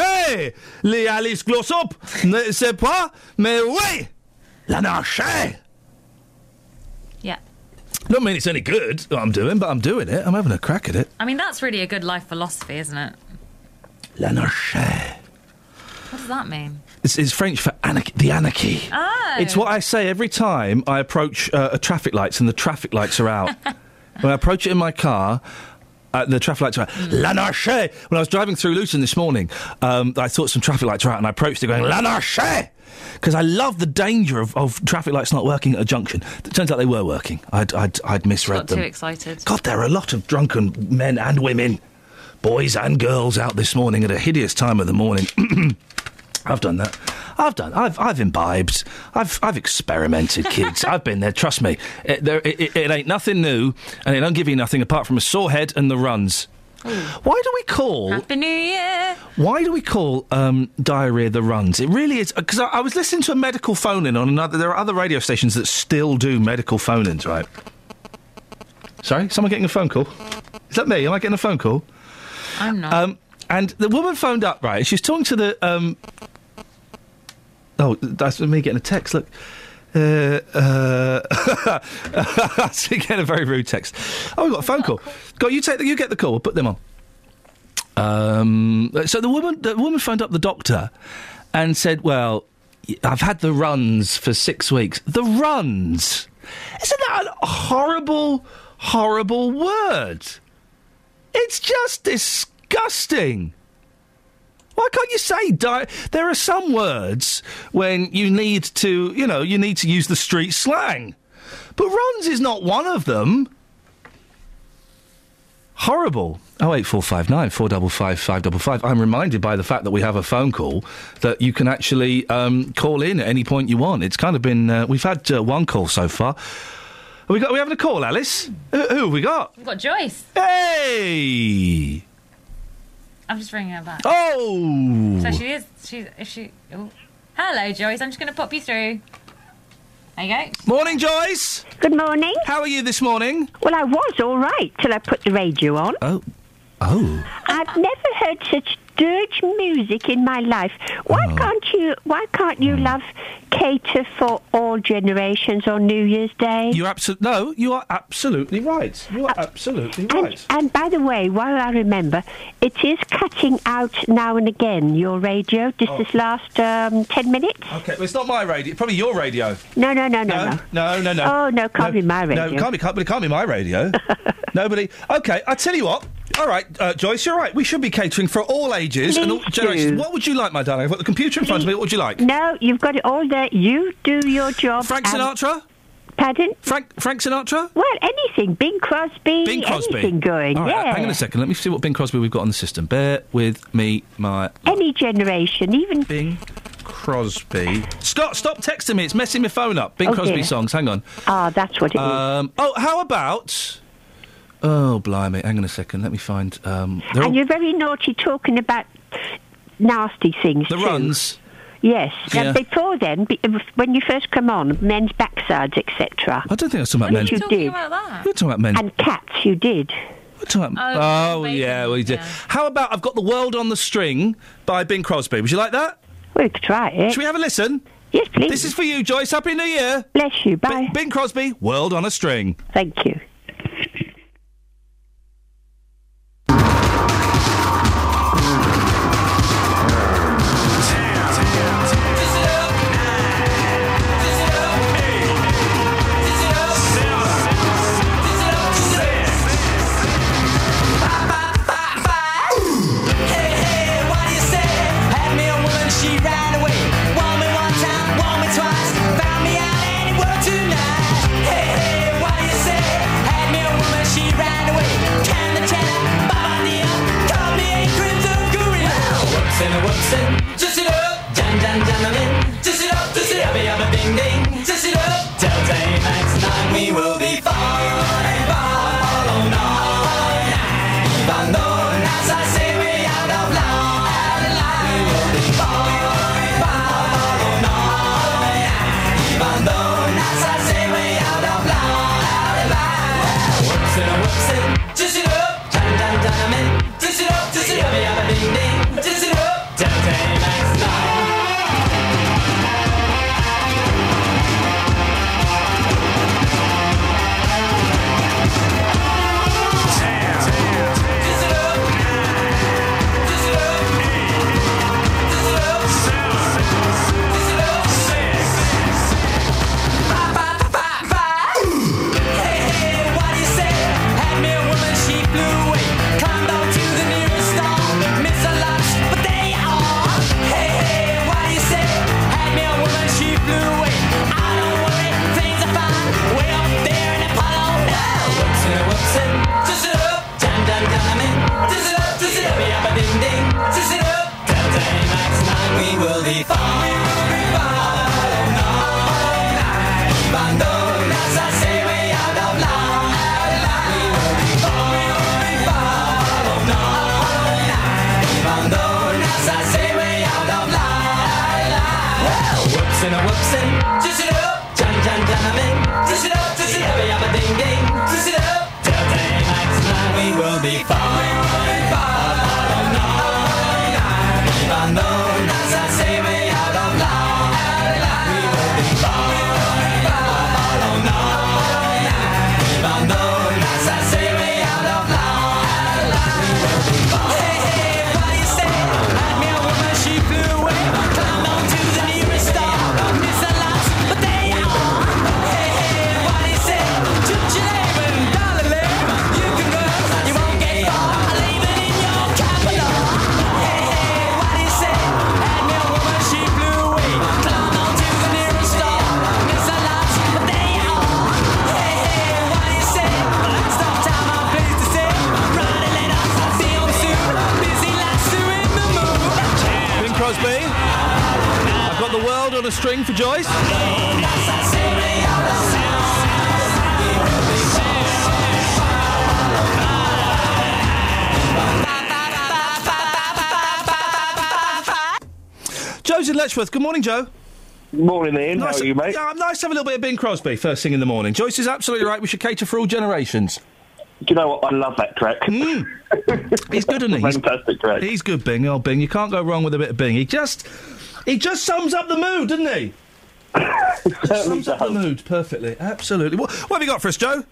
Les Alice Glossop. Ne sais pas, mais oui. La nache. Yeah. Don't mean it's any good what I'm doing, but I'm doing it. I'm having a crack at it. I mean, that's really a good life philosophy, isn't it? La nache. What does that mean? It's, it's French for anarchy, the anarchy. Oh. It's what I say every time I approach uh, a traffic lights and the traffic lights are out. [LAUGHS] when I approach it in my car, uh, the traffic lights are out. La Narche! When I was driving through Luton this morning, um, I thought some traffic lights were out and I approached it going, La Narche! Because I love the danger of, of traffic lights not working at a junction. It turns out they were working. I'd, I'd, I'd misread Got them. too excited. God, there are a lot of drunken men and women, boys and girls out this morning at a hideous time of the morning. [CLEARS THROAT] I've done that. I've done. I've I've imbibed. I've I've experimented, kids. [LAUGHS] I've been there. Trust me. It, there, it, it, ain't nothing new, and it don't give you nothing apart from a sore head and the runs. Why do we call? Happy New Year! Why do we call um, diarrhea the runs? It really is because I, I was listening to a medical phone-in on another. There are other radio stations that still do medical phone-ins, right? Sorry, someone getting a phone call. Is that me? Am I getting a phone call? I'm not. Um, and the woman phoned up, right? She's talking to the. Um, oh, that's me getting a text. Look. Uh, uh, [LAUGHS] so getting a very rude text. Oh, we got a phone call. Go, you take the, you get the call. We'll put them on. Um, so the woman, the woman phoned up the doctor and said, "Well, I've had the runs for six weeks. The runs, isn't that a horrible, horrible word? It's just disgusting." Why can't you say di- There are some words when you need to, you know, you need to use the street slang. But runs is not one of them. Horrible. Oh eight four five nine four double five five double five. I'm reminded by the fact that we have a phone call that you can actually um, call in at any point you want. It's kind of been. Uh, we've had uh, one call so far. Have we got? Are we having a call, Alice? Who, who have we got? We've got Joyce. Hey! I'm just ringing her back. Oh! So she is. She's. If she. Oh. Hello, Joyce. I'm just going to pop you through. There you go. Morning, Joyce. Good morning. How are you this morning? Well, I was all right till I put the radio on. Oh. Oh. I've never heard such dirge music in my life. Why Oh. can't you? Why can't Hmm. you love cater for all generations on New Year's Day? You're absolutely no. You are absolutely right. You are absolutely and, right. and by the way, while I remember, it is cutting out now and again your radio. Just Oh. this last um, ten minutes. Okay, well, it's not my radio. Probably your radio. No, no, no, no, no. No, no, no. Oh no, can't be my radio. No, can't be. Can't, but it can't be my radio. Nobody. Okay, I tell you what. All right, uh, Joyce, you're right. We should be catering for all ages and all generations. do. What would you like, my darling? I've got the computer in front of me. What would you like? No, you've got it all there. You do your job. Frank and- Sinatra? Pardon? Frank Frank Sinatra? Well, anything. Bing Crosby. Bing Crosby. Anything going. All right, yeah. hang on a second. Let me see what Bing Crosby we've got on the system. Bear with me, my Any generation, even. Bing Crosby. Scott, stop texting me. It's messing my phone up. Bing Oh, Crosby dear. songs. Hang on. Ah, that's what it is. Um, oh, how about? Oh, blimey! Hang on a second. Let me find. Um, they're all- and you're very naughty talking about nasty things. the too. runs. Yes. Yeah. And before then, when you first come on, men's backsides, etc. I don't think I was talking about men. you did. that? You're talking about men. And cats, you did. We're oh, yeah, we did. How about I've got the world on the string by Bing Crosby? Would you like that? We could try it. Should we have a listen? Yes, please. This is for you, Joyce. Happy New Year. Bless you. Bye. Bing Crosby, world on a string. Thank you. String for Joyce. Joe's in Letchworth. Good morning, Joe. Morning, Ian. Nice, How are you, mate? Yeah, nice to have a little bit of Bing Crosby first thing in the morning. Joyce is absolutely right. We should cater for all generations. Do you know what? I love that track. Hmm. [LAUGHS] He's good, isn't he? Fantastic track. He's good, Bing. Oh, Bing. You can't go wrong with a bit of Bing. He just, he just sums up the mood, doesn't he? [LAUGHS] Just sums up the mood perfectly. Absolutely. What, what have you got for us, Joe?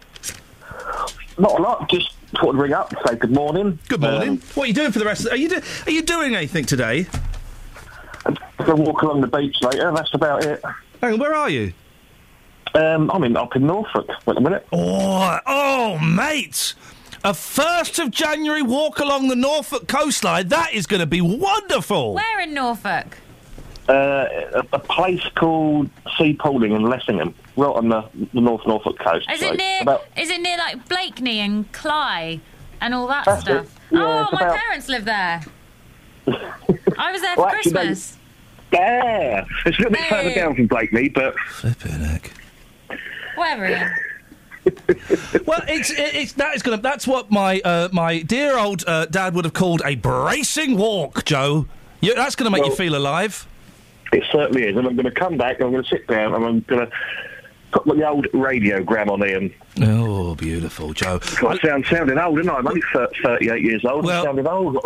Not a lot. Just thought I'd ring up, and say good morning. Good morning. Um, what are you doing for the rest of the... Are you, do, are you doing anything today? Go walk along the beach later. That's about it. Hang on, where are you? Um, I'm in up in Norfolk. Wait a minute. Oh, oh, mate! A first of January walk along the Norfolk coastline. That is going to be wonderful. Where in Norfolk? Uh, a, a place called Sea Palling in Lessingham, right on the, the North Norfolk coast. Is So it near? About, Is it near like Blakeney and Cley and all that stuff? it. Yeah, oh, my about- parents live there. [LAUGHS] I was there for Well, actually, they- Christmas. yeah, it's a little bit Hey. further down from Blakeney, but Flipping heck. Whatever. Ian. [LAUGHS] well, it's it, it's that is going to that's what my uh, my dear old uh, dad would have called a bracing walk, Joe. You, that's going to make you feel alive. It certainly is. And I'm going to come back. and I'm going to sit down and I'm going to put the old radiogram on Ian. Oh, beautiful, Joe. I sound sounding old, isn't I? I'm only 38 years old. Well- I'm sounding old.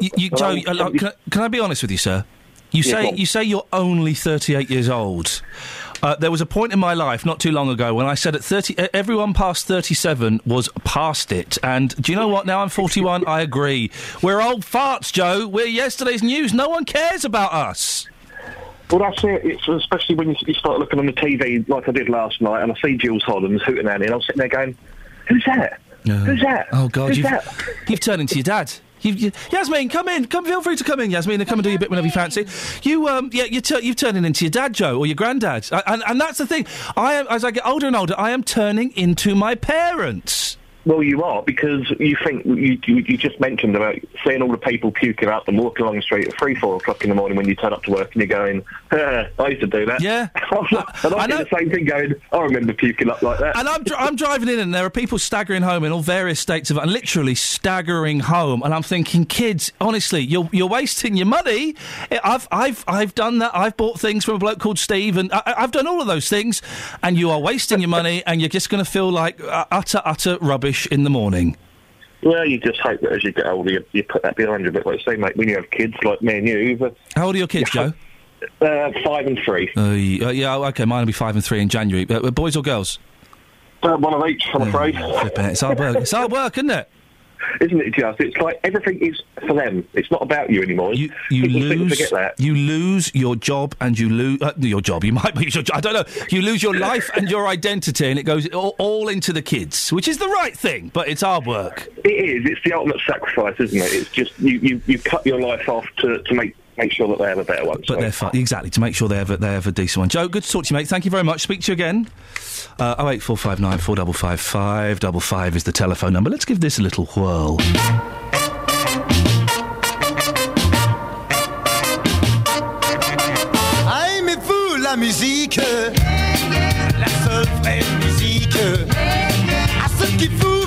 You, you, Joe, old. uh, can, I, can I be honest with you, sir? You Yeah, say you say you're only 38 years old. Uh, there was a point in my life not too long ago when I said at 30, uh, everyone past 37 was past it. And do you know what? Now I'm 41. I agree. We're old farts, Joe. We're yesterday's news. No one cares about us. Well, that's it. It's especially when you, you start looking on the TV like I did last night, and I see Jools Holland's hooting at me, and I'm sitting there going, "Who's that? Who's that? Oh God, Who's you've, that?" you've turned into your dad. You've, you, Yasmin, come in. Come, feel free to come in, Yasmin, and come and do your bit whenever you fancy. You, um, yeah, you tur- you've turned into your dad, Joe, or your granddad, I, and, and that's the thing. I am, as I get older and older, I am turning into my parents. Well, you are because you think you, you you just mentioned about seeing all the people puking out and walking along the street at three, four o'clock in the morning when you turn up to work and you're going, "I used to do that." Yeah, [LAUGHS] and I, did the same thing. Going, I remember puking up like that. And I'm, dri- I'm driving in, and there are people staggering home in all various states of, and literally staggering home. And I'm thinking, kids, honestly, you're you're wasting your money. I- I've I've I've done that. I've bought things from a bloke called Steve, and I, I- I've done all of those things. And you are wasting your money, and you're just going to feel like uh, utter utter rubbish in the morning. Well, you just hope that as you get older, you, you put that behind you a bit. Like I say, mate, when you have kids like me and you, but, How old are your kids, Joe? [LAUGHS] uh, five and three, Uh, uh, yeah, okay, mine will be five and three in January. Uh, boys or girls? uh, one of each, I'm afraid. Flipping it, It's hard work. It's hard work, isn't it? Isn't it just? It's like everything is for them. It's not about you anymore. You People lose. You lose your job, and you lose uh, your job. You [LAUGHS] might lose your job. I don't know. You lose your life and your identity, and it goes all, all into the kids, which is the right thing. But it's hard work. It is. It's the ultimate sacrifice, isn't it? It's just you, you, you cut your life off to, to make make sure that they have a better one. But they're fun. exactly to make sure they have a, they have a decent one. Joe, good to talk to you, mate. Thank you very much. Speak to you again. Uh, oh eight four five nine four double five five double five is the telephone number. Let's give this a little whirl. Ah, aimez vous la musique La seule vraie musique À ce qui vous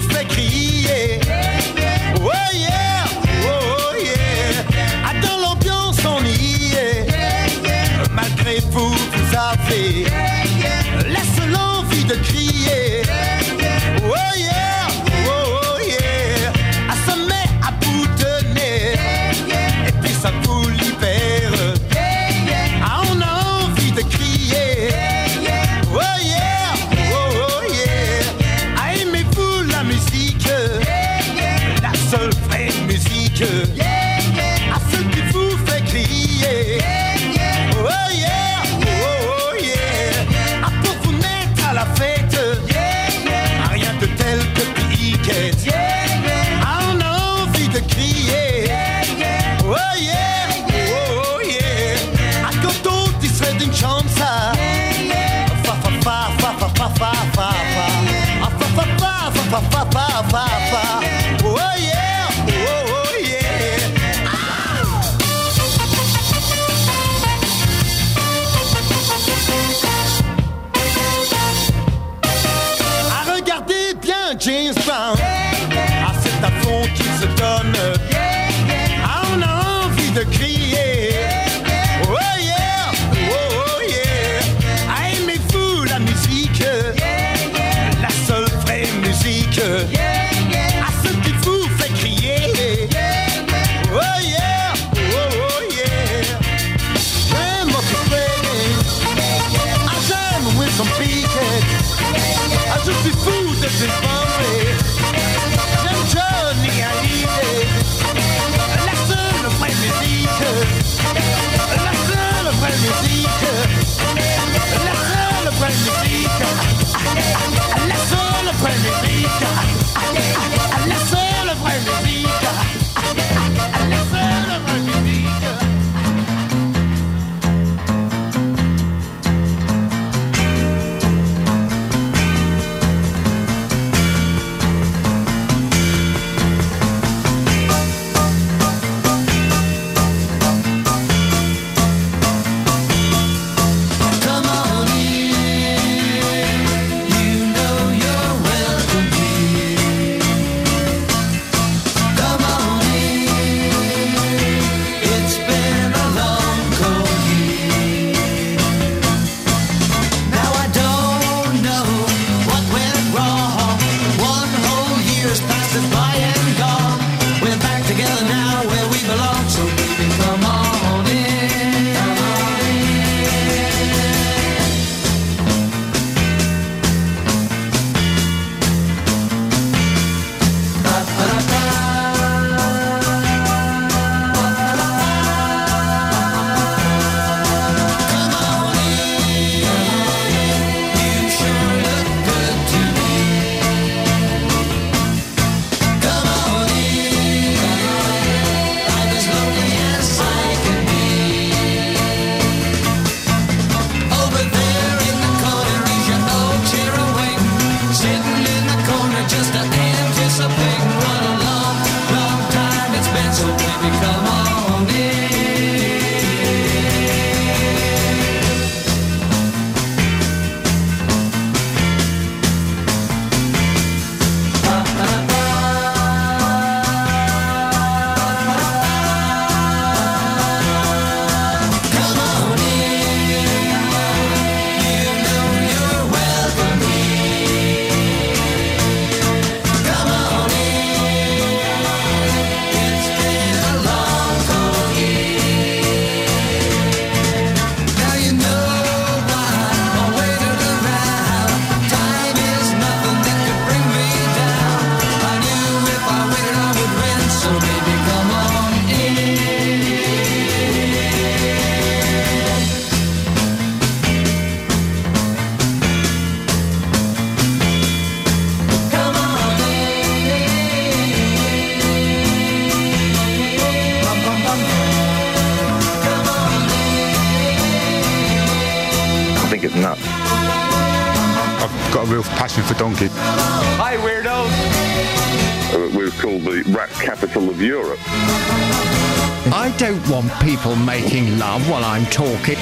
want people making love while I'm talking.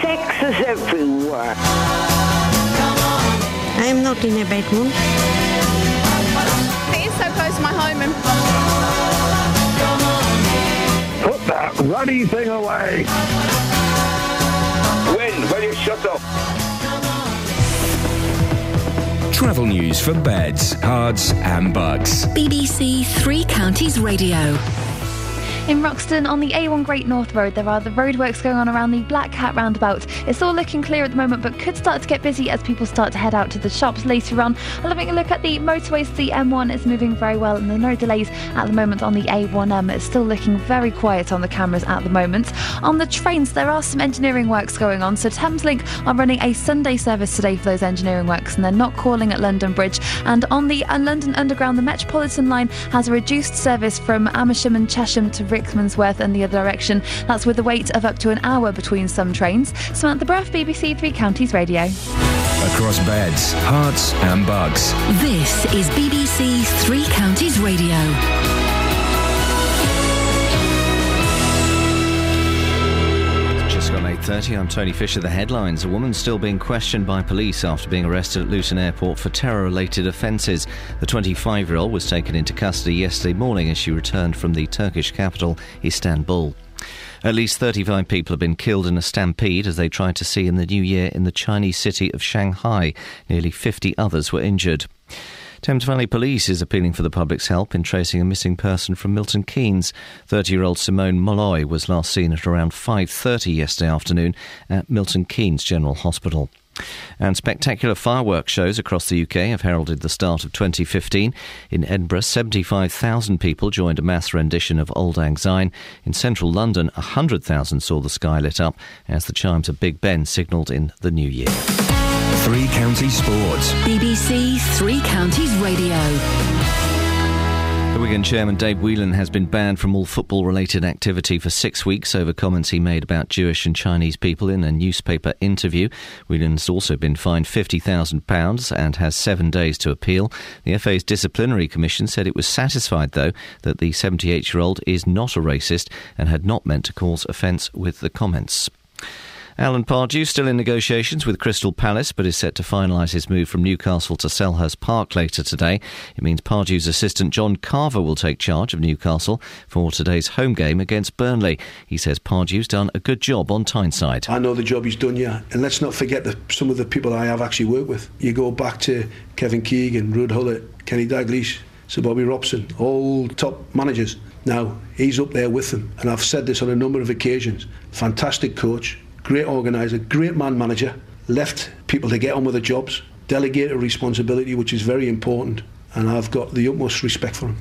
Sex is everywhere. I am not in a bad mood. It is so close to my home. And... Put that ruddy thing away. When? When you shut up? Travel news for beds, Herts, and Bucks. BBC Three Counties Radio. In Roxton, on the A1 Great North Road, there are the roadworks going on around the Black Cat roundabout. It's all looking clear at the moment, but could start to get busy as people start to head out to the shops later on. And having a look at the motorways, the M1 is moving very well, and there are no delays at the moment on the A1M. Um, it's still looking very quiet on the cameras at the moment. On the trains, there are some engineering works going on. So Thameslink are running a Sunday service today for those engineering works, and they're not calling at London Bridge. And on the uh, London Underground, the Metropolitan line has a reduced service from Amersham and Chesham to Rickmansworth and the other direction. That's with a wait of up to an hour between some trains. Samantha Bruff, BBC Three Counties Radio. Across beds, Herts, and Bucks. This is BBC Three Counties Radio. 8.30, I'm Tony Fisher. The headlines. A woman still being questioned by police after being arrested at Luton Airport for terror-related offences. The 25-year-old was taken into custody yesterday morning as she returned from the Turkish capital, Istanbul. At least 35 people have been killed in a stampede as they tried to see in the new year in the Chinese city of Shanghai. Nearly 50 others were injured. Thames Valley Police is appealing for the public's help in tracing a missing person from Milton Keynes. 30-year-old Simone Molloy was last seen at around 5:30 yesterday afternoon at Milton Keynes General Hospital. And spectacular fireworks shows across the UK have heralded the start of 2015. In Edinburgh, 75,000 people joined a mass rendition of Auld Lang Syne. In central London, 100,000 saw the sky lit up as the chimes of Big Ben signalled in the new year. Three Counties Sports. BBC Three Counties Radio. The Wigan chairman Dave Whelan has been banned from all football related activity for six weeks over comments he made about Jewish and Chinese people in a newspaper interview. Whelan's also been fined £50,000 and has seven days to appeal. The FA's disciplinary commission said it was satisfied, though, that the 78 year old is not a racist and had not meant to cause offence with the comments. Alan Pardew still in negotiations with Crystal Palace, but is set to finalise his move from Newcastle to Selhurst Park later today. It means Pardew's assistant John Carver will take charge of Newcastle for today's home game against Burnley. He says Pardew's done a good job on Tyneside. I know the job he's done, yeah. And let's not forget that some of the people I have actually worked with. You go back to Kevin Keegan, Ruud Gullit, Kenny Dalglish, Sir Bobby Robson, all top managers. Now, he's up there with them. And I've said this on a number of occasions. Fantastic coach, great organiser, great man manager, left people to get on with their jobs, delegated responsibility, which is very important. And I've got the utmost respect for him.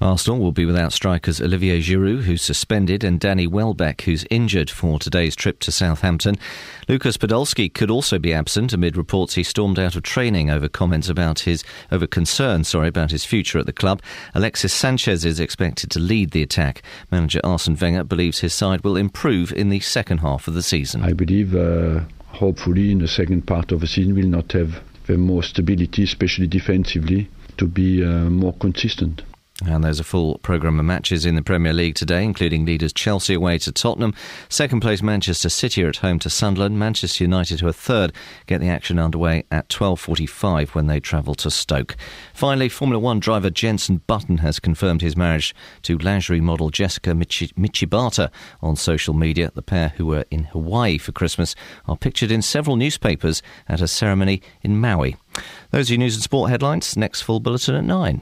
Arsenal will be without strikers Olivier Giroud, who's suspended, and Danny Welbeck, who's injured for today's trip to Southampton. Lucas Podolski could also be absent amid reports he stormed out of training over comments about his over concerns, sorry, about his future at the club. Alexis Sanchez is expected to lead the attack. Manager Arsene Wenger believes his side will improve in the second half of the season. I believe, uh, hopefully, in the second part of the season, we'll not have the more stability, especially defensively, to be uh, more consistent. And there's a full programme of matches in the Premier League today, including leaders Chelsea away to Tottenham, second place Manchester City are at home to Sunderland, Manchester United, who are third, get the action underway at 12.45 when they travel to Stoke. Finally, Formula One driver Jenson Button has confirmed his marriage to lingerie model Jessica Michi- Michibata on social media. The pair, who were in Hawaii for Christmas, are pictured in several newspapers at a ceremony in Maui. Those are your news and sport headlines. Next full bulletin at 9.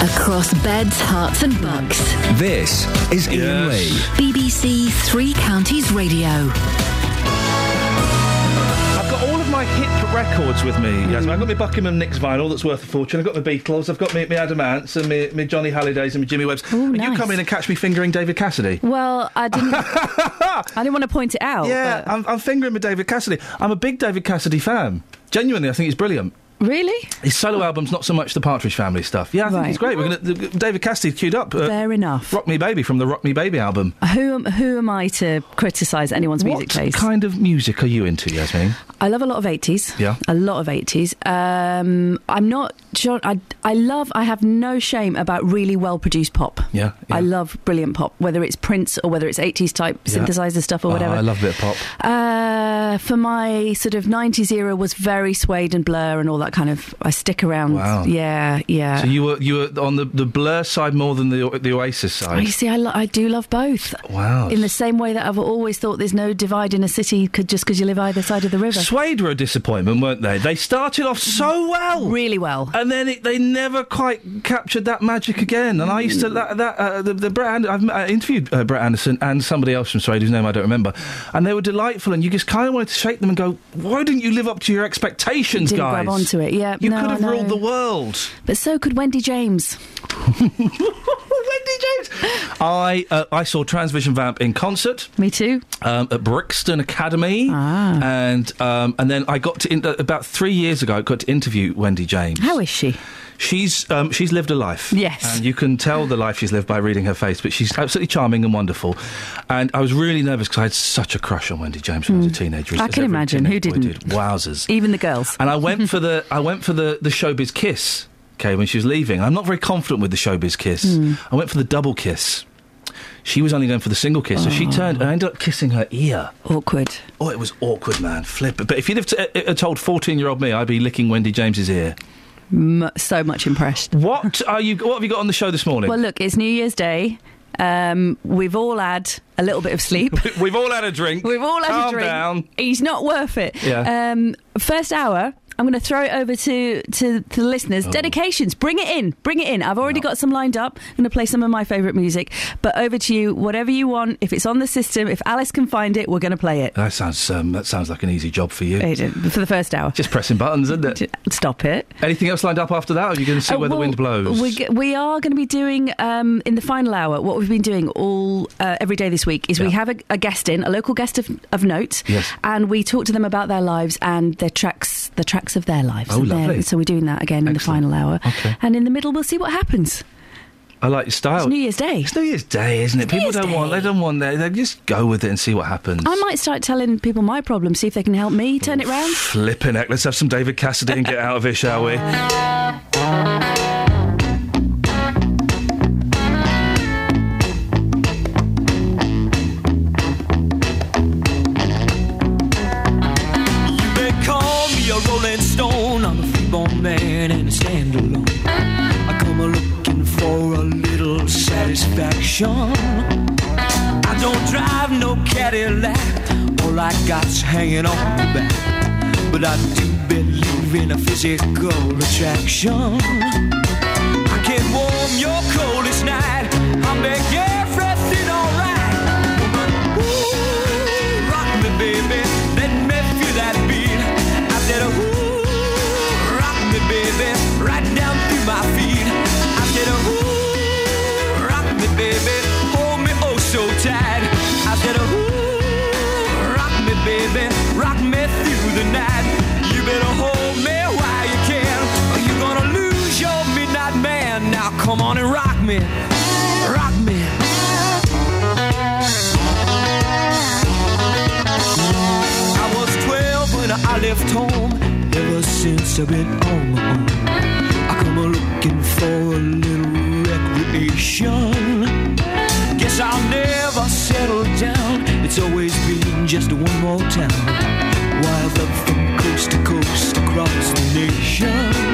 Across beds, Herts, and bucks. This is Iain Lee. BBC Three Counties Radio. I've got all of my hip records with me, Yasmin. I've got my Buckingham Nicks vinyl that's worth a fortune. I've got my Beatles. I've got my, my Adam Ants and my, my Johnny Hallydays and my Jimmy Webbs. and you come in and catch me fingering David Cassidy. Well, I didn't. [LAUGHS] I didn't want to point it out. Yeah, I'm, I'm fingering with David Cassidy. I'm a big David Cassidy fan. Genuinely, I think he's brilliant. Really? His solo album's not so much the Partridge Family stuff. Yeah, I think Right. he's great. We're gonna David Cassidy queued up. uh, Fair enough. Rock Me Baby from the Rock Me Baby album. Who am, who am I to criticise anyone's music taste? What kind of music are you into, Yasmin? I love a lot of 80s. Yeah. A lot of 80s. Um, I'm not John, I, I love, I have no shame about really well produced pop. Yeah, I love brilliant pop, whether it's Prince or whether it's 80s type Yeah. synthesizer stuff or Oh, whatever. I love a bit of pop. Uh, for my sort of 90s era was very Suede and Blur and all that kind of, I stick around. Wow. Yeah, yeah. So you were you were on the, the Blur side more than the the Oasis Oh, side. you see, I, lo- I do love both. Wow. In the same way that I've always thought there's no divide in a city could, just because you live either side of the river. Suede were a disappointment, weren't they? They started off so well, really well, and then it, they never quite captured that magic again. And I used to that, that uh, the, the Brett. And- I've uh, interviewed uh, Brett Anderson and somebody else from Suede whose name I don't remember, and they were delightful. And you just kind of wanted to shake them and go, "Why didn't you live up to your expectations, Didn't guys? grab onto it, yeah. You no, could have I ruled the world." But so could Wendy James. [LAUGHS] Wendy James. I uh, I saw Transvision Vamp in concert. Me too. Um, at Brixton Academy, Ah. and um, and then I got to in, uh, about three years ago. I got to interview Wendy James. How is she? She's um, she's lived a life. Yes. and you can tell the life she's lived by reading her face. But she's absolutely charming and wonderful. And I was really nervous because I had such a crush on Wendy James when I was a teenager. Hmm. I as can imagine. Who didn't? Did. Wowzers! Even the girls. And I went for the I went for the the showbiz kiss. Okay, when she was leaving, I'm not very confident with the showbiz kiss. Hmm. I went for the double kiss. She was only going for the single kiss, so she Oh. turned and I ended up kissing her ear. Awkward. Oh, it was awkward, man. Flip. But if you'd have t- uh, uh, told 14 year old me, I'd be licking Wendy James's ear. M- so much impressed. What are you? What have you got on the show this morning? Well, look, it's New Year's Day. Um, we've all had a little bit of sleep. [LAUGHS] We've all had a drink. We've all had Calm a drink. down. He's not worth it. Yeah. Um, first hour. I'm going to throw it over to, to, to the listeners. Oh. Dedications, bring it in, bring it in. I've already got some lined up. I'm going to play some of my favourite music. But over to you, whatever you want. If it's on the system, if Alice can find it, we're going to play it. That sounds um, that sounds like an easy job for you. For the first hour. Just pressing buttons, isn't it? [LAUGHS] Stop it. Anything else lined up after that? Or are you going to see Uh, where the wind blows? We, g- we are going to be doing um, in the final hour what we've been doing all uh, every day this week is we have a, a guest in, a local guest of, of note, Yes. and we talk to them about their lives and their tracks, the tracks of their lives. Oh, lovely. So we're doing that again in the final hour, Okay. and in the middle we'll see what happens. I like your style. It's New Year's Day. It's New Year's Day, isn't it? People don't want. They don't want. They, they just go with it and see what happens. I might start telling people my problems, see if they can help me turn it round. Flipping heck. Let's have some David Cassidy and get out of here, shall we? [LAUGHS] satisfaction. I don't drive no Cadillac. All I got's hanging on the back. But I do believe in a physical attraction. I can warm your coldest on and rock me. Rock me. I was 12 when I left home. Ever since I've been on my own. I come a looking for a little recreation. Guess I'll never settle down. It's always been just one more town. Wild up from coast to coast across the nation.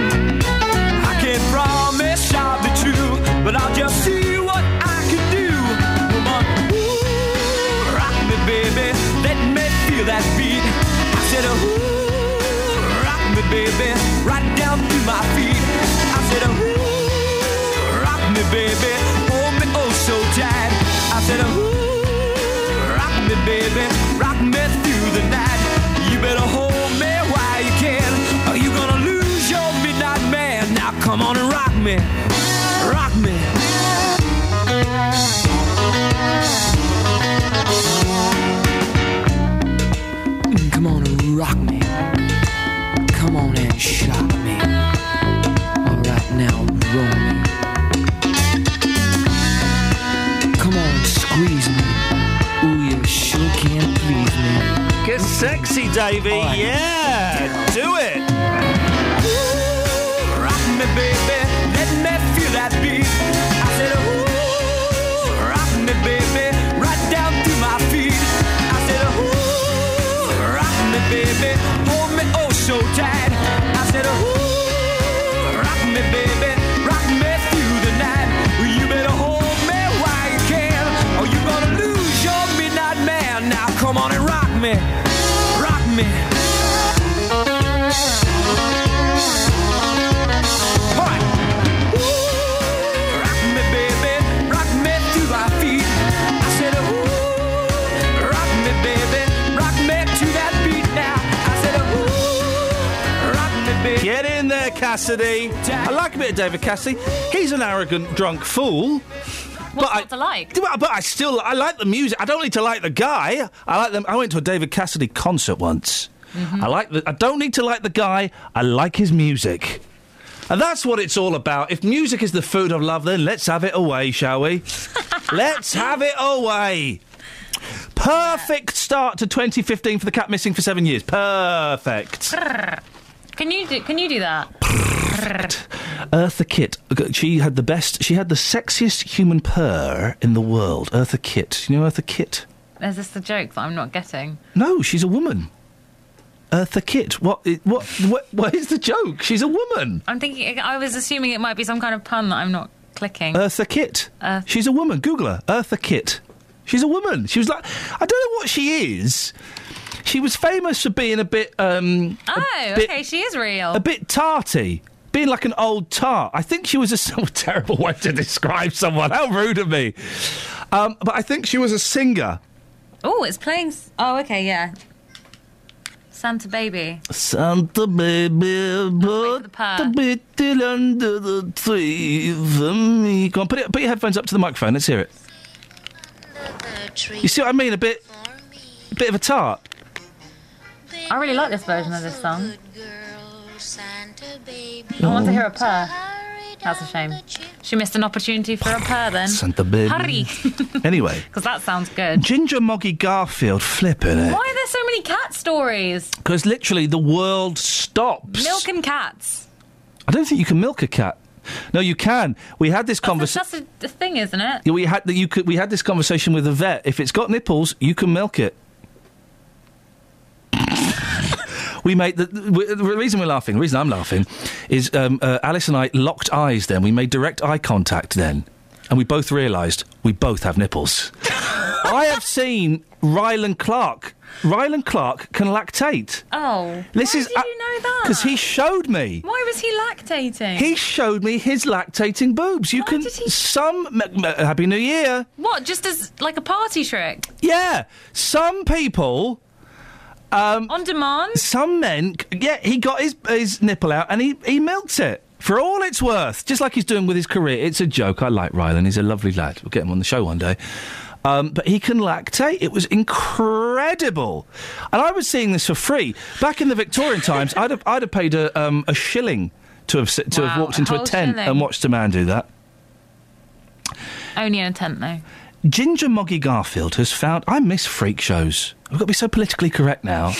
But I'll just see what I can do. Woman, ooh, rock me, baby. Let me feel that beat. I said, ooh, rock me, baby. Right down through my feet. I said, ooh, rock me, baby. Hold me oh so tight. I said, ooh, rock me, baby. Rock me through the night. You better hold me while you can. Or you gonna lose your midnight man. Now come on and rock me. Sexy, Davey. Yeah, do it. Ooh, Rock me, me, baby. Let me feel that beat. I said, ooh, rock me, baby, right down to my feet. I said, ooh, rock me, baby, hold me oh so tight. Cassidy. I like a bit of David Cassidy. He's an arrogant, drunk fool. What's not to like? But I still, I like the music. I don't need to like the guy. I like them. I went to a David Cassidy concert once. Mm-hmm. I like the. I don't need to like the guy. I like his music. And that's what it's all about. If music is the food of love, then let's have it away, shall we? [LAUGHS] let's have it away. Perfect start to 2015 for the cat missing for seven years. Perfect. Can you do? Can you do that? Eartha Kitt. She had the best. She had the sexiest human purr in the world. Eartha Kitt. You know Eartha Kitt? Is this the joke that I'm not getting? No, she's a woman. Eartha Kitt. What? What? What? What is the joke? She's a woman. I'm thinking. I was assuming it might be some kind of pun that I'm not clicking. Eartha Kitt. Earth- She's a woman. Google her. Eartha Kitt. She's a woman. She was like, I don't know what she is. She was famous for being a bit. um oh, bit- okay. She is real. a bit tarty. Being like an old tart. I think she was a [LAUGHS] so terrible way to describe someone. How rude of me. Um, but I think she was a singer. Oh, it's playing. Oh, okay, yeah. Santa Baby. Santa baby, put the purr. the under the tree for me. Go on, put, it, put your headphones up to the microphone. Let's hear it. You see what I mean? A bit, a bit of a tart. I really like this version of this song. I want to hear a purr. That's a shame. She missed an opportunity for a purr then. Santa baby. Hurry. [LAUGHS] Anyway, [LAUGHS] Because that sounds good. Ginger Moggy Garfield flipping it. Why are there so many cat stories? Because literally the world stops. Milk and cats. I don't think you can milk a cat. No, you can. We had this That's, conversation. that's a, a thing, isn't it? We had that. You could. We had this conversation with the vet. If it's got nipples, you can milk it. We made the, the, the reason we're laughing. The reason I'm laughing is um, uh, Alice and I locked eyes. Then we made direct eye contact. Then, and we both realised we both have nipples. [LAUGHS] I have seen Rylan Clark. Rylan Clark can lactate. Oh. This Why is did you know that? because he showed me. Why was he lactating? He showed me his lactating boobs. You can some m- m- Happy New Year. What? Just as like a party trick? Yeah, some people. Um, On demand? Some men, yeah, he got his his nipple out and he he milked it for all it's worth, just like he's doing with his career. It's a joke. I like Rylan. He's a lovely lad. We'll get him on the show one day. Um, but he can lactate. It was incredible, and I was seeing this for free back in the Victorian [LAUGHS] times. I'd have I'd have paid a um, a shilling to have to have walked into a whole tent shilling. and watched a man do that. Only in a tent, though. Ginger Moggy Garfield has found. I miss freak shows. We've got to be so politically correct now.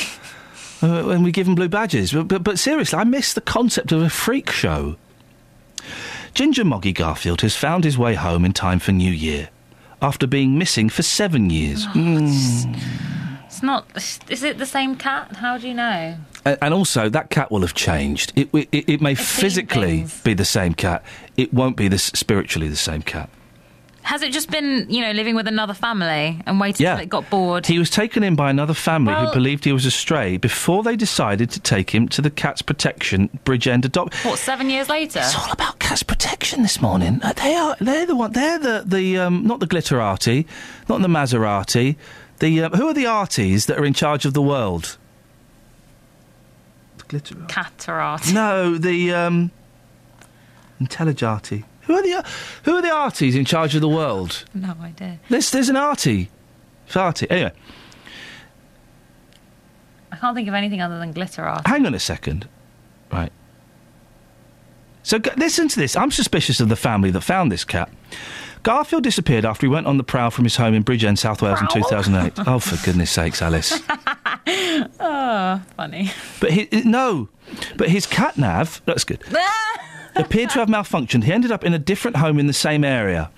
uh, when we give them blue badges. But, but, but seriously, I miss the concept of a freak show. Ginger Moggy Garfield has found his way home in time for New Year after being missing for seven years. Mm. It's not. Is it the same cat? How do you know? And also, that cat will have changed. It, it, it may physically be the same cat. It won't be this spiritually the same cat. Has it just been, you know, living with another family and waiting Yeah. till it got bored? He was taken in by another family Well- who believed he was a stray before they decided to take him to the Cats Protection Bridgend Adopt. What, seven years later? It's all about Cats Protection this morning. Uh, they are. They're the one. They're the the um, not the Glitterati, not the Maserati. The uh, who are the arties that are in charge of the world? The Glitterati. Catarrh. No, the um, Intelligati. Who are the who are the arties in charge of the world? No idea. There's there's an arty. It's arty. Anyway, I can't think of anything other than glitter art. hang on a second. Right. So g- listen to this. I'm suspicious of the family that found this cat. Garfield disappeared after he went on the prowl from his home in Bridgend, South Wales in 2008. oh, for goodness sakes, Alice. oh, [LAUGHS] funny. But he, no, but his cat nav. That's good. [LAUGHS] appeared to have malfunctioned. He ended up in a different home in the same area.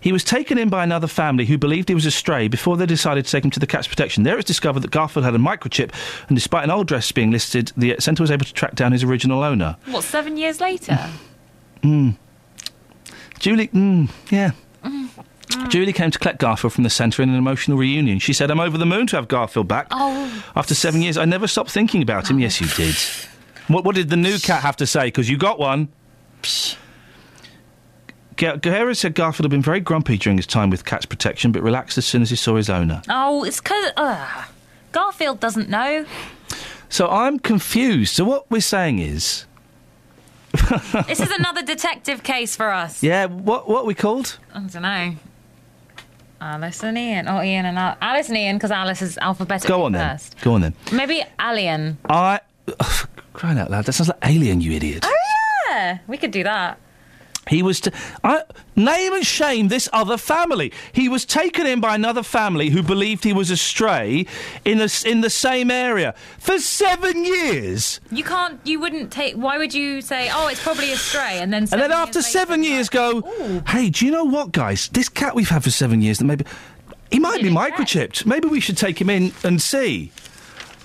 He was taken in by another family who believed he was a stray before they decided to take him to the cat's protection. There it was discovered that Garfield had a microchip, and despite an old address being listed, the centre was able to track down his original owner. What, seven years later? Mm. Julie, mm, yeah. Mm. Julie came to collect Garfield from the centre in an emotional reunion. She said, I'm over the moon to have Garfield back. Oh. After seven years, I never stopped thinking about him. Yes, you did. What, what did the new cat have to say? Because you got one. Guerrero said Garfield had been very grumpy during his time with Cat's Protection, but relaxed as soon as he saw his owner. Oh, it's because uh, Garfield doesn't know. So I'm confused. So what we're saying is, [LAUGHS] this is another detective case for us. yeah, what what are we called? I don't know. Alice and Iain. Oh, Iain and Al- Alice and Iain, because Alice is alphabetically Go on then. first. Go on then. Maybe Alien. I [SIGHS] crying out loud. That sounds like Alien, you idiot. Oh yeah, we could do that. He was to I, name and shame this other family. He was taken in by another family who believed he was a stray in the in the same area for seven years. You can't. You wouldn't take. Why would you say, "Oh, it's probably a stray," and then and then after seven years, go, hey, do you know what, guys? This cat we've had for seven years, that maybe he might be microchipped. Maybe we should take him in and see.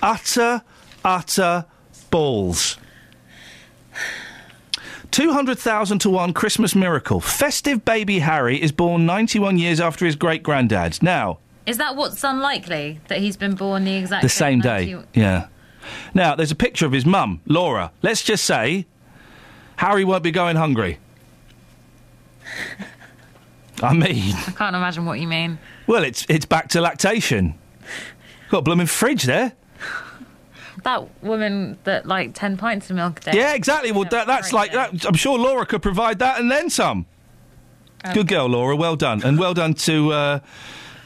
Utter, utter balls. 200,000 to 1 Christmas miracle. Festive baby Harry is born 91 years after his great granddad. Now, Is that what's unlikely that he's been born the exact the same day. Yeah. Now, there's a picture of his mum, Laura. Let's just say Harry won't be going hungry. I mean, I can't imagine what you mean. well, it's it's back to lactation. Got a blooming fridge there. That woman that like ten pints of milk a day. Yeah, exactly. Well, that, that's like that. I'm sure Laura could provide that and then some. Good girl, Laura. Well done, and well done to uh,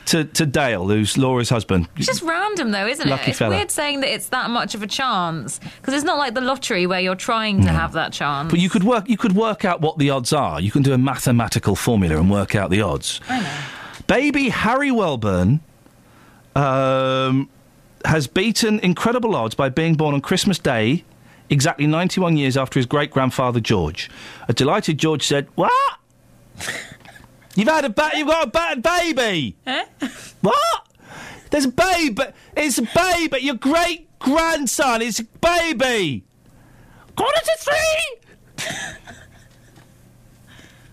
to to Dale, who's Laura's husband. It's just random, though, isn't Lucky it? It's fella. weird saying that it's that much of a chance because it's not like the lottery where you're trying to have that chance. But you could work. You could work out what the odds are. You can do a mathematical formula and work out the odds. I know. Baby Harry Welburn um, has beaten incredible odds by being born on Christmas Day, exactly 91 years after his great grandfather George. A delighted George said, "What? [LAUGHS] You've had a ba- you've got a bad baby? [LAUGHS] What? There's a baby. It's a baby. Your great grandson is a baby. Quarter to three." [LAUGHS]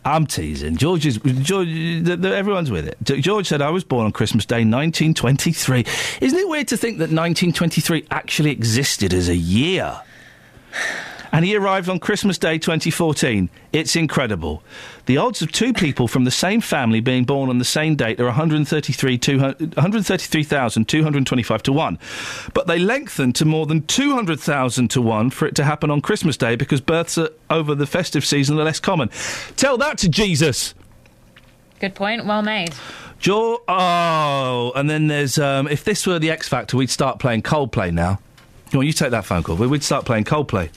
I'm teasing. George is George. Everyone's with it. George said, "I was born on Christmas Day, 1923." Isn't it weird to think that 1923 actually existed as a year? And he arrived on Christmas Day 2014. It's incredible. The odds of two people from the same family being born on the same date are 133 200 133,225 to 1. But they lengthen to more than 200,000 to 1 for it to happen on Christmas Day because births are, over the festive season are less common. Tell that to Jesus. Good point. Well made. Joe, oh, and then there's um, if this were the X Factor, we'd start playing Coldplay now. On, you take that phone call. We'd start playing Coldplay.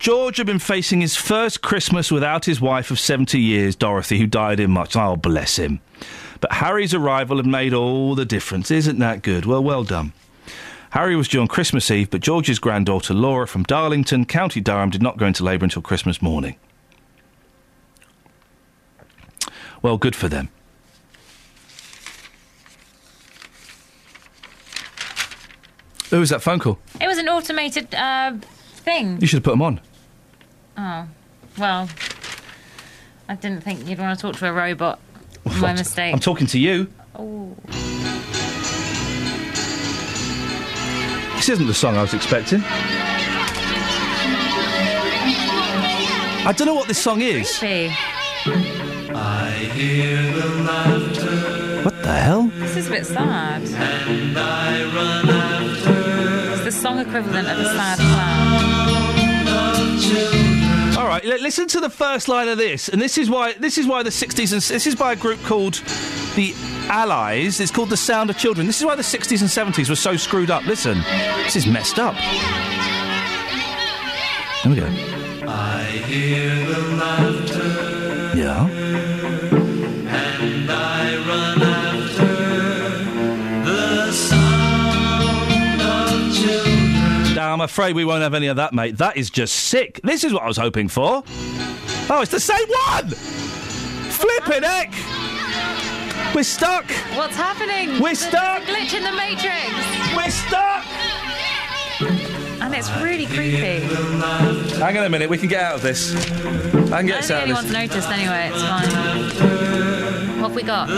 George had been facing his first Christmas without his wife of 70 years, Dorothy, who died in March. Oh, bless him. But Harry's arrival had made all the difference. Isn't that good? Well, well done. Harry was due on Christmas Eve, but George's granddaughter Laura from Darlington, County Durham, did not go into labour until Christmas morning. Well, good for them. Who was that phone call? It was an automated uh, thing. You should have put them on. Oh, well, I didn't think you'd want to talk to a robot. [LAUGHS] My mistake. I'm talking to you. Oh. This isn't the song I was expecting. I don't know what this song is. Creepy. I hear the laughter. What the hell? This is a bit sad. And I run after. It's the song equivalent of a sad clown. Right, li- listen to the first line of this, and this is why this is why the '60s and this is by a group called the Allies. It's called the Sound of Children. This is why the '60s and '70s were so screwed up. Listen, this is messed up. Here we go. I hear the laughter. I'm afraid we won't have any of that, mate. That is just sick. This is what I was hoping for. Oh, it's the same one! Flipping heck! We're stuck! What's happening? We're There's a stuck! glitch in the matrix. We're stuck! And it's really creepy. Hang on a minute, we can get out of this. I can I get don't us think of anyone's this. noticed anyway. It's fine. What have we got?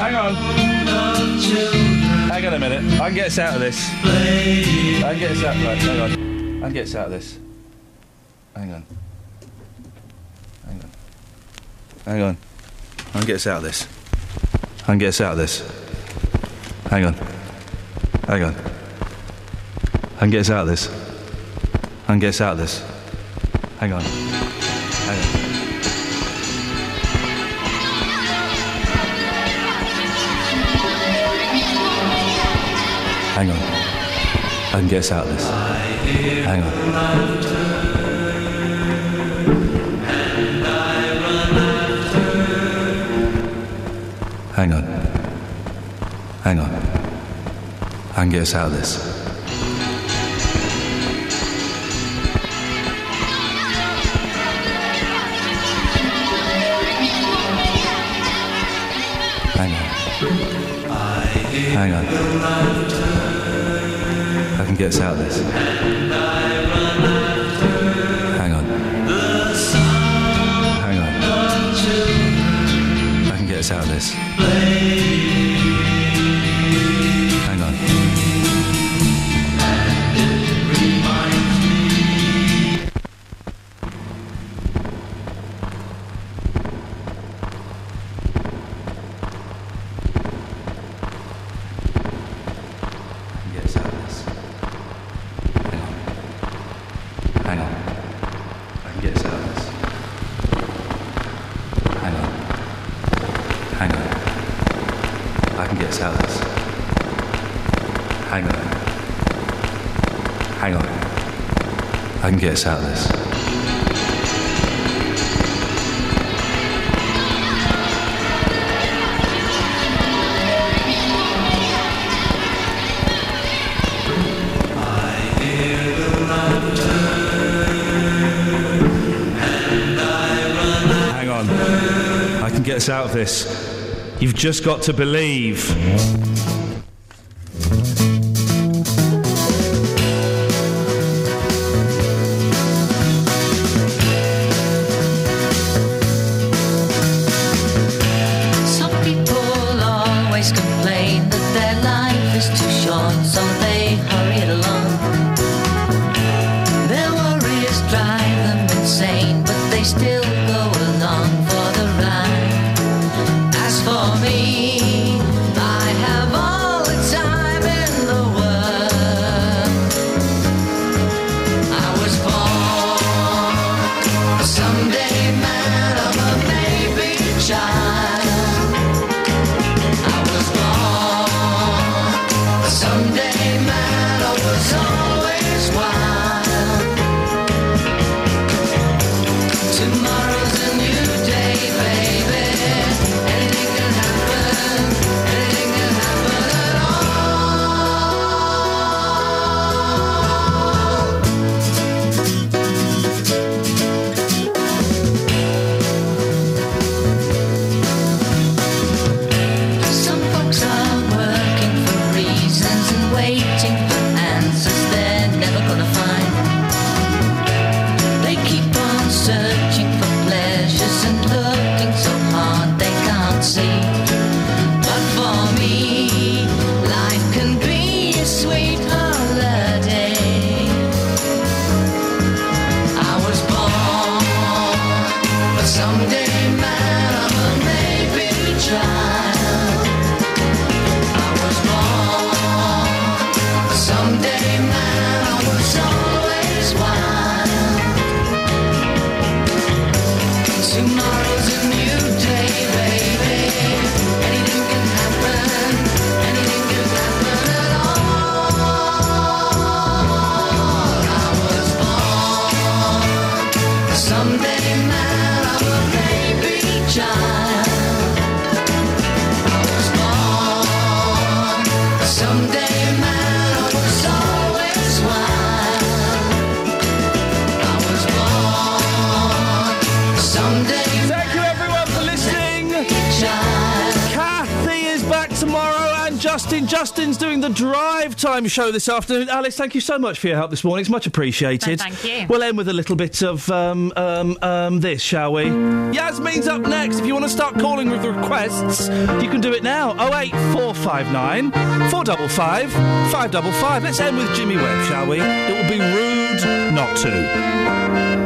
Hang on. Hang on a minute. I can get us out of this. I can get us out. Right, hang on. I can get us out of this. Hang on. Hang on. Hang on. I can get us out of this. I can get us out of this. Hang on. Hang on. I can get us out of this. I can get us out of this. Hang on. Hang on. Hang on. I can get us out of this. Hang on. Hang on. Hang on. I can get us out of this. Hang on. Hang on. I can get us out this. Hang on. Hang on. I can get us out of this. Can get us out of this. Hang on. I can get us out of this. You've just got to believe. Show this afternoon. Alice, thank you so much for your help this morning. It's much appreciated. No, thank you. We'll end with a little bit of um, um, um, this, shall we? Yasmin's up next. If you want to start calling with requests, you can do it now. 08459 455 555. Let's end with Jimmy Webb, shall we? It will be rude not to.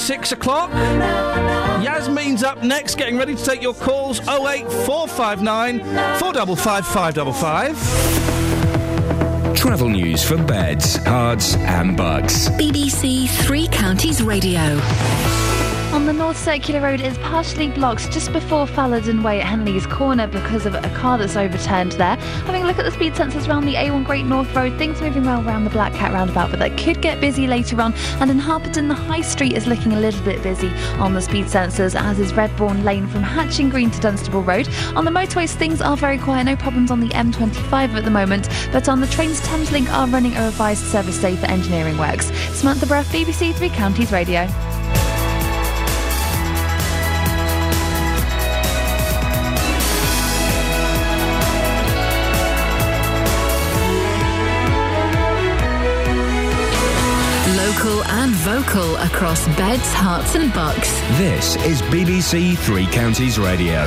Six o'clock. Yasmin's up next, getting ready to take your calls. 08459 455 555. Travel news for beds, cards, and Bucks. BBC Three Counties Radio. Circular Road is partially blocked just before Falloden Way at Henley's Corner because of a car that's overturned there. Having a look at the speed sensors around the A1 Great North Road, things moving well around the Black Cat roundabout, but that could get busy later on. And in Harpenden, the High Street is looking a little bit busy on the speed sensors, as is Redbourn Lane from Hatching Green to Dunstable Road. On the motorways, things are very quiet, no problems on the M25 at the moment, but on the trains, Thameslink are running a revised service day for engineering works. Samantha Bruff, BBC Three Counties Radio. And vocal across beds, Herts, and bucks. This is BBC Three Counties Radio.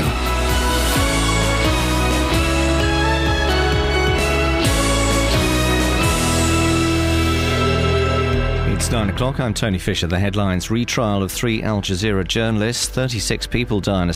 It's nine o'clock. I'm Tony Fisher. The headlines retrial of three Al Jazeera journalists. 36 people die in a